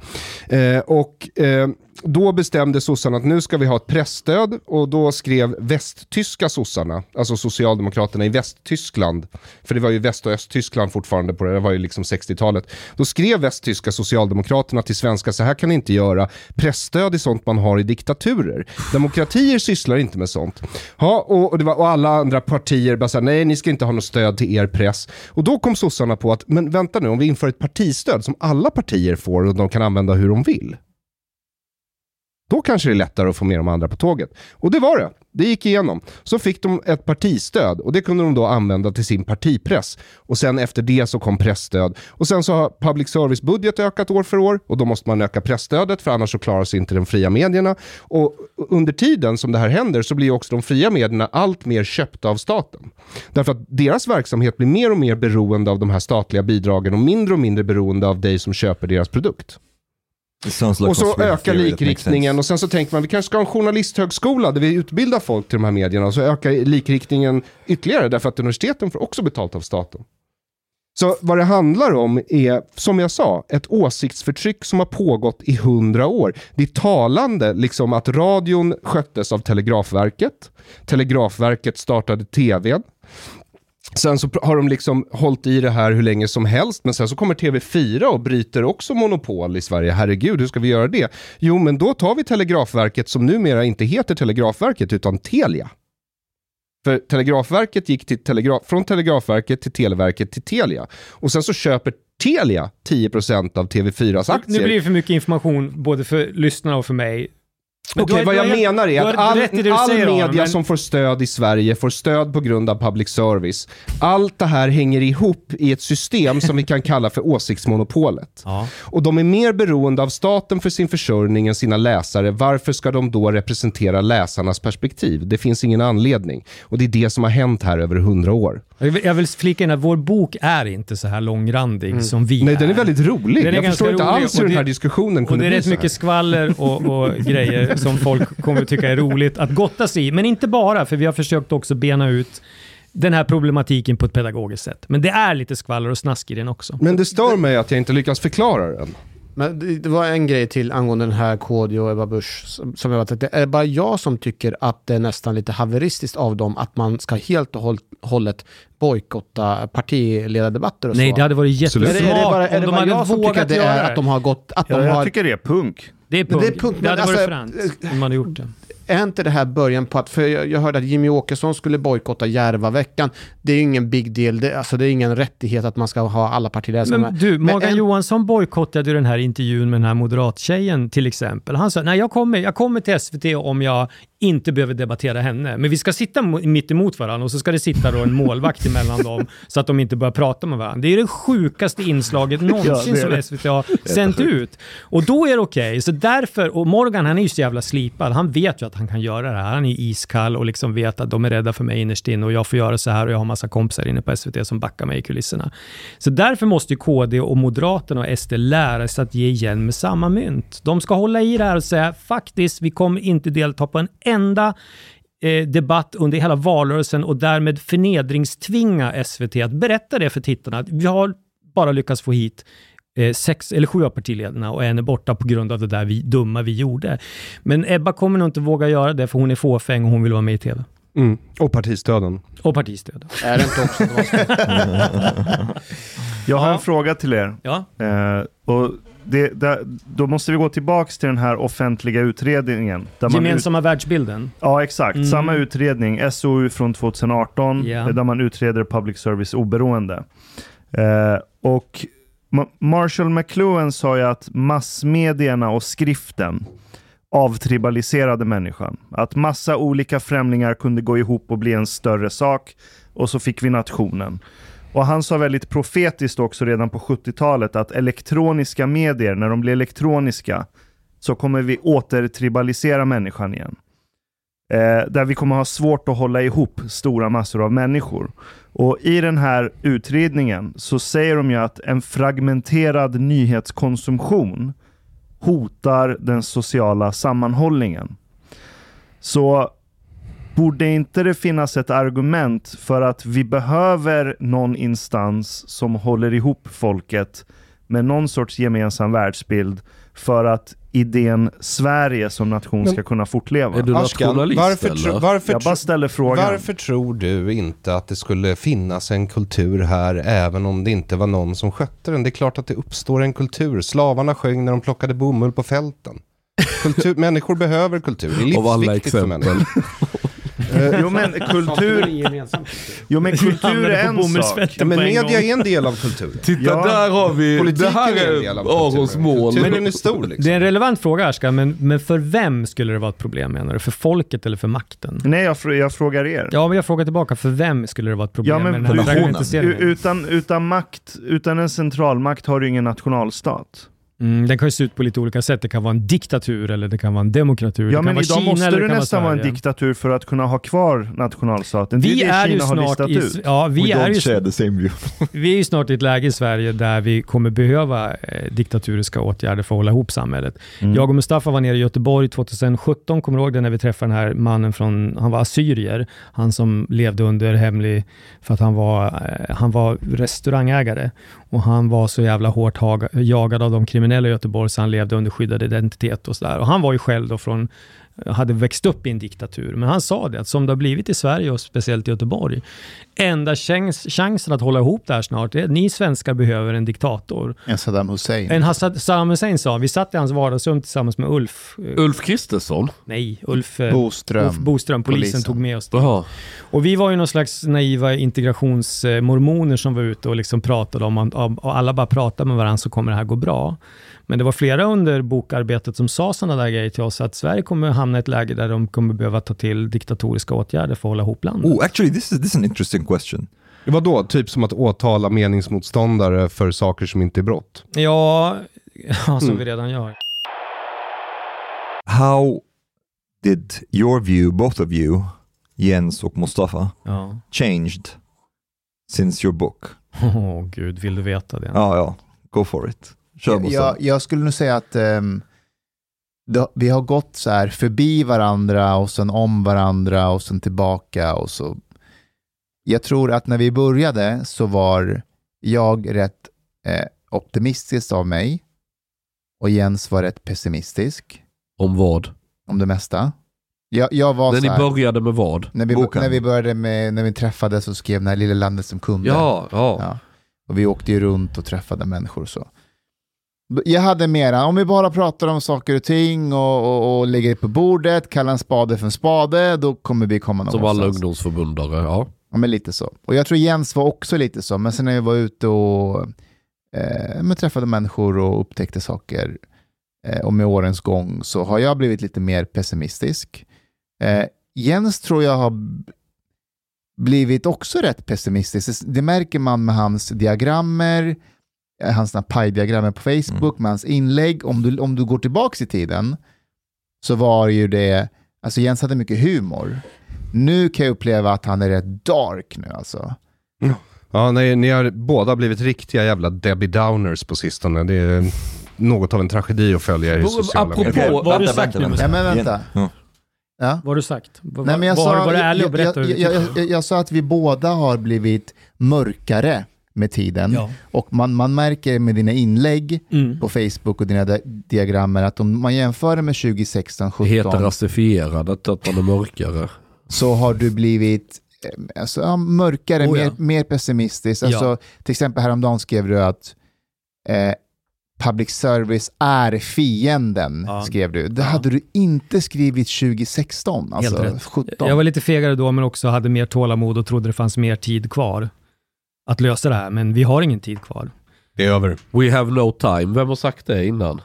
Eh, och eh, då bestämde sossarna att nu ska vi ha ett pressstöd och då skrev västtyska sossarna, alltså socialdemokraterna i Västtyskland, för det var ju Väst och Östtyskland fortfarande på det, det var ju liksom 60-talet. Då skrev västtyska socialdemokraterna till svenska, så här kan ni inte göra. Pressstöd är sånt man har i diktaturer. Demokratier sysslar inte med sånt. Ja, och, och, det var, och alla andra partier bara sa nej ni ska inte ha något stöd till er press. Och då kom sossarna på att, men vänta nu, om vi inför ett partistöd som alla partier får och de kan använda hur de vill. Då kanske det är lättare att få med de andra på tåget. Och det var det. Det gick igenom. Så fick de ett partistöd och det kunde de då använda till sin partipress. Och sen efter det så kom pressstöd. Och sen så har public service-budget ökat år för år och då måste man öka pressstödet för annars så klarar sig inte de fria medierna. Och under tiden som det här händer så blir också de fria medierna allt mer köpta av staten. Därför att deras verksamhet blir mer och mer beroende av de här statliga bidragen och mindre och mindre beroende av dig som köper deras produkt. Like Och så ökar likriktningen och sen så tänker man vi kanske ska ha en journalisthögskola där vi utbildar folk till de här medierna och så ökar likriktningen ytterligare därför att universiteten får också betalt av staten. Så vad det handlar om är, som jag sa, ett åsiktsförtryck som har pågått i hundra år. Det är talande liksom att radion sköttes av Telegrafverket. Telegrafverket startade tvn. Sen så har de liksom hållit i det här hur länge som helst, men sen så kommer TV4 och bryter också monopol i Sverige. Herregud, hur ska vi göra det? Jo, men då tar vi Telegrafverket som numera inte heter Telegrafverket utan Telia. För Telegrafverket gick till telegraf, från Telegrafverket till Televerket till Telia. Och sen så köper Telia 10% av TV4s aktier. Nu blir det för mycket information både för lyssnarna och för mig. Men Okej, vad jag menar är att all, all media men- som får stöd i Sverige får stöd på grund av public service. Allt det här hänger ihop i ett system som vi kan (laughs) kalla för åsiktsmonopolet. Ja. Och de är mer beroende av staten för sin försörjning än sina läsare. Varför ska de då representera läsarnas perspektiv? Det finns ingen anledning. Och det är det som har hänt här över hundra år. Jag vill, jag vill flika in att vår bok är inte så här långrandig som vi Mm. Nej, den är väldigt rolig. Den är jag förstår inte rolig alls och hur den det- här diskussionen Och kunde det är bli rätt mycket skvaller och, och (laughs) grejer som folk kommer att tycka är roligt att gotta sig i. Men inte bara, för vi har försökt också bena ut den här problematiken på ett pedagogiskt sätt. Men det är lite skvaller och snask i den också. Men det stör mig att jag inte lyckas förklara den. Men det, det var en grej till angående den här KD och Ebba Busch. Som, som jag vet, att det är bara jag som tycker att det är nästan lite haveristiskt av dem att man ska helt och håll, hållet bojkotta partiledardebatter och Nej, så. det hade varit Absolut. är jättesmart det, är det bara, är det de bara hade jag som tycker att det är att de har gått, att Ja, de jag har tycker det är punk. Det är punk. det är punk, det hade alltså, varit fränt om man hade gjort det. Är inte det här början på att, för jag, jag hörde att Jimmy Åkesson skulle bojkotta Järvaveckan. Det är ju ingen big deal, det, alltså det är ingen rättighet att man ska ha alla partiledare Men du, Morgan en- Johansson bojkottade ju den här intervjun med den här moderattjejen till exempel. Han sa, nej jag kommer, jag kommer till SVT om jag inte behöver debattera henne. Men vi ska sitta mitt emot varandra och så ska det sitta då en målvakt (laughs) emellan dem så att de inte börjar prata med varandra. Det är det sjukaste inslaget (laughs) någonsin det. som SVT har sänt ut. Och då är det okej. Så därför, och Morgan han är ju så jävla slipad. Han vet ju att han kan göra det här. Han är iskall och liksom vet att de är rädda för mig innerst inne och jag får göra så här och jag har massa kompisar inne på SVT som backar mig i kulisserna. Så därför måste ju KD och Moderaterna och SD lära sig att ge igen med samma mynt. De ska hålla i det här och säga faktiskt, vi kommer inte delta på en enda eh, debatt under hela valrörelsen och därmed förnedringstvinga SVT att berätta det för tittarna. att Vi har bara lyckats få hit eh, sex eller sju av partiledarna och en är borta på grund av det där vi, dumma vi gjorde. Men Ebba kommer nog inte våga göra det för hon är fåfäng och hon vill vara med i TV. Mm. Och partistöden. Och partistöd. Är det inte också? (laughs) Jag har en fråga till er. Ja. Eh, och det, där, då måste vi gå tillbaks till den här offentliga utredningen. Där man ut, Gemensamma världsbilden. ja, exakt. Mm. Samma utredning, SOU från 2018, Ja. eh, där man utreder public service oberoende. Eh, och Ma- Marshall McLuhan sa ju att massmedierna och skriften avtribaliserade människan. Att massa olika främlingar kunde gå ihop och bli en större sak och så fick vi nationen. Och han sa väldigt profetiskt också redan på 70-talet att elektroniska medier, när de blir elektroniska, så kommer vi återtribalisera människan igen. Eh, där vi kommer ha svårt att hålla ihop stora massor av människor. Och i den här utredningen så säger de ju att en fragmenterad nyhetskonsumtion hotar den sociala sammanhållningen. Så borde inte det finnas ett argument för att vi behöver någon instans som håller ihop folket med någon sorts gemensam världsbild för att idén Sverige som nation Men- ska kunna fortleva. Är du nationalist varför, eller? tro, varför, Jag bara ställer frågan. varför tror du inte att det skulle finnas en kultur här även om det inte var någon som skötte den? Det är klart att det uppstår en kultur. Slavarna sjöng när de plockade bomull på fälten. Kultur, (laughs) människor behöver kultur. Det är Av alla livsviktigt för exempel. människor. Eh, jo men kultur, jo, men kultur är en sak. Ja, men media är en del av kulturen. Titta Ja, där har vi, Politiken det här är en är del av Arons mål. Kulturen är stor Det liksom. är en relevant fråga Ashkan, men, men för vem skulle det vara ett problem menar du? För folket eller för makten? Nej, jag, fr- jag frågar er. Ja, men jag frågar tillbaka, för vem skulle det vara ett problem Ja, men med den här Utan, utan makt, utan en centralmakt har du ingen nationalstat. Mm, den kan ju se ut på lite olika sätt. Det kan vara en diktatur eller det kan vara en demokratur. Ja det men idag Kina måste det kan nästan vara en diktatur för att kunna ha kvar nationalstaten. Det Vi är det är, ju Kina har snart listat i, ut. ja, vi, We är ju, share the same view. (laughs) vi är ju snart i ett läge i Sverige där vi kommer behöva eh, diktaturiska åtgärder för att hålla ihop samhället. Mm. Jag och Mustafa var nere i Göteborg 2017, kommer du ihåg det när vi träffade den här mannen från, han var assyrier, han som levde under hemlig, för att han var, eh, han var restaurangägare och han var så jävla hårt jagad av de kriminella i Göteborg så han levde under skyddad identitet och sådär. Och han var ju själv då från hade växt upp i en diktatur. Men han sa det, att som det har blivit i Sverige och speciellt i Göteborg, enda chans, chansen att hålla ihop det här snart är att ni svenskar behöver en diktator. En Saddam Hussein. En Hassad, Saddam Hussein sa, vi satt i hans vardagsrum tillsammans med Ulf. Ulf Kristersson? Nej, Ulf eh, Boström. Ulf Boström, polisen, Polisen. tog med oss. Jaha. Och vi var ju någon slags naiva integrationsmormoner som var ute och liksom pratade om, om och alla bara pratade med varandra så kommer det här gå bra. Men det var flera under bokarbetet som sa sådana där grejer till oss, att Sverige kommer hamna i ett läge där de kommer behöva ta till diktatoriska åtgärder för att hålla ihop landet. Oh, actually, this is, this is an interesting question. Vadå? Typ som att åtala meningsmotståndare för saker som inte är brott? Ja, (laughs) ja som Mm. vi redan gör. How did your view, both of you, Jens och Mustafa, Ja. changed since your book? (laughs) Åh gud, vill du veta det? Ja, ja. Go for it. Kör jag, jag, skulle nog säga att ehm, det, vi har gått så här förbi varandra och sen om varandra och sen tillbaka och så. Jag tror att när vi började så var jag rätt eh, optimistisk av mig och Jens var rätt pessimistisk Om vad? om det mesta. Jag, jag var När så ni här, började med vad? när, vi, Boken. när vi började med, när vi träffades och skrev när Lilla landet som kunde. Ja, ja. Ja. Och vi åkte ju runt och träffade människor och så. Jag hade mera, om vi bara pratar om saker och ting och, och, och lägger det på bordet, kallar en spade för en spade, då kommer vi komma Som någonstans. alla ungdomsförbundare, ja. Ja, men lite så. Och jag tror Jens var också lite så, men sen när vi var ute och eh, träffade människor och upptäckte saker eh, och med årens gång så har jag blivit lite mer pessimistisk. Eh, Jens tror jag har blivit också rätt pessimistisk. Det märker man med hans diagrammer, hans såna pajdiagrammer på Facebook, med hans inlägg. Om du, om du går tillbaka i tiden så var ju det, alltså Jens hade mycket humor. Nu kan jag uppleva att han är rätt dark nu alltså. Ja, nej, ni har båda blivit riktiga jävla Debbie Downers på sistone. Det är något av en tragedi att följa i Apropå- sociala medier. Okej, vad har du sagt vänta, nu, vänta. Ja, men vänta. Ja. Ja. Vad har du sagt? Nej, men jag, var, sa, var det ärlig och jag, jag, jag, jag sa att vi båda har blivit mörkare med tiden. Ja. Och man, man märker med dina inlägg Mm. på Facebook och dina di- diagrammer att om man jämför det med 2016, 17 Heter rasifierad, att att man är mörkare. så har du blivit eh, alltså, ja, mörkare, Oh, ja. mer, mer pessimistisk. Alltså, Ja. Till exempel häromdagen skrev du att eh, public service är fienden, Ja. skrev du. Det Ja. hade du inte skrivit 2016, alltså Helt rätt. 17. Jag var lite fegare då, men också hade mer tålamod och trodde det fanns mer tid kvar att lösa det här. Men vi har ingen tid kvar. Det är över. We have no time. Vem har sagt det innan?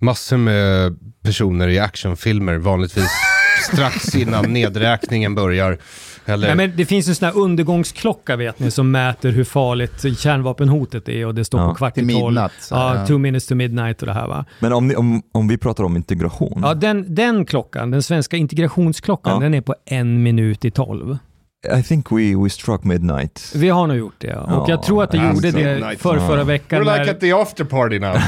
Massor med personer i actionfilmer, vanligtvis (laughs) strax innan nedräkningen börjar. Eller, Nej, men det finns en sån här undergångsklocka vet ni, som mäter hur farligt kärnvapenhotet är och det står Ja. på kvart Till i tolv. ja. two minutes to midnight och det här va. Men om, ni, om, om vi pratar om integration. Ja, den, den klockan, den svenska integrationsklockan, Ja. den är på en minut i tolv. I think we, we struck midnight. Vi har nog gjort det. Och Ja, jag tror att det alltså, gjorde det night. för förra Ja. veckan We're like när, at the after party now. (laughs)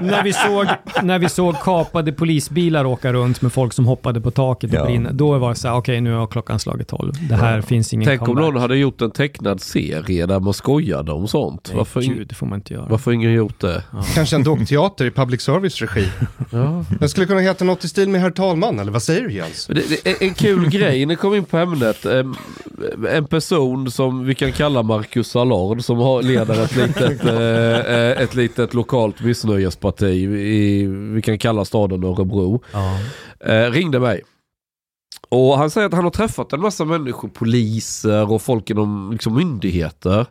när, vi såg, när vi såg kapade polisbilar åka runt med folk som hoppade på taket och Ja. brinna. Då var det så här, okej nu har klockan slagit 12. Det här finns ingen Tänk om comeback. någon hade gjort en tecknad serie där man skojade om sånt. Nej, Varför, Gud, det får man inte göra. varför ingen gjort det? Kanske en dockteater i public service regi. Ja. Den skulle kunna heta något i stil med Herr Talman, eller vad säger du Jens? Det, det, är en kul grej, ni kom in på ämnet. En, en person som vi kan kalla Marcus Allard som har, leder ett litet, (laughs) eh, ett litet lokalt missnöjesparti i, vi kan kalla staden Örebro. Ja. Eh, ringde mig. Och han säger att han har träffat en massa människor, poliser och folk inom liksom, myndigheter.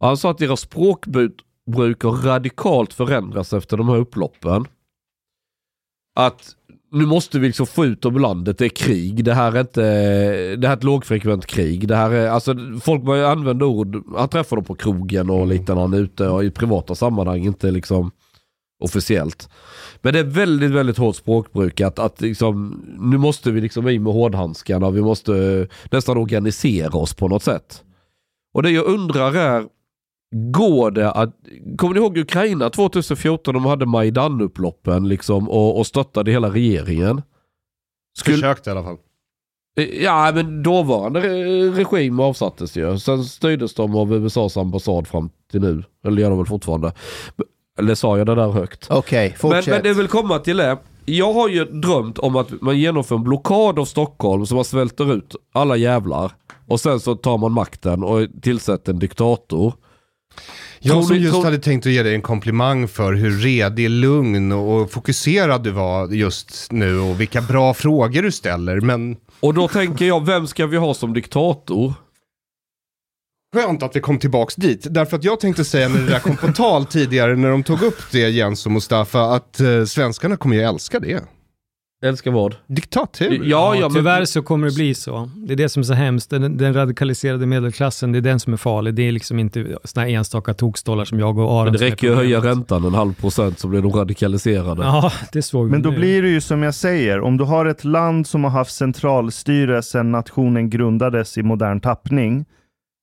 Och han sa att deras språkbruk har radikalt förändrats efter de här upploppen. Att nu måste vi liksom få ut dem landet, det är krig, det här är inte, det här är ett lågfrekvent krig. Det här är, alltså folk börjar använda ord, han träffar dem på krogen och lite när han är ute och i privata sammanhang, inte liksom officiellt. Men det är väldigt, väldigt hårt språkbruk att, att liksom, nu måste vi liksom in med hårdhandskarna, vi måste nästan organisera oss på något sätt. Och det jag undrar är, går det att, kommer ni ihåg Ukraina 2014, de hade Majdan-upploppen liksom och, och stöttade hela regeringen? Skulle, Försökte i alla fall. Ja, men dåvarande re- regim avsattes ju. Sen styrdes de av USAs ambassad fram till nu. Eller gör de väl fortfarande. Eller sa jag det där högt? Okej, Men, fortsätt. men det vill komma till det. Jag har ju drömt om att man genomför en blockad av Stockholm så man svälter ut alla jävlar. Och sen så tar man makten och tillsätter en diktator. Tror Jag som just tror- hade tänkt att ge dig en komplimang för hur redig, lugn och fokuserad du var just nu och vilka bra frågor du ställer. Men Och då tänker jag, vem ska vi ha som diktator? skönt att vi kom tillbaks dit. Därför att jag tänkte säga när det där kom på tal tidigare när de tog upp det Jens och Mustafa att eh, svenskarna kommer ju älska det. Älskar vad? Diktatur. Ja, ja, men... Tyvärr så kommer det bli så. Det är det som är så hemskt. Den, den radikaliserade medelklassen, det är den som är farlig. Det är liksom inte såna här enstaka tokstollar som jag och Aron. Men det räcker ju att höja räntan en halv procent så blir de radikaliserade. Ja, det såg vi Men då nu. blir det ju som jag säger, om du har ett land som har haft centralstyre sedan nationen grundades i modern tappning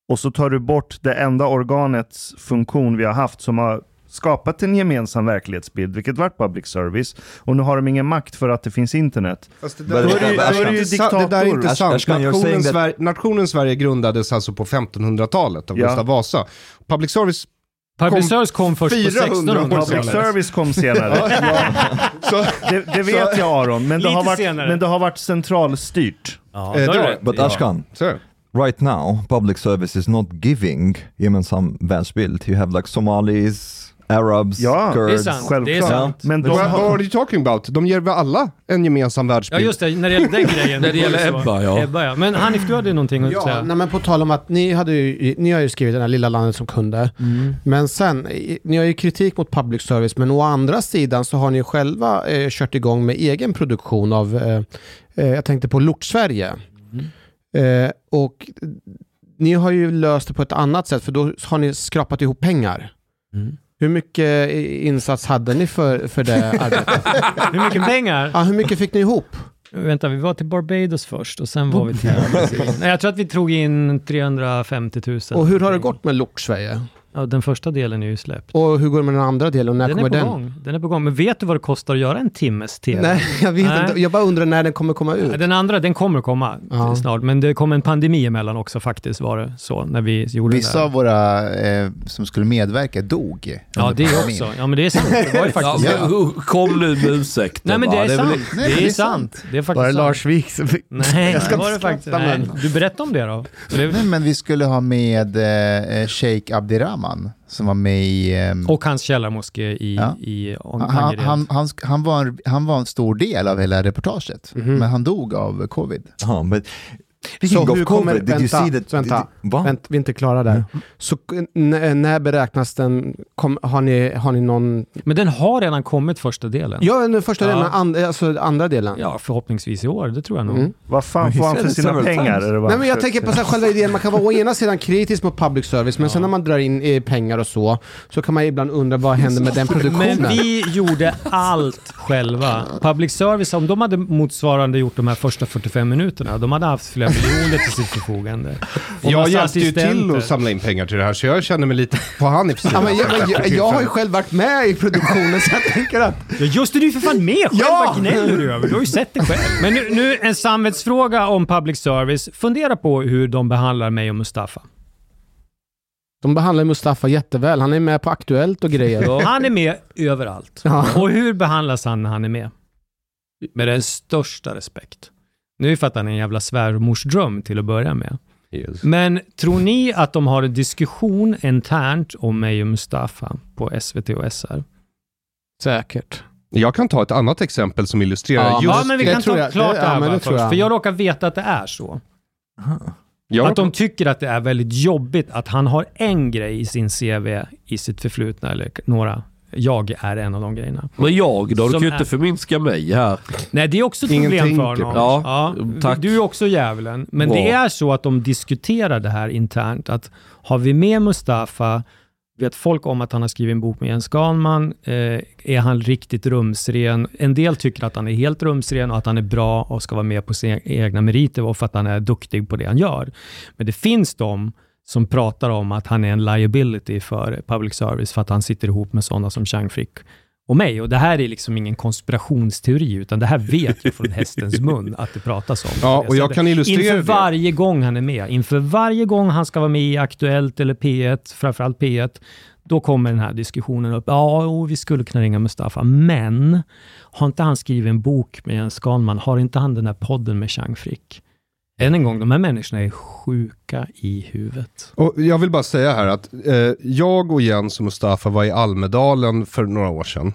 och så tar du bort det enda organets funktion vi har haft som har skapat en gemensam verklighetsbild, vilket varit public service, och nu har de ingen makt för att det finns internet. Fast det där, Då är det- det, då är det ju sa- det där är inte diktator. sant. Nationen, Sverige, nationen Sverige grundades alltså på 1500-talet av Ja. Gustav Vasa. Public service, Public kom service kom först på 400 år 1600-talet. Public service kom senare. (laughs) så, Det, det vet jag Aron, men det, har varit, senare. men det har varit centralstyrt. Ja, Eh, det. But Ja. Ashkan, så. right now, public service is not giving gemensam världsbild. You have like Somalis, Arabs, Ja, det är Kurds. sant. Självklart. Det är sant. Men de What, what are you talking about? De ger väl alla en gemensam Ja världsbild? just det, när det gäller den grejen. (laughs) När det gäller. Ebba, ja. Ebba ja. Men Hanif, du hade någonting att Ja, säga. nej, men på tal om att ni, hade ju, ni har ju skrivit den här lilla landet som kunde. Mm. Men sen, ni har ju kritik mot public service, men å andra sidan så har ni själva eh, kört igång med egen produktion av, eh, eh, jag tänkte på Lort-Sverige. Eh, och ni har ju löst det på ett annat sätt, för då har ni skrapat ihop pengar. Mm. Hur mycket insats hade ni för, för det arbetet? (laughs) Hur mycket pengar? ja, hur mycket fick ni ihop? Vänta, vi var till Barbados först och sen var vi till... (laughs) Nej, jag tror att vi tog in 350 000. Och hur har det gått med Lort-Sverige? Ja, den första delen är ju släppt. Och hur går det med den andra delen och när Den är kommer på den? gång. Den är på gång. Men vet du vad det kostar att göra en timmes TV? Nej, (laughs) jag vet Nej. inte. Jag bara undrar när den kommer komma ut. Den andra, den kommer komma Ja. snart. Men det kom en pandemi emellan också faktiskt, var det så, när vi gjorde Vissa det av våra eh, som skulle medverka dog. Ja, det pandemin. också. Ja, men det är sant. Det var ju (laughs) Ja, faktiskt men, kom nu med ursäkten Nej, men det är väl- sant. Nej, det det är är sant. Det är faktiskt Var det sant. Lars Vilks? Nej, (laughs) Jag ska det var det faktiskt. Nej. Du berätta om det då. Det Nej, men vi skulle ha med eh, Sheikh Abdirahman som var med i... ehm, Och hans källarmoské i, Ja. i han, han, han, han, var en, han var en stor del av hela reportaget, Mhm. men han dog av covid. Uh-huh, but Speaking Så hur kommer- covid, did you vänta, see that? vänta. did- va? Vänt, vi är inte klara där. Så n- när beräknas den? Kom, har, ni, har ni någon... Men den har redan kommit första delen. Ja, den första Ja. delen, and, alltså andra delen. Ja, förhoppningsvis i år. Det tror jag nog. Mm. Vad fan får han för sina pengar? times. Är det vad Nej, men jag tänker på så här, själva idén, man kan vara å ena sidan kritisk mot public service, men sen när man drar in eh, pengar och så, så kan man ibland undra vad händer med den produktionen? Men vi gjorde allt själva. Public service, om de hade motsvarande gjort de här första 45 minuterna, de hade haft flera miljoner till sitt förfogande. Och Jag hjälpte ju till att samla in pengar till det här, så jag känner mig lite på Hanifs sida. Ja, men jag, jag, jag har ju själv varit med i produktionen, så jag tänker att... Ja, just det, du är för fan med själv. Ja! Vad gnäller du över? Du har ju sett det själv. Men nu, nu en samvetsfråga om public service. Fundera på hur de behandlar mig och Mustafa. De behandlar Mustafa jätteväl, han är med på Aktuellt och grejer. Han är med överallt. Ja. Och hur behandlas han när han är med? Med den största respekt. Nu är det för att han är en jävla svärmorsdröm till att börja med. Yes. Men tror ni att de har en diskussion internt om mig och Mustafa på SVT och SR? Säkert. Jag kan ta ett annat exempel som illustrerar Ja, just ja, men vi det kan ta jag. klart Det- det här ja, det tror först. jag. För jag råkar veta att det är så. jag, Att de tycker att det är väldigt jobbigt att han har en grej i sin CV i sitt förflutna, eller några. Jag är en av de grejerna. Men jag då? Du Som kan ju är- inte förminska mig här. Nej, det är också ett problem för typ. honom. Ja, tack. Du är också djävulen. Men Bra. det är så att de diskuterar det här internt. Att har vi med Mustafa, vet folk om att han har skrivit en bok med Jens Ganman, eh, är han riktigt rumsren? En del tycker att han är helt rumsren och att han är bra och ska vara med på sina egna meriter och för att han är duktig på det han gör. Men det finns de som pratar om att han är en liability för public service för att han sitter ihop med sådana som Chang Frick och mig. Och det här är liksom ingen konspirationsteori, utan det här vet jag från hästens mun att det pratas om. Ja, och jag kan illustrera Inför det. varje gång han är med, inför varje gång han ska vara med i Aktuellt eller P1, framförallt P1, då kommer den här diskussionen upp. Ja, oh, vi skulle kunna ringa Mustafa, men har inte han skrivit en bok med Jens Ganman? Har inte han den här podden med Chang Frick? Än en gång, de här människorna är sjuka i huvudet. Och jag vill bara säga här att eh, jag och Jens och Mustafa var i Almedalen för några år sedan.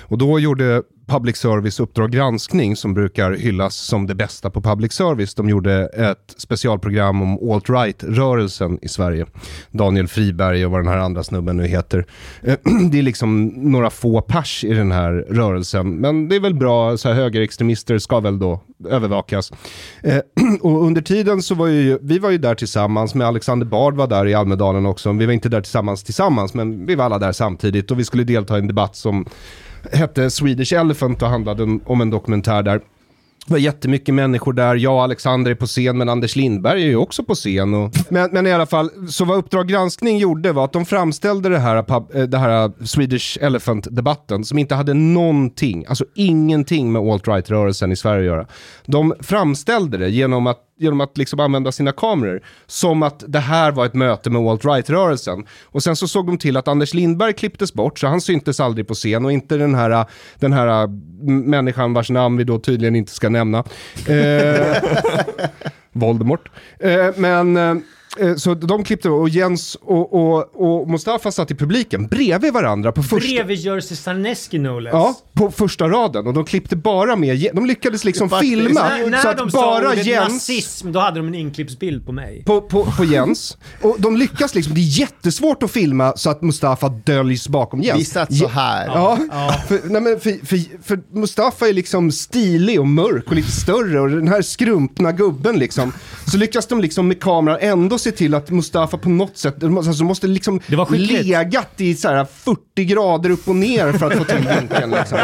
Och då gjorde Public Service Uppdrag granskning som brukar hyllas som det bästa på public service. De gjorde ett specialprogram om alt-right-rörelsen i Sverige. Daniel Friberg och vad den här andra snubben nu heter. Eh, (clears throat) det är liksom några få pers i den här rörelsen. Men det är väl bra, så här högerextremister ska väl då övervakas. Eh, (clears throat) och under tiden så var ju, vi var ju där tillsammans med Alexander Bard var där i Almedalen också. Vi var inte där tillsammans tillsammans, men vi var alla där samtidigt och vi skulle delta i en debatt som hette Swedish Elephant och handlade om- en dokumentär där. Det var jättemycket människor där. Jag och Alexander är på scen, men Anders Lindberg är ju också på scen. Och... Men, men i alla fall, så vad Uppdrag granskning gjorde var att de framställde det här, eh, det här Swedish Elephant-debatten som inte hade någonting, alltså ingenting med alt-right-rörelsen i Sverige att göra. De framställde det genom att genom att liksom använda sina kameror. Som att det här var ett möte med alt-right-rörelsen. Och sen så såg de till att Anders Lindberg klipptes bort, så han syntes aldrig på scen. Och inte den här, den här människan vars namn vi då tydligen inte ska nämna. Eh, (laughs) Voldemort. Eh, men... Eh, så de klippte och Jens och, och, och Mustafa satt i publiken bredvid varandra på första... Bredvid Jerzy Sarneski no less. Ja, på första raden. Och de klippte bara med, de lyckades liksom Faktiskt. filma När, när så de att sa bara Jens... nazism, då hade de en inklippsbild på mig. På, på, på Jens. Och de lyckas liksom, det är jättesvårt att filma så att Mustafa döljs bakom Jens. Vi satt så här. Ja, För, nej men för, för, för Mustafa är liksom stilig och mörk och lite större och den här skrumpna gubben liksom. Så lyckas de liksom med kameran ändå se till att Mustafa på något sätt, alltså, måste liksom Det var legat i så här 40 grader upp och ner för att få till (laughs) vinkeln liksom.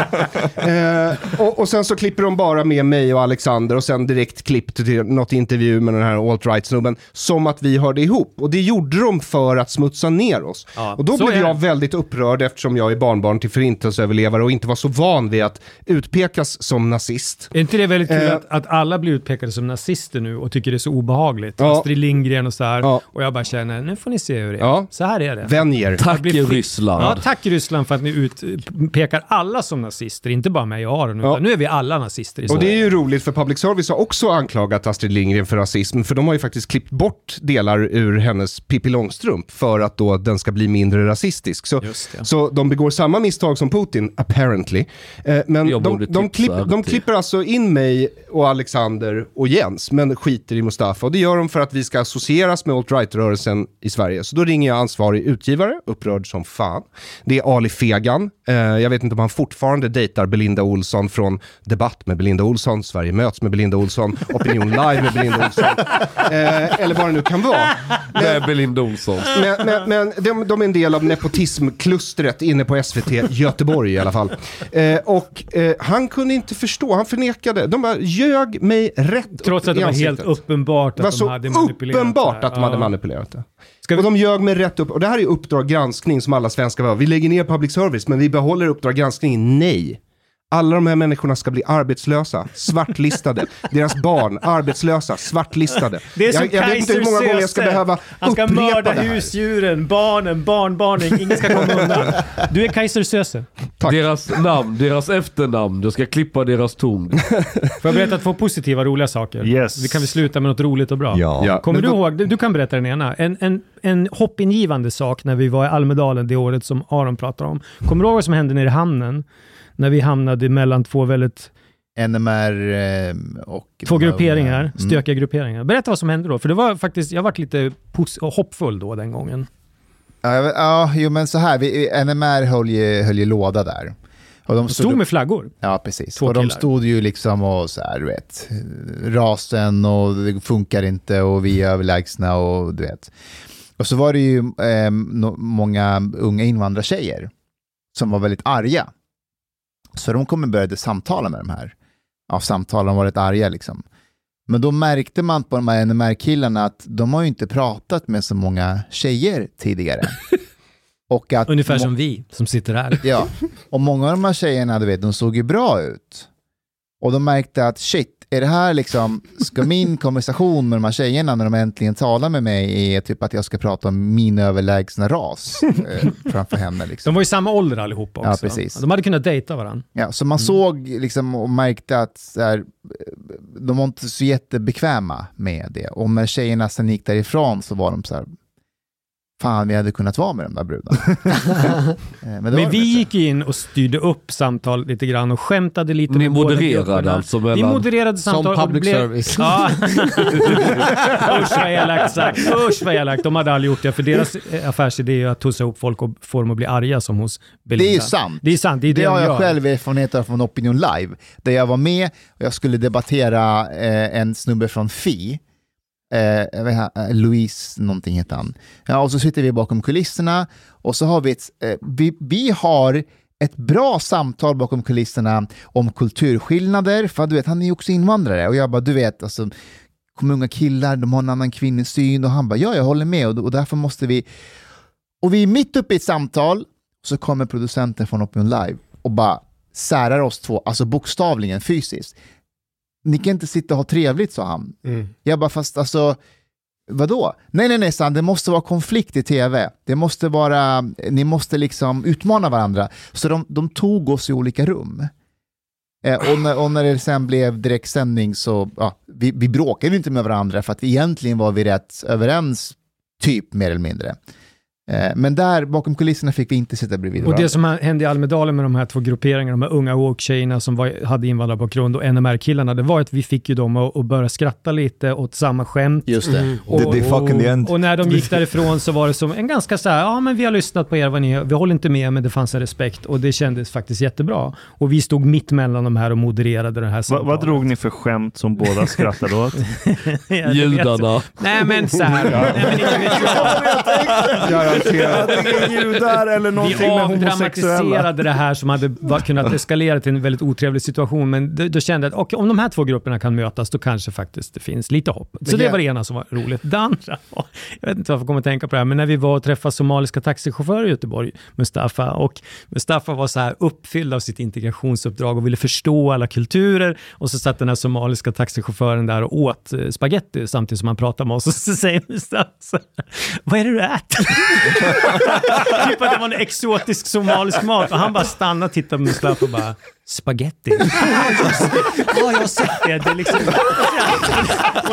eh, och, och sen så klipper de bara med mig och Alexander och sen direkt klipp till något intervju med den här alt-right-snubben som att vi hörde ihop. Och det gjorde de för att smutsa ner oss. Ja, och då blev jag väldigt upprörd eftersom jag är barnbarn till förintelseöverlevare och inte var så van vid att utpekas som nazist. Är inte det väldigt kul Eh. att, att alla blir utpekade som nazister nu och tycker det är så obehagligt? Ja. Astrid Lindgren och så här. Ja. Och jag bara känner, nu får ni se hur det är. Ja. Så här är det. Vänj er. Tack Ryssland. Ja, tack Ryssland för att ni utpekar alla som nazister, inte bara mig och Aron, Ja. nu är vi alla nazister i Och det Sverige. är ju roligt för public service har också anklagat Astrid Lindgren för rasism, för de har ju faktiskt klippt bort delar ur hennes Pippi Långstrump för att då den ska bli mindre rasistisk. Så, så de begår samma misstag som Putin, apparently. Eh, men Jag de, borde de, klipp, de klipper alltså in mig och Alexander och Jens, men skiter i Mustafa. Och det gör de för att vi ska associeras med alt-right-rörelsen i Sverige. Så då ringer jag ansvarig utgivare, upprörd som fan. Det är Ali Fegan. Eh, jag vet inte om han fortfarande dejtar Belinda Olsson från Debatt med Belinda Olsson, Sverige möts med Belinda Olsson, Opinion live med Belinda Olsson. Eh, eller vad det nu kan vara. Det är Belinda Olsson. Men, men, men de, de är en del av nepotismklustret inne på SVT Göteborg i alla fall. Eh, och eh, han kunde inte förstå, han förnekade. De bara ljög mig rätt Trots att det var helt uppenbart Det var att de hade manipulerat. uppenbart. Att de hade manipulerat det. Ska vi- Och de ljög mig rätt upp. Och det här är Uppdrag granskning som alla svenskar var. Vi lägger ner public service, men vi behåller Uppdrag granskning. Nej. Alla de här människorna ska bli arbetslösa, svartlistade. (laughs) Deras barn, arbetslösa, svartlistade. Det är som jag, jag vet inte hur många gånger jag ska behöva Han ska upprepa mörda det här. husdjuren, barnen, barnbarnen. Ingen ska komma undan. Du är Kaiser Söze. Tack. Deras namn, deras efternamn. Du ska klippa deras ton. Får jag berätta två positiva, roliga saker? Yes. Vi kan väl sluta med något roligt och bra? Ja. Ja. Kommer Men du då- ihåg, du du kan berätta den ena, en, en, en hoppingivande sak när vi var i Almedalen det året som Aron pratar om. Kommer du ihåg vad som hände nere i hamnen? När vi hamnade mellan två väldigt, NMR eh, och... två grupperingar. Mm. stökiga grupperingar. Berätta vad som hände då, för det var faktiskt, jag varit lite hoppfull då den gången. Ja, jo men så här, vi, NMR höll ju, höll ju låda där. Och de De stod med flaggor. Ja, precis. Två och de killar. stod ju liksom och så här, du vet, rasen och det funkar inte och vi är överlägsna och du vet. Och så var det ju eh, många unga invandrartjejer som var väldigt arga. Så de kom och började samtala med de här. Ja, samtala, de var rätt arga liksom. Men då märkte man på de här NMR-killarna att de har ju inte pratat med så många tjejer tidigare. (laughs) och att Ungefär som vi som sitter här. Ja, och många av de här tjejerna, du vet, de såg ju bra ut. Och de märkte att shit, är det här liksom, ska min (laughs) konversation med de här tjejerna när de äntligen talar med mig är typ att jag ska prata om min överlägsna ras eh, (laughs) framför henne liksom. De var i samma ålder allihopa också. Ja, precis. De hade kunnat dejta varandra. Ja, så man såg liksom och märkte att här, de var inte så jättebekväma med det. Och när tjejerna sen gick därifrån så var de så här, fan vi hade kunnat vara med de där brudarna. (laughs) Eh, Men, Men vi gick in och styrde upp samtal lite grann och skämtade lite Ni modererade alltså Vi mellan... modererade Som samtal. det public blev- service. Ja. (laughs) Usch vad elakt sagt. Usch vad elakt. De hade aldrig gjort det. För deras eh, affärsidé är ju att tussa ihop folk och få dem att bli arga som hos Belinda. Det är ju sant. Det är sant. Det är det, Det har jag gör. själv erfarenhet av från Opinion Live, där jag var med och jag skulle debattera eh, en snubbe från Fi. Eh, eh, Louise någonting heter han. Ja, och så sitter vi bakom kulisserna och så har vi ett, eh, vi, vi har ett bra samtal bakom kulisserna om kulturskillnader, för du vet, han är ju också invandrare och jag bara, du vet, alltså, kommer unga killar, de har en annan kvinnosyn och han bara, ja, jag håller med och, och därför måste vi... Och vi är mitt uppe i ett samtal så kommer producenten från Opinion Live och bara särar oss två, alltså bokstavligen fysiskt. Ni kan inte sitta och ha trevligt, sa han. Jag bara, fast alltså, vadå? Nej, nej, nej, sa han, det måste vara konflikt i tv. Det måste vara, ni måste liksom utmana varandra. Så de, de tog oss i olika rum. Eh, och, när, och när det sen blev direktsändning så, ja, vi, vi bråkade ju inte med varandra för att egentligen var vi rätt överens, typ mer eller mindre. Eh, men där bakom kulisserna fick vi inte sitta bredvid Och det varandra. som hände i Almedalen med de här två grupperingarna, de här unga woke-tjejerna som var, hade invandrarbakgrund och NMR-killarna, det var att vi fick ju dem att, att börja skratta lite åt samma skämt. Just det. Mm. Och, Did they fuck in the end? och när de gick därifrån så var det som en ganska så här, ja men vi har lyssnat på er, vad ni, vi håller inte med men det fanns en respekt och det kändes faktiskt jättebra. Och vi stod mitt mellan de här och modererade det här Va, samtalet. vad drog ni för skämt som båda (laughs) skrattade åt? Ja. Judarna. Nej men så här. Nej, men Antingen judar eller Vi någonting med homosexuella. avdramatiserade det här som hade kunnat eskalera till en väldigt otrevlig situation, men då, kände jag att okej, om de här två grupperna kan mötas, då kanske faktiskt det finns lite hopp. Så det var det ena som var roligt. Det andra var, jag vet inte varför jag kommer att tänka på det här, men när vi var och träffade somaliska taxichaufförer i Göteborg, Mustafa, och Mustafa var så här uppfylld av sitt integrationsuppdrag och ville förstå alla kulturer, och så satt den här somaliska taxichauffören där och åt eh, spaghetti samtidigt som han pratade med oss, och så säger Mustafa så vad är det du äter? (laughs) typ att det var en exotisk somalisk mat och han bara stannade och tittade på Mustafa och bara Spaghetti. (laughs) Ja, jag har sett det. det är liksom...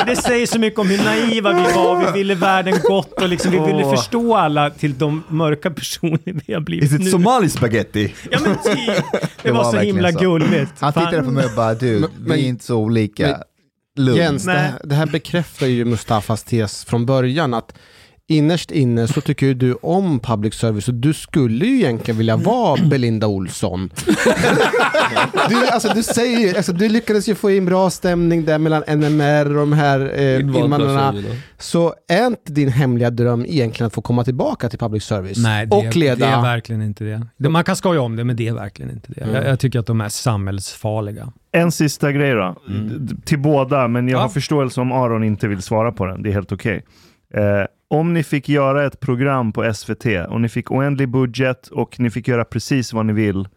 och det säger så mycket om hur naiva vi var. Vi ville världen gott och liksom, vi ville förstå alla till de mörka personer vi har blivit Is it nu. Somali spaghetti? Ja men typ. (laughs) Det, Det var, var så himla så. gulligt. Han Fan. tittade på mig och bara, du, Men- vi är inte så olika. men- Lugn. Jens, det här, det här bekräftar ju Mustafas tes från början att innerst inne så tycker ju du om public service och du skulle ju egentligen vilja vara Belinda Olsson. (laughs) Du, alltså, du, säger, alltså, du lyckades ju få in bra stämning där mellan NMR och de här eh, invandrarna. Så är inte din hemliga dröm egentligen att få komma tillbaka till public service? Nej, det, och leda... det är verkligen inte det. Man kan skoja om det, men det är verkligen inte det. Jag, jag tycker att de är samhällsfarliga. En sista grej då. D- Till båda, men jag Ja. har förståelse om Aron inte vill svara på den. Det är helt okej. Eh, om ni fick göra ett program på SVT och ni fick oändlig budget och ni fick göra precis vad ni vill,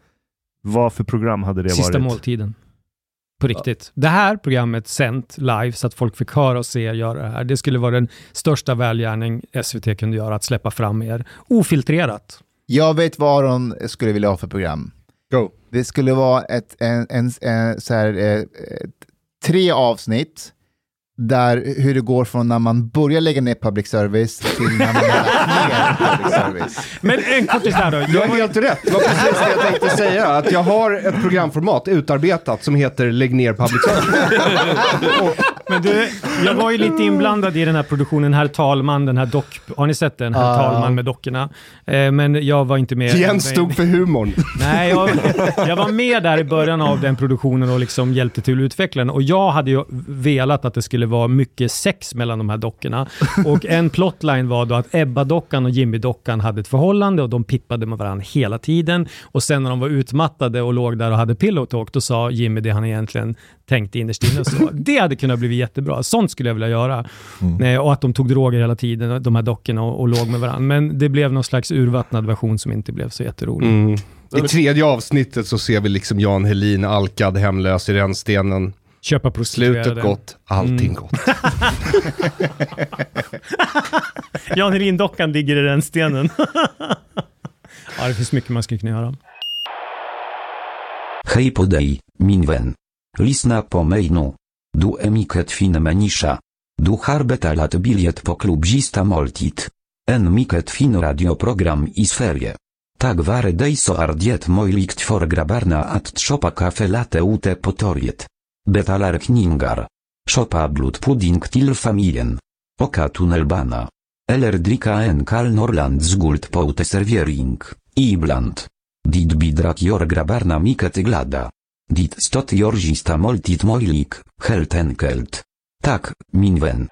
vad för program hade det Sista varit? måltiden. På riktigt. Det här programmet sänt live så att folk fick höra och se er göra det här. Det skulle vara den största välgärning SVT kunde göra, att släppa fram er ofiltrerat. Jag vet vad Aron skulle vilja ha för program. Go. Det skulle vara ett, en, en, en, så här, eh, ett, tre avsnitt där hur det går från när man börjar lägga ner public service till när man lagt ner public service. Men en kortis där då. Du har helt rätt, det var precis det jag tänkte säga. Att jag har ett programformat utarbetat som heter Lägg ner public service. (laughs) Men du, jag var ju lite inblandad i den här produktionen, Herr Talman, den här dock... Har ni sett den? Herr Ja. Talman med dockorna. Eh, men jag var inte med. Jens stod för humorn. Nej, jag, (laughs) jag var med där i början av den produktionen och liksom hjälpte till att utveckla den. Och jag hade ju velat att det skulle vara mycket sex mellan de här dockorna. Och (laughs) en plotline var då att Ebba-dockan och Jimmy-dockan hade ett förhållande och de pippade med varandra hela tiden. Och sen när de var utmattade och låg där och hade pillow talk, då sa Jimmy det han egentligen tänkte innerst inne. Så (laughs) det hade kunnat bli jättebra. Sånt skulle jag vilja göra. Eh, Och att de tog droger hela tiden, de här dockorna, och, och låg med varandra. Men det blev någon slags urvattnad version som inte blev så jätterolig. Mm. I tredje avsnittet så ser vi liksom Jan Helin alkad, hemlös i rännstenen. Köpa prostituerade. Slutet gott, allting Mm. gott. (laughs) Jan Helin-dockan ligger i den stenen. (laughs) ja, det finns mycket man skulle kunna göra. Hej på dig, min vän. Lisna po mejnu. Du emiket fin menisza. Du harbeta lat biliet po klubzista moltit. En miket fin radioprogram i sferie. Tak ware dejso ardiet mojlikt for grabarna at tropa kafe late ute potoriet. Betalar kningar. Shopa blut pudding til familien. Oka tunnelbana. Eller drika en kal norland z guld poute serviering. Ibland. Dit bidrak jor grabarna miket glada. Dit stot jorzista moltit moilik, helt enkelt. Tak, minwen.